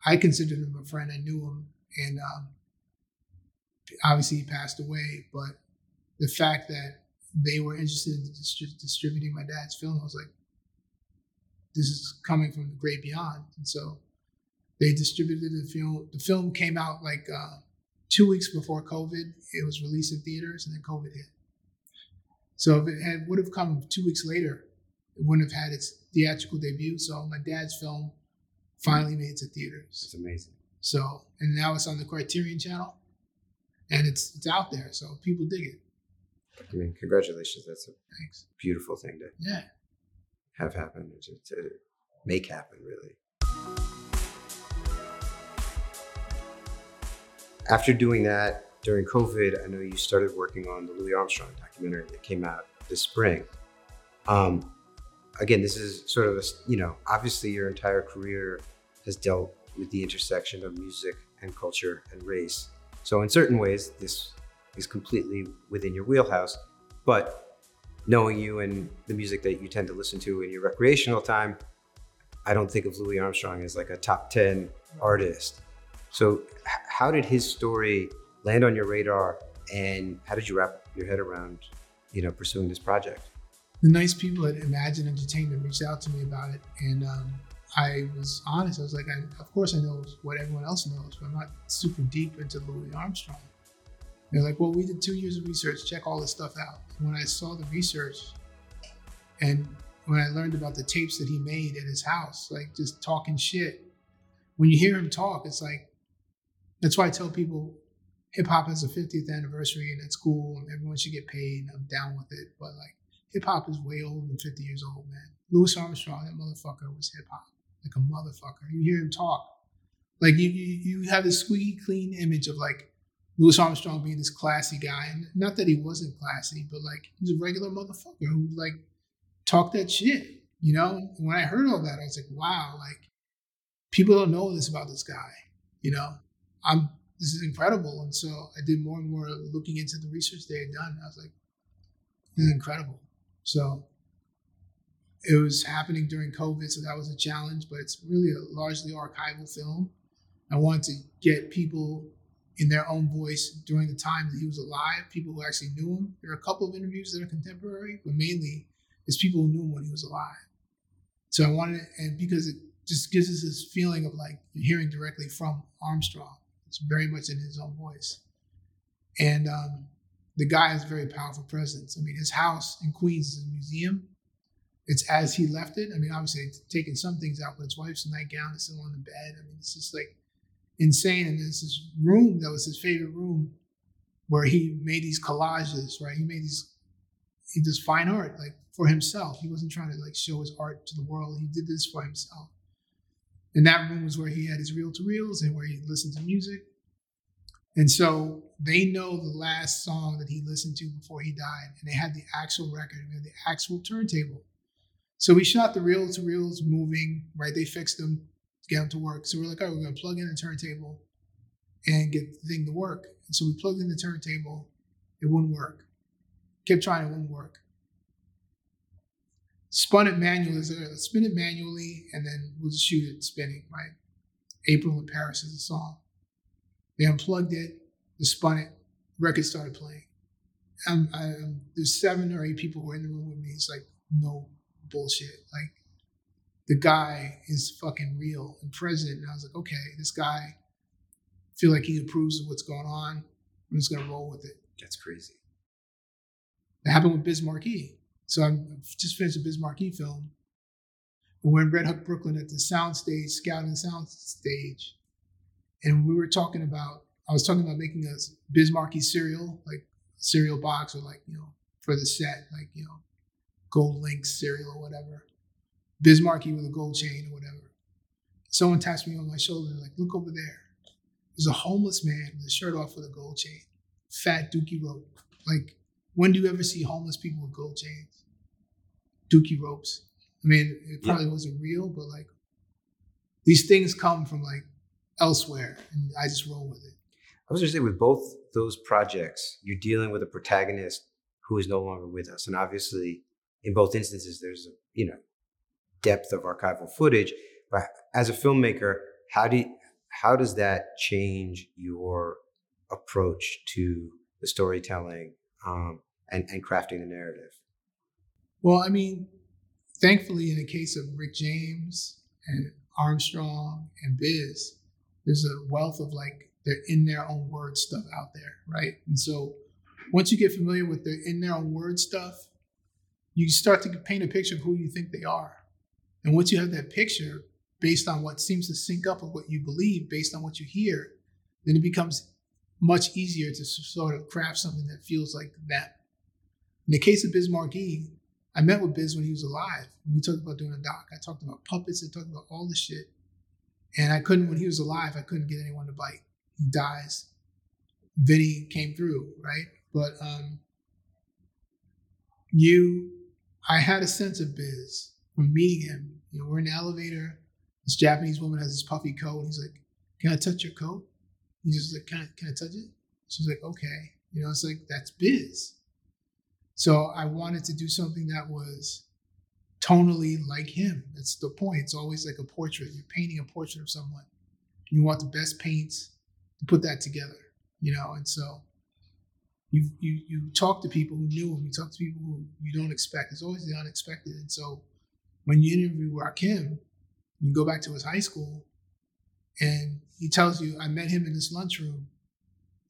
I considered him a friend. I knew him, and um, obviously he passed away. But the fact that they were interested in distri- distributing my dad's film, I was like, this is coming from the great beyond. And so they distributed the film. The film came out like uh, two weeks before COVID. It was released in theaters, and then COVID hit. So if it had would have come two weeks later, it wouldn't have had its theatrical debut. So my dad's film finally made it to theaters. It's amazing. So and now it's on the Criterion Channel, and it's it's out there. So people dig it. I mean, congratulations. That's a Thanks. beautiful thing to Yeah. have happen, to, to make happen, really. After doing that during COVID, I know you started working on the Louis Armstrong documentary that came out this spring. Um, again, this is sort of a, you know, obviously your entire career has dealt with the intersection of music and culture and race. So in certain ways, this is completely within your wheelhouse. But knowing you and the music that you tend to listen to in your recreational time, I don't think of Louis Armstrong as like a top 10 artist. So, how did his story land on your radar and how did you wrap your head around, you know, pursuing this project? The nice people at Imagine Entertainment reached out to me about it, and um, I was honest. I was like, I, of course I know what everyone else knows, but I'm not super deep into Louis Armstrong. They're like, well, we did two years of research. Check all this stuff out. When I saw the research, and when I learned about the tapes that he made at his house, like just talking shit. When you hear him talk, it's like that's why I tell people hip hop has a 50th anniversary and it's cool and everyone should get paid. I'm down with it, but like hip hop is way older than 50 years old, man. Louis Armstrong, that motherfucker was hip hop, like a motherfucker. You hear him talk, like you, you you have this squeaky clean image of like Louis Armstrong being this classy guy, and not that he wasn't classy, but like he's a regular motherfucker who like talked that shit, you know. And when I heard all that, I was like, wow, like people don't know this about this guy, you know. I'm this is incredible, and so I did more and more looking into the research they had done. I was like, this is incredible. So it was happening during COVID, so that was a challenge, but it's really a largely archival film. I wanted to get people in their own voice during the time that he was alive, people who actually knew him. There are a couple of interviews that are contemporary, but mainly it's people who knew him when he was alive. So I wanted, and because it just gives us this feeling of like hearing directly from Armstrong. It's very much in his own voice. And um, the guy has a very powerful presence. I mean, his house in Queens is a museum. It's as he left it. I mean, obviously, taking some things out, but his wife's nightgown is still on the bed. I mean, it's just like insane. And there's this room that was his favorite room where he made these collages, right? He made these, he does fine art like for himself. He wasn't trying to like show his art to the world. He did this for himself. And that room was where he had his reel to reels and where he listened to music. And so they know the last song that he listened to before he died, and they had the actual record, and the actual turntable. So we shot the reel to reels moving, right? They fixed them get them to work. So we're like, all right, we're gonna plug in a turntable and get the thing to work. And so we plugged in the turntable, it wouldn't work. Kept trying, it wouldn't work. Spun it manually, uh, spin it manually, and then we'll just shoot it spinning, right? April in Paris is a song. They unplugged it, they spun it, record started playing. I'm, I'm, there's seven or eight people who are in the room with me. It's like no bullshit. Like the guy is fucking real and present. And I was like, okay, this guy feel like he approves of what's going on. I'm just gonna roll with it. That's crazy. It happened with Biz Markie. So I'm I've just finished a Biz Markie film. And we're in Red Hook, Brooklyn at the sound stage, scouting sound stage. And we were talking about, I was talking about making a Biz Markie cereal, like cereal box or like, you know, for the set, like, you know, gold links cereal or whatever. Biz Markie with a gold chain or whatever. Someone taps me on my shoulder, like, look over there. There's a homeless man with a shirt off with a gold chain, fat dookie rope. Like, when do you ever see homeless people with gold chains? Dookie ropes. I mean, it probably yeah. wasn't real, but like, these things come from like elsewhere, and I just roll with it. I was going to say, with both those projects, you're dealing with a protagonist who is no longer with us, and obviously, in both instances, there's a you know depth of archival footage. But as a filmmaker, how do you, how does that change your approach to the storytelling um, and, and crafting the narrative? Well, I mean, thankfully, in the case of Rick James and Armstrong and Biz, there's a wealth of like they're in their own word stuff out there, right? And so once you get familiar with their in their own word stuff, you start to paint a picture of who you think they are. And once you have that picture based on what seems to sync up with what you believe, based on what you hear, then it becomes much easier to sort of craft something that feels like that. In the case of Biz Markie, I met with Biz when he was alive. we talked about doing a doc. I talked about puppets. I talked about all the shit. And I couldn't, when he was alive, I couldn't get anyone to bite. He dies. Vinny came through, right? But um, you, I had a sense of Biz from meeting him. You know, we're in the elevator. This Japanese woman has this puffy coat. And he's like, "Can I touch your coat?" He's just like, "Can I, can I touch it?" She's like, "Okay." You know, it's like that's biz. So I wanted to do something that was tonally like him. That's the point. It's always like a portrait. You're painting a portrait of someone. You want the best paints to put that together. You know, and so you you you talk to people who knew him. You talk to people who you don't expect. It's always the unexpected. And so when you interview Rakim, you go back to his high school, and he tells you, I met him in this lunchroom,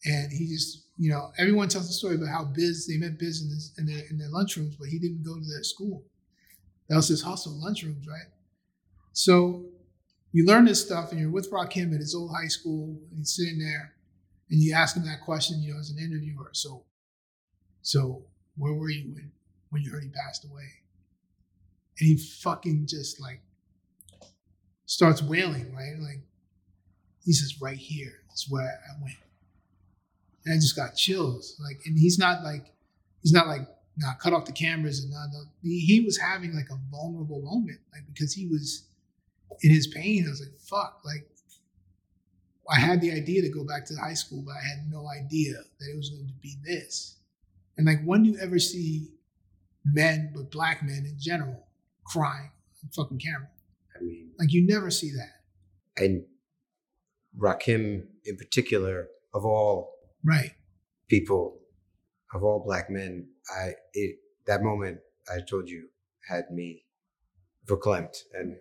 and he just, you know, everyone tells the story about how Biz, they met Biz in, this, in, their, in their lunchrooms, but he didn't go to their school. That was his hustle, lunchrooms, right? So you learn this stuff, and you're with Rock Rakim at his old high school, and he's sitting there, and you ask him that question, you know, as an interviewer. So, so where were you when, when you heard he passed away? and he fucking just like starts wailing, right? Like he says, right here is where I went. and I just got chills. Like, and he's not like he's not like not cut off the cameras and. He, he was having like a vulnerable moment, like because he was in his pain. I was like, fuck, like. I had the idea to go back to high school, but I had no idea that it was going to be this. And like, when do you ever see men, but black men in general, crying on fucking camera? I mean, Like, you never see that. and Rakim in particular, of all Right. people, of all black men, I it that moment I told you had me verklempt, and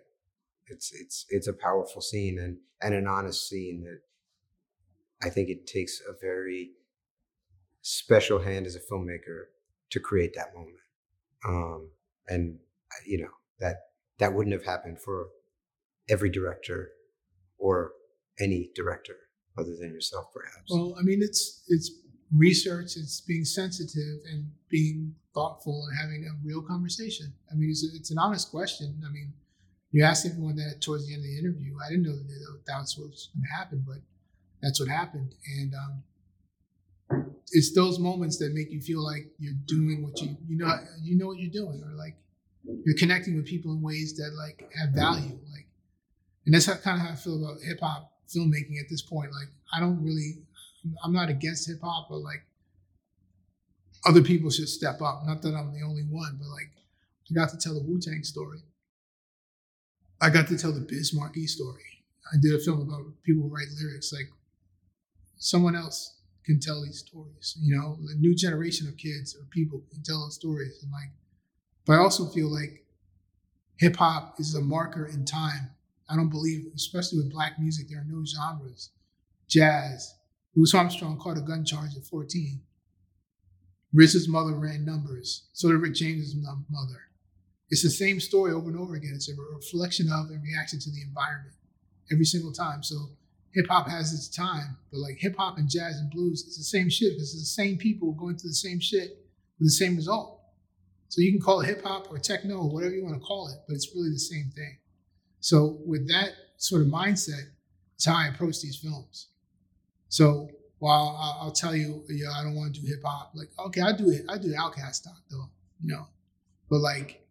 it's it's it's a powerful scene and and an honest scene that I think it takes a very special hand as a filmmaker to create that moment. Um, and you know that that wouldn't have happened for every director or any director other than yourself, perhaps. Well, I mean, it's it's research. It's being sensitive and being thoughtful and having a real conversation. I mean, it's, it's an honest question. I mean, you asked everyone that towards the end of the interview. I didn't know that that was what was going to happen, but that's what happened. And um, it's those moments that make you feel like you're doing what you you know you know what you're doing, or like you're connecting with people in ways that like have value. Like, and that's how, kind of how I feel about hip hop filmmaking at this point. Like, I don't really, I'm not against hip hop, but like, other people should step up. Not that I'm the only one, but like, I got to tell the Wu Tang story. I got to tell the Biz Markie story. I did a film about people who write lyrics. Like, someone else can tell these stories. You know, the new generation of kids or people can tell those stories. And like, but I also feel like hip hop is a marker in time. I don't believe, especially with black music, there are no genres. Jazz. Louis Armstrong caught a gun charge at 14. RZA's mother ran numbers. So did Rick James' mother. It's the same story over and over again. It's a reflection of and reaction to the environment every single time. So hip hop has its time, but like hip hop and jazz and blues, it's the same shit it's the same people going through the same shit with the same result. So you can call it hip hop or techno or whatever you want to call it, but it's really the same thing. So with that sort of mindset, it's how I approach these films. So while I'll, I'll tell you, yeah, I don't want to do hip hop. Like, okay, I do it. I do OutKast stock though, you know, but like,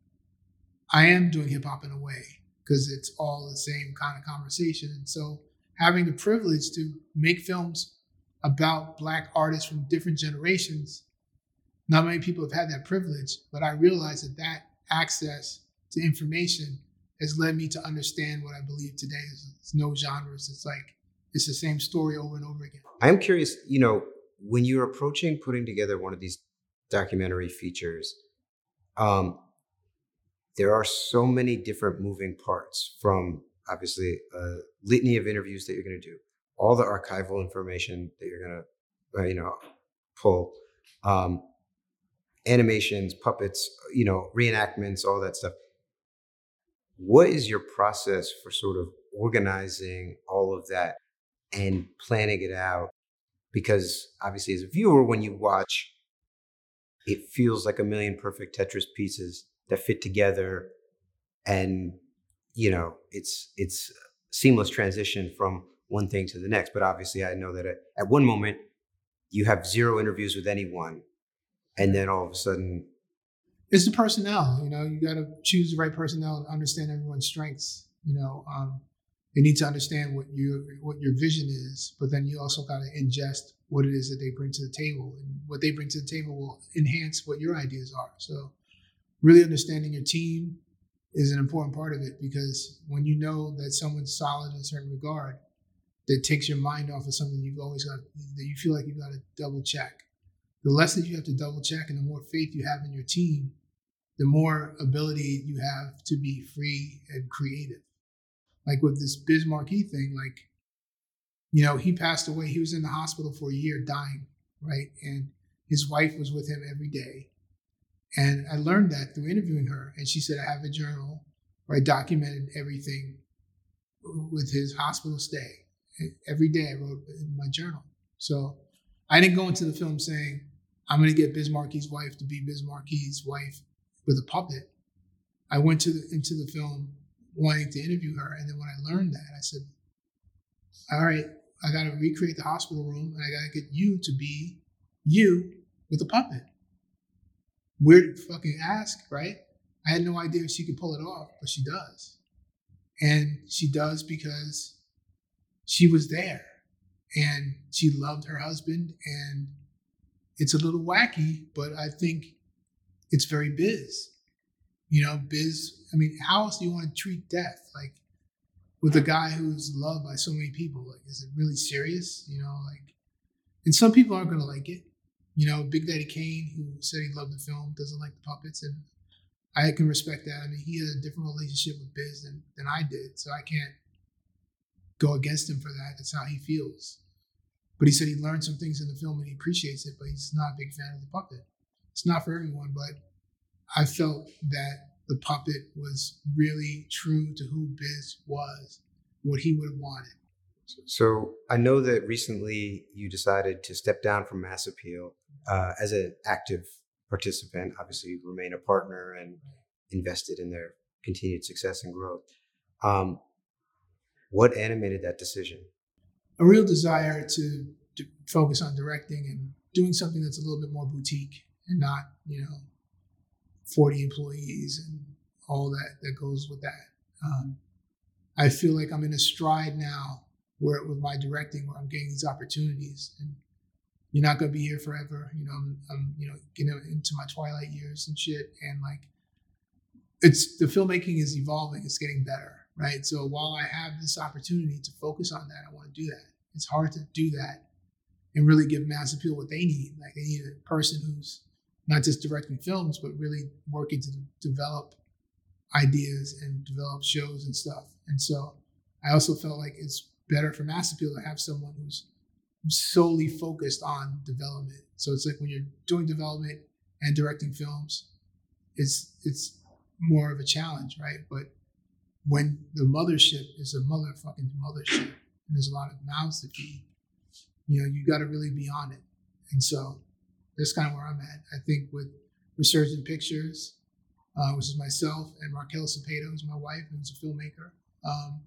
I am doing hip hop in a way because it's all the same kind of conversation. And so having the privilege to make films about black artists from different generations not many people have had that privilege, but I realize that that access to information has led me to understand what I believe today is it's no genres. It's like it's the same story over and over again. I'm curious, you know, when you're approaching putting together one of these documentary features, um, there are so many different moving parts from obviously a litany of interviews that you're going to do, all the archival information that you're going to, uh, you know, pull. Um, animations, puppets, you know, reenactments, all that stuff. What is your process for sort of organizing all of that and planning it out? Because obviously, as a viewer, when you watch, it feels like a million perfect Tetris pieces that fit together, and you know, it's it's seamless transition from one thing to the next. But obviously, I know that at, at one moment you have zero interviews with anyone and then all of a sudden it's the personnel you know you got to choose the right personnel and understand everyone's strengths you know um, you need to understand what your what your vision is but then you also got to ingest what it is that they bring to the table and what they bring to the table will enhance what your ideas are so really understanding your team is an important part of it because when you know that someone's solid in a certain regard that takes your mind off of something you've always got that you feel like you've got to double check the less that you have to double check and the more faith you have in your team, the more ability you have to be free and creative. Like with this Biz Markie thing, like, you know, he passed away. He was in the hospital for a year dying, right? And his wife was with him every day. And I learned that through interviewing her. And she said, I have a journal where I documented everything with his hospital stay. Every day I wrote in my journal. So I didn't go into the film saying, I'm going to get Biz Markie's wife to be Biz Markie's wife with a puppet. I went to the, into the film wanting to interview her, and then when I learned that, I said, "All right, I got to recreate the hospital room and I got to get you to be you with a puppet. Weird fucking ask, right? I had no idea if she could pull it off, but she does. And she does because she was there and she loved her husband. And it's a little wacky, but I think it's very biz. You know, biz, I mean, how else do you want to treat death? Like, with a guy who's loved by so many people, like, is it really serious? You know, like, and some people aren't going to like it. You know, Big Daddy Kane, who said he loved the film, doesn't like the puppets, and I can respect that. I mean, he had a different relationship with Biz than, than I did, so I can't go against him for that. That's how he feels. But he said he learned some things in the film and he appreciates it, but he's not a big fan of the puppet. It's not for everyone, but I felt that the puppet was really true to who Biz was, what he would have wanted. So I know that recently you decided to step down from Mass Appeal uh, as an active participant, obviously remain a partner and invested in their continued success and growth. Um, what animated that decision? A real desire to, to focus on directing and doing something that's a little bit more boutique and not, you know, 40 employees and all that that goes with that. Um, I feel like I'm in a stride now where with my directing where I'm getting these opportunities and you're not gonna be here forever. You know, I'm, I'm you know getting into my twilight years and shit, and like it's the filmmaking is evolving. It's getting better, right? So while I have this opportunity to focus on that, I want to do that. It's hard to do that and really give mass appeal what they need. Like they need a person who's not just directing films, but really working to develop ideas and develop shows and stuff. And so I also felt like it's better for mass appeal to have someone who's solely focused on development. So it's like when you're doing development and directing films, it's it's more of a challenge, right? But when the mothership is a motherfucking mothership and there's a lot of mouths to feed, you know, you got to really be on it. And so that's kind of where I'm at. I think with Resurgent Pictures, uh, which is myself and Raquel Cepeda, who's my wife, who's a filmmaker. Um,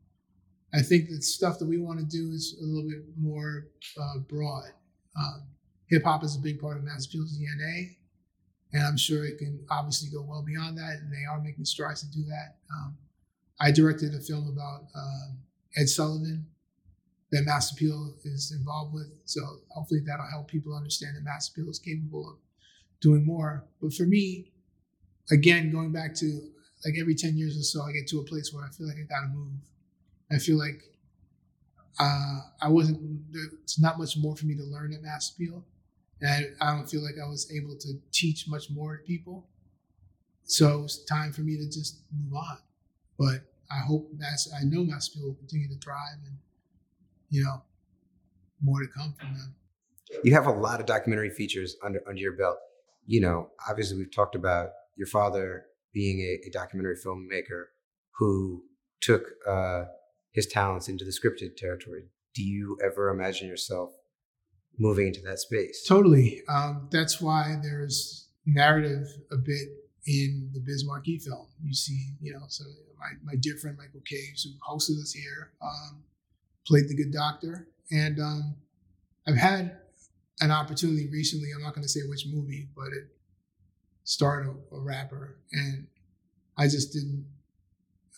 I think the stuff that we want to do is a little bit more uh, broad. Um, Hip hop is a big part of Mass Appeal's DNA, and I'm sure it can obviously go well beyond that, and they are making strides to do that. Um, I directed a film about um, Ed Sullivan that Mass Appeal is involved with, so hopefully that'll help people understand that Mass Appeal is capable of doing more. But for me, again, going back to like every 10 years or so, I get to a place where I feel like I gotta move I feel like uh, I wasn't. It's not much more for me to learn at Mass Appeal, and I, I don't feel like I was able to teach much more to people. So it's time for me to just move on. But I hope Mass. I know Mass Appeal will continue to thrive, and you know, more to come from them. You have a lot of documentary features under under your belt. You know, obviously we've talked about your father being a, a documentary filmmaker who took uh, his talents into the scripted territory. Do you ever imagine yourself moving into that space? Totally. Um, that's why there's narrative a bit in the Biz Markie film. You see, you know, so my, my dear friend Michael Caves, who hosted us here, um, played the good doctor. And um, I've had an opportunity recently, I'm not going to say which movie, but it starred a, a rapper. And I just didn't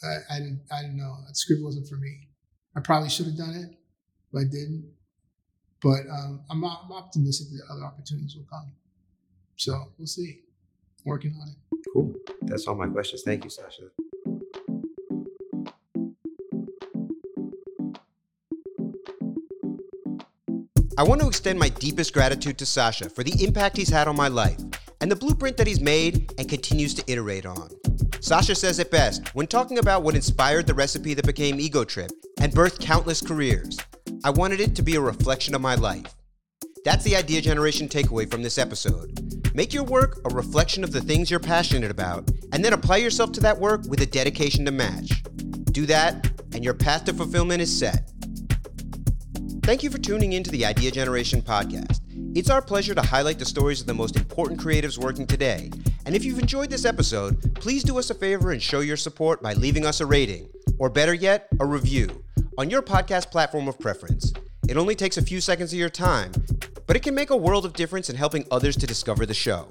I, I didn't I didn't know. That script wasn't for me. I probably should have done it, but I didn't. But um, I'm, I'm optimistic that other opportunities will come. So we'll see. Working on it. Cool. That's all my questions. Thank you, Sacha. I want to extend my deepest gratitude to Sacha for the impact he's had on my life and the blueprint that he's made and continues to iterate on. Sacha says it best when talking about what inspired the recipe that became Ego Trip and birthed countless careers. I wanted it to be a reflection of my life. That's the idea generation takeaway from this episode. Make your work a reflection of the things you're passionate about, and then apply yourself to that work with a dedication to match. Do that, and your path to fulfillment is set. Thank you for tuning in to the Idea Generation podcast. It's our pleasure to highlight the stories of the most important creatives working today and if you've enjoyed this episode, please do us a favor and show your support by leaving us a rating, or better yet, a review, on your podcast platform of preference. It only takes a few seconds of your time, but it can make a world of difference in helping others to discover the show.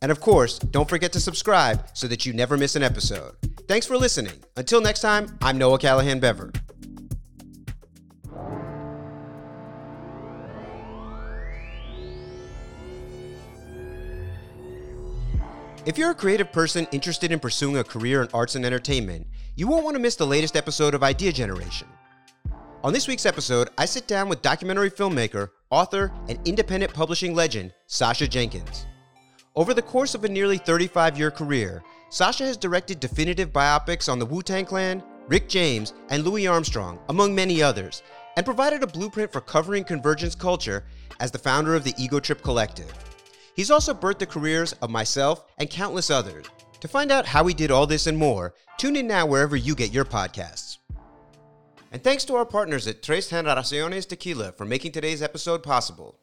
And of course, don't forget to subscribe so that you never miss an episode. Thanks for listening. Until next time, I'm Noah Callahan Bever. If you're a creative person interested in pursuing a career in arts and entertainment, you won't want to miss the latest episode of Idea Generation. On this week's episode, I sit down with documentary filmmaker, author, and independent publishing legend, Sacha Jenkins. Over the course of a nearly 35 year career, Sacha has directed definitive biopics on the Wu Tang Clan, Rick James, and Louis Armstrong, among many others, and provided a blueprint for covering convergence culture as the founder of the Ego Trip Collective. He's also birthed the careers of myself and countless others. To find out how he did all this and more, tune in now wherever you get your podcasts. And thanks to our partners at Tres Generaciones Tequila for making today's episode possible.